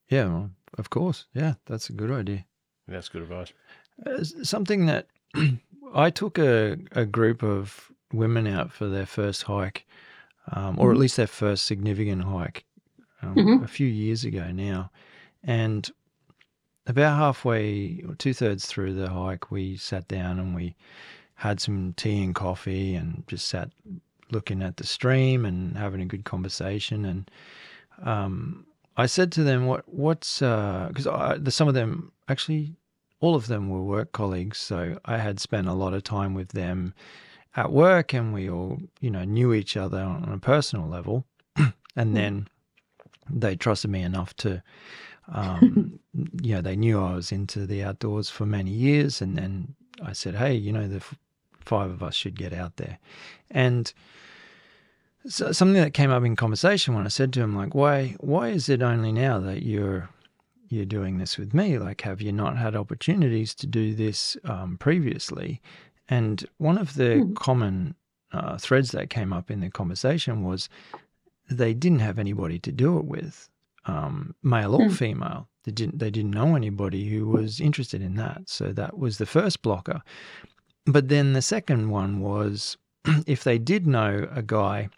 Yeah, well, of course. Yeah, that's a good idea. That's good advice. Uh, something that I took a, a group of women out for their first hike, um, or at least their first significant hike, um, Mhm. a few years ago now. And about halfway, or two thirds through the hike, we sat down and we had some tea and coffee and just sat looking at the stream and having a good conversation. And um, I said to them, "What what's because the, some of them actually all of them were work colleagues, so I had spent a lot of time with them at work, and we all you know knew each other on a personal level, and then they trusted me enough to." Um, you know, they knew I was into the outdoors for many years, and then I said, "Hey, you know, the f- five of us should get out there," and so something that came up in conversation when I said to him, like, why why is it only now that you're you're doing this with me? Like, have you not had opportunities to do this um, previously? And one of the Hmm. common uh, threads that came up in the conversation was they didn't have anybody to do it with, um, male or Hmm. female. They didn't they didn't know anybody who was interested in that. So that was the first blocker. But then the second one was if they did know a guy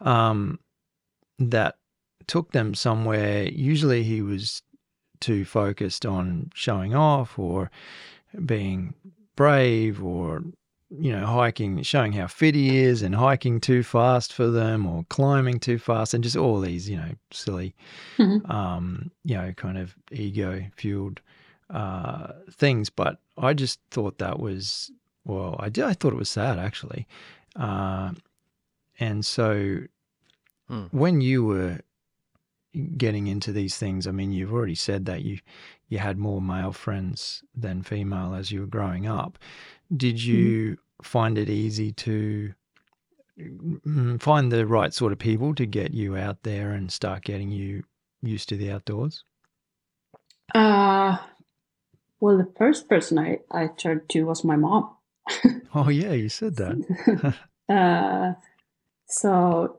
um, that took them somewhere, usually he was too focused on showing off or being brave or you know hiking showing how fit he is and hiking too fast for them or climbing too fast and just all these you know silly Mhm. um you know kind of ego fueled uh things but i just thought that was well i did i thought it was sad actually uh and so Hmm. when you were getting into these things i mean you've already said that you you had more male friends than female as you were growing up did you find it easy to mm, find the right sort of people to get you out there and start getting you used to the outdoors uh well the first person i i turned to was my mom oh yeah you said that uh, so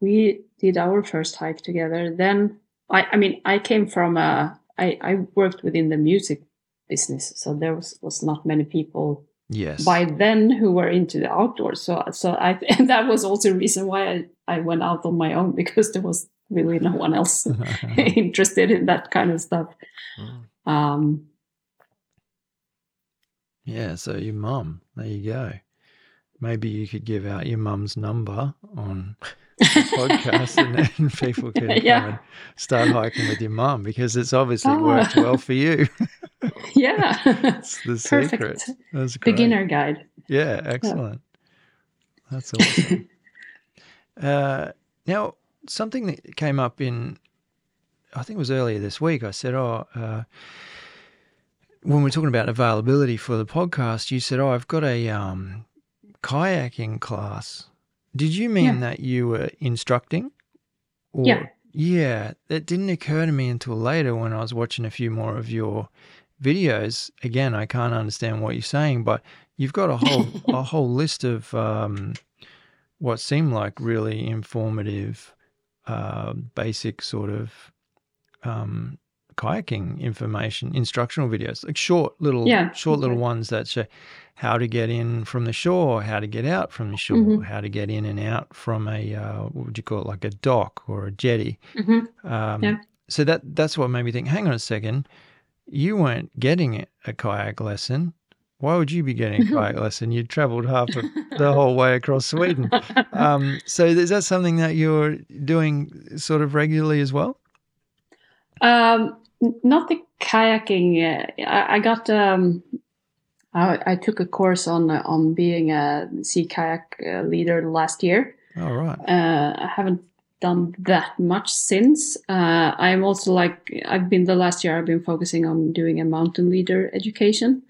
we did our first hike together. Then I, I mean, I came from a, I, I worked within the music business. So there was, was not many people Yes. by then who were into the outdoors. So so I and that was also reason why I, I went out on my own because there was really no one else interested in that kind of stuff. Mm. Um, yeah. So your mum. There you go. Maybe you could give out your mum's number on podcast, and then people can Yeah. come and start hiking with your mum because it's obviously Ah. worked well for you. yeah, It's the secret. That's great. beginner guide. Yeah, excellent. That's awesome. uh, now, something that came up in, I think it was earlier this week. I said, "Oh, uh, when we we're talking about availability for the podcast, you said, "Oh, I've got a um, kayaking class." Did you mean Yeah. that you were instructing? Or, Yeah. Yeah, that didn't occur to me until later when I was watching a few more of your videos. Again, I can't understand what you're saying, but you've got a whole a whole list of um, what seem like really informative, uh, basic sort of um, kayaking information, instructional videos, like short little Yeah, short little ones that show how to get in from the shore, how to get out from the shore, Mhm. how to get in and out from a uh, what would you call it, like a dock or a jetty. hmm Um, Yeah. So that that's what made me think. Hang on a second, you weren't getting a kayak lesson. Why would you be getting a kayak lesson? You travelled half of the whole way across Sweden. Um, so is that something that you're doing sort of regularly as well? Um, not the kayaking. I, I got. Um, I, I took a course on uh, on being a sea kayak uh, leader last year. All right. Uh, I haven't done that much since. Uh, I'm also like I've been the last year. I've been focusing on doing a mountain leader education.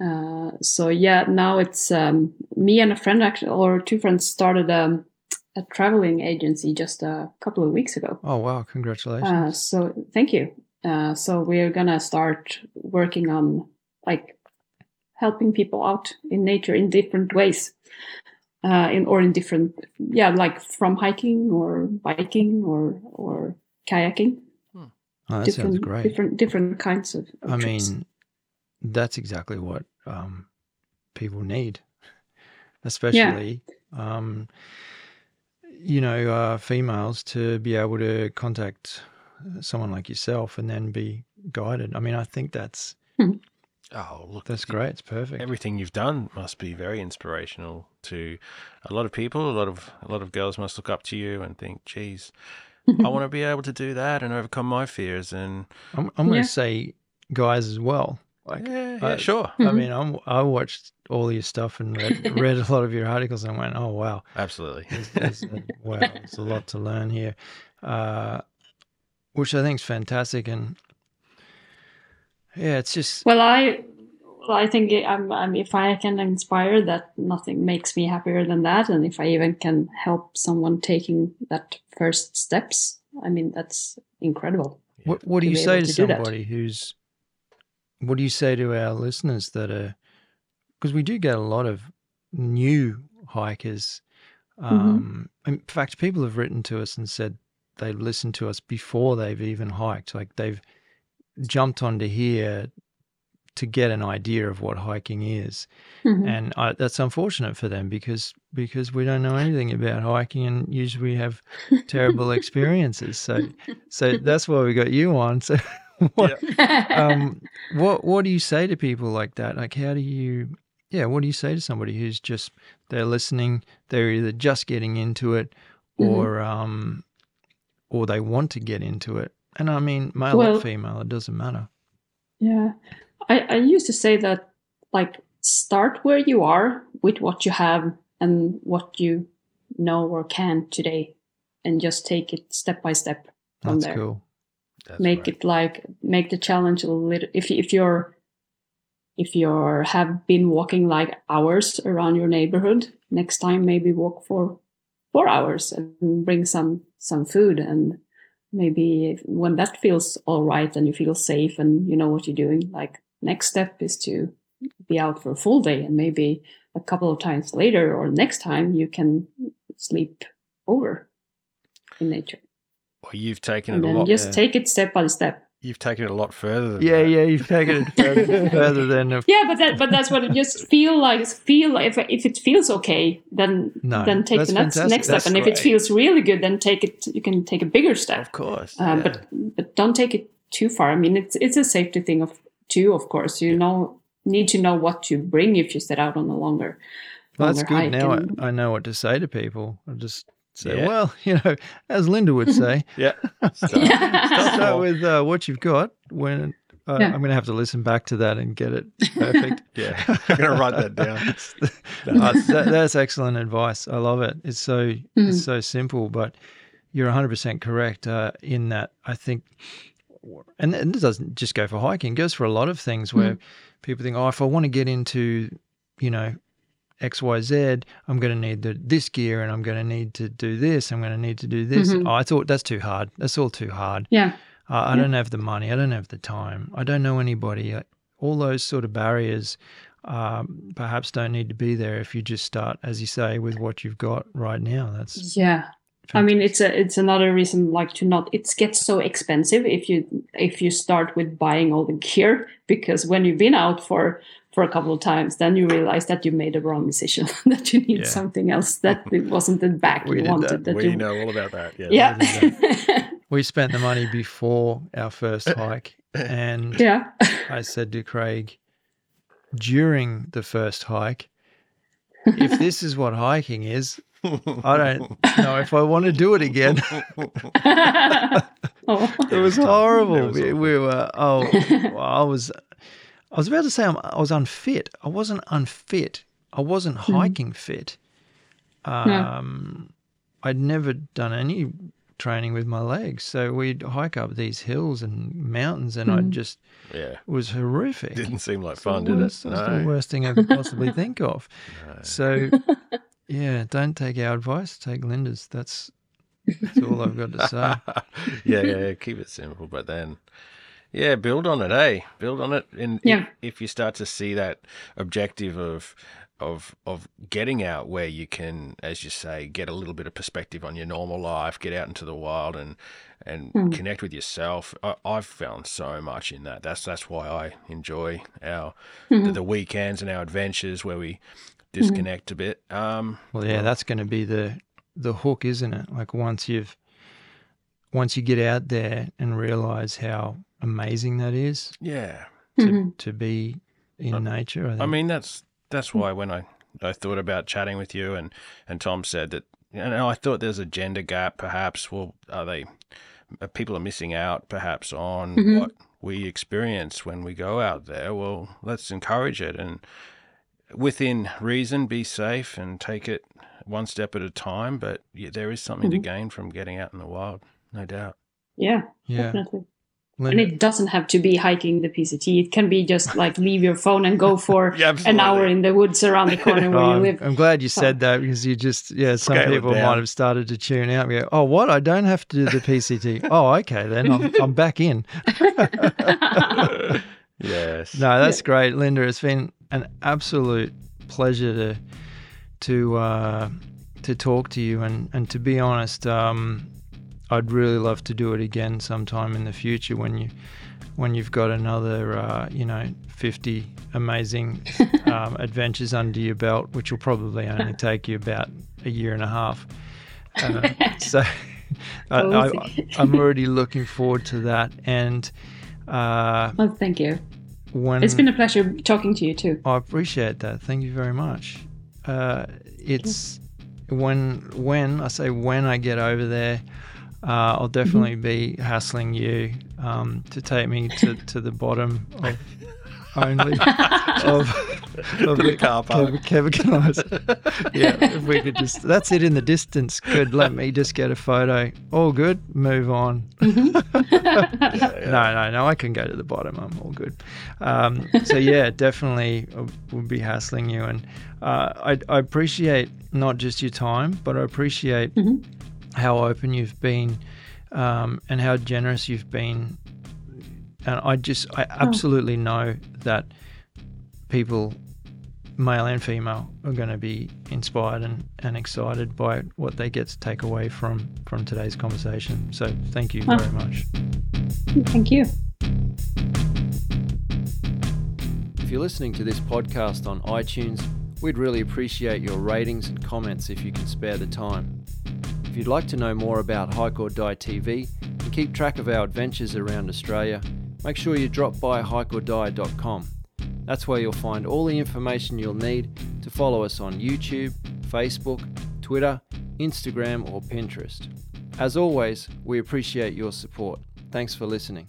Uh, so yeah, now it's um, me and a friend actually, or two friends started um, a traveling agency just a couple of weeks ago. Oh wow! Congratulations. Uh, so thank you. Uh, so we're gonna start working on like helping people out in nature in different ways, uh, in or in different yeah, like from hiking or biking or or kayaking. oh, that different sounds great. different different kinds of. of I trips. mean, that's exactly what um, people need, especially, um, you know, uh, females to be able to contact someone like yourself and then be guided. I mean, I think that's Oh, look, that's great. It's perfect. Everything you've done must be very inspirational to a lot of people. A lot of a lot of girls must look up to you and think, "Geez, I want to be able to do that and overcome my fears." And I'm, I'm going Yeah. to say guys as well. Like, yeah, yeah, I- sure, I Mhm. mean, I'm, I watched all your stuff and read, read a lot of your articles and went, oh, wow. absolutely. There's, there's a, wow, there's a lot to learn here, uh, which I think is fantastic. And yeah, it's just Well, I, well, I think I'm, I'm, if I can inspire that, nothing makes me happier than that. And if I even can help someone taking that first steps, I mean, that's incredible. what, what do you say to to somebody who's, what do you say to our listeners that are, because we do get a lot of new hikers. Mm-hmm. Um, In fact, people have written to us and said they listened to us before they've even hiked. Like they've jumped onto here to get an idea of what hiking is. Mhm. and I, that's unfortunate for them because because we don't know anything about hiking and usually we have terrible experiences so so that's why we got you on so what um what what do you say to people like that like how do you yeah what do you say to somebody who's just they're listening they're either just getting into it Mhm. or um or they want to get into it and i mean male Well- or female it doesn't matter Yeah. I, I used to say that, like, start where you are with what you have and what you know or can today, and just take it step by step from that's there. cool That's make right. it like make the challenge a little. If if you're if you're have been walking like hours around your neighborhood, next time maybe walk for four hours and bring some some food and maybe when that feels all right and you feel safe and you know what you're doing like next step is to be out for a full day and maybe a couple of times later or next time you can sleep over in nature Well, you've taken and it a lot. just yeah. take it step by step you've taken it a lot further. Than Yeah, that. yeah, you've taken it further, further than a, Yeah, but that but that's what it just feel like. Feel like if if it feels okay, then No, then take the next, next step, That's and if it feels really good, then take it. You can take a bigger step. Of course. Um, yeah. but but don't take it too far. I mean, it's it's a safety thing of too. Of course, you know need to know what to bring if you set out on a longer. Well, that's good. Now and- I, I know what to say to people. I just say, Yeah. well, you know, as Linda would say, yeah. Start- Yeah. start with uh, what you've got. When uh, Yeah. I'm going to have to listen back to that and get it perfect. yeah. I'm going to write that down. Uh, that, that's excellent advice. I love it. It's so Mm. it's so simple, but you're 100% correct uh, in that. I think, and, and it doesn't just go for hiking; it goes for a lot of things where people think, oh, if I want to get into, you know, X Y Z, I'm going to need the, this gear, and I'm going to need to do this. I'm going to need to do this. Mhm. Oh, I thought that's too hard. That's all too hard. Yeah. Uh, I Yeah. don't have the money. I don't have the time. I don't know anybody. All those sort of barriers um, perhaps don't need to be there if you just start, as you say, with what you've got right now. That's Yeah. I mean, it's a it's another reason like to not. It gets so expensive if you if you start with buying all the gear because when you've been out for for a couple of times, then you realize that you made a wrong decision. that you need Yeah. something else. That it wasn't the back We you wanted. that. That we you, know all about that. Yeah. yeah. we spent the money before our first hike, and yeah. I said to Craig during the first hike, if this is what hiking is, I don't know if I want to do it again. oh. It was horrible. It was we, we were oh, I was, I was about to say I'm, I was unfit. I wasn't unfit. I wasn't Hmm. hiking fit. Um, I'd never done any training with my legs, so we'd hike up these hills and mountains, and I Hmm. just Yeah. it was horrific. Didn't seem like fun, did it? worst- That's the worst thing I could possibly think of. So, yeah, don't take our advice. Take Linda's. That's that's all I've got to say. yeah, yeah, yeah, keep it simple, but then, yeah, build on it, eh? Build on it, and Yeah. if, if you start to see that objective of of of getting out where you can, as you say, get a little bit of perspective on your normal life, get out into the wild, and and Hmm. connect with yourself. I, I've found so much in that. That's that's why I enjoy our Mm-hmm. the, the weekends and our adventures where we disconnect a bit. Um, Well, yeah, that's going to be the the hook, isn't it? Like once you've once you get out there and realize how amazing that is yeah. to Mhm. to be in nature. I, think. I mean, that's that's why when I I thought about chatting with you and and Tom said that, you know, I thought there's a gender gap. Perhaps, well, are they uh, people are missing out perhaps on Mhm. what we experience when we go out there? Well, let's encourage it and within reason, be safe and take it one step at a time. But yeah, there is something to gain from getting out in the wild, no doubt. Yeah. yeah, Definitely. And it doesn't have to be hiking the PCT. It can be just like leave your phone and go for Yeah, an hour in the woods around the corner where Oh, you live. I'm glad you said that because you just yeah. Some Scale people might have started to tune out. And go, oh, what? I don't have to do the PCT. oh, okay, then I'm I'm back in. Yes. No, that's great, Linda. It's been an absolute pleasure to to uh, to talk to you, and and to be honest, um, I'd really love to do it again sometime in the future when you when you've got another uh, you know fifty amazing um, adventures under your belt, which will probably only take you about a year and a half. Uh, so. I. I'm already looking forward to that, and uh, Well, thank you. when It's been a pleasure talking to you too. I appreciate that. Thank you very much. Uh, it's when when I say when I get over there, uh, I'll definitely be hassling you um, to take me to, to the bottom of only of, of the car park. Kev, Kev, yeah, if we could just that's it in the distance. Could let me just get a photo. All good. Move on. No, no, no. I can go to the bottom. I'm all good. Um, so yeah, definitely uh, would be hassling you, and uh, I, I appreciate not just your time, but I appreciate how open you've been um, and how generous you've been. And I just, I oh. absolutely know that people, male and female, are going to be inspired and, and excited by what they get to take away from, from today's conversation. So thank you very much. Thank you. If you're listening to this podcast on iTunes, we'd really appreciate your ratings and comments if you can spare the time. If you'd like to know more about Hike or Die TV and keep track of our adventures around Australia, make sure you drop by hikeordie.com. That's where you'll find all the information you'll need to follow us on YouTube, Facebook, Twitter, Instagram, or Pinterest. As always, we appreciate your support. Thanks for listening.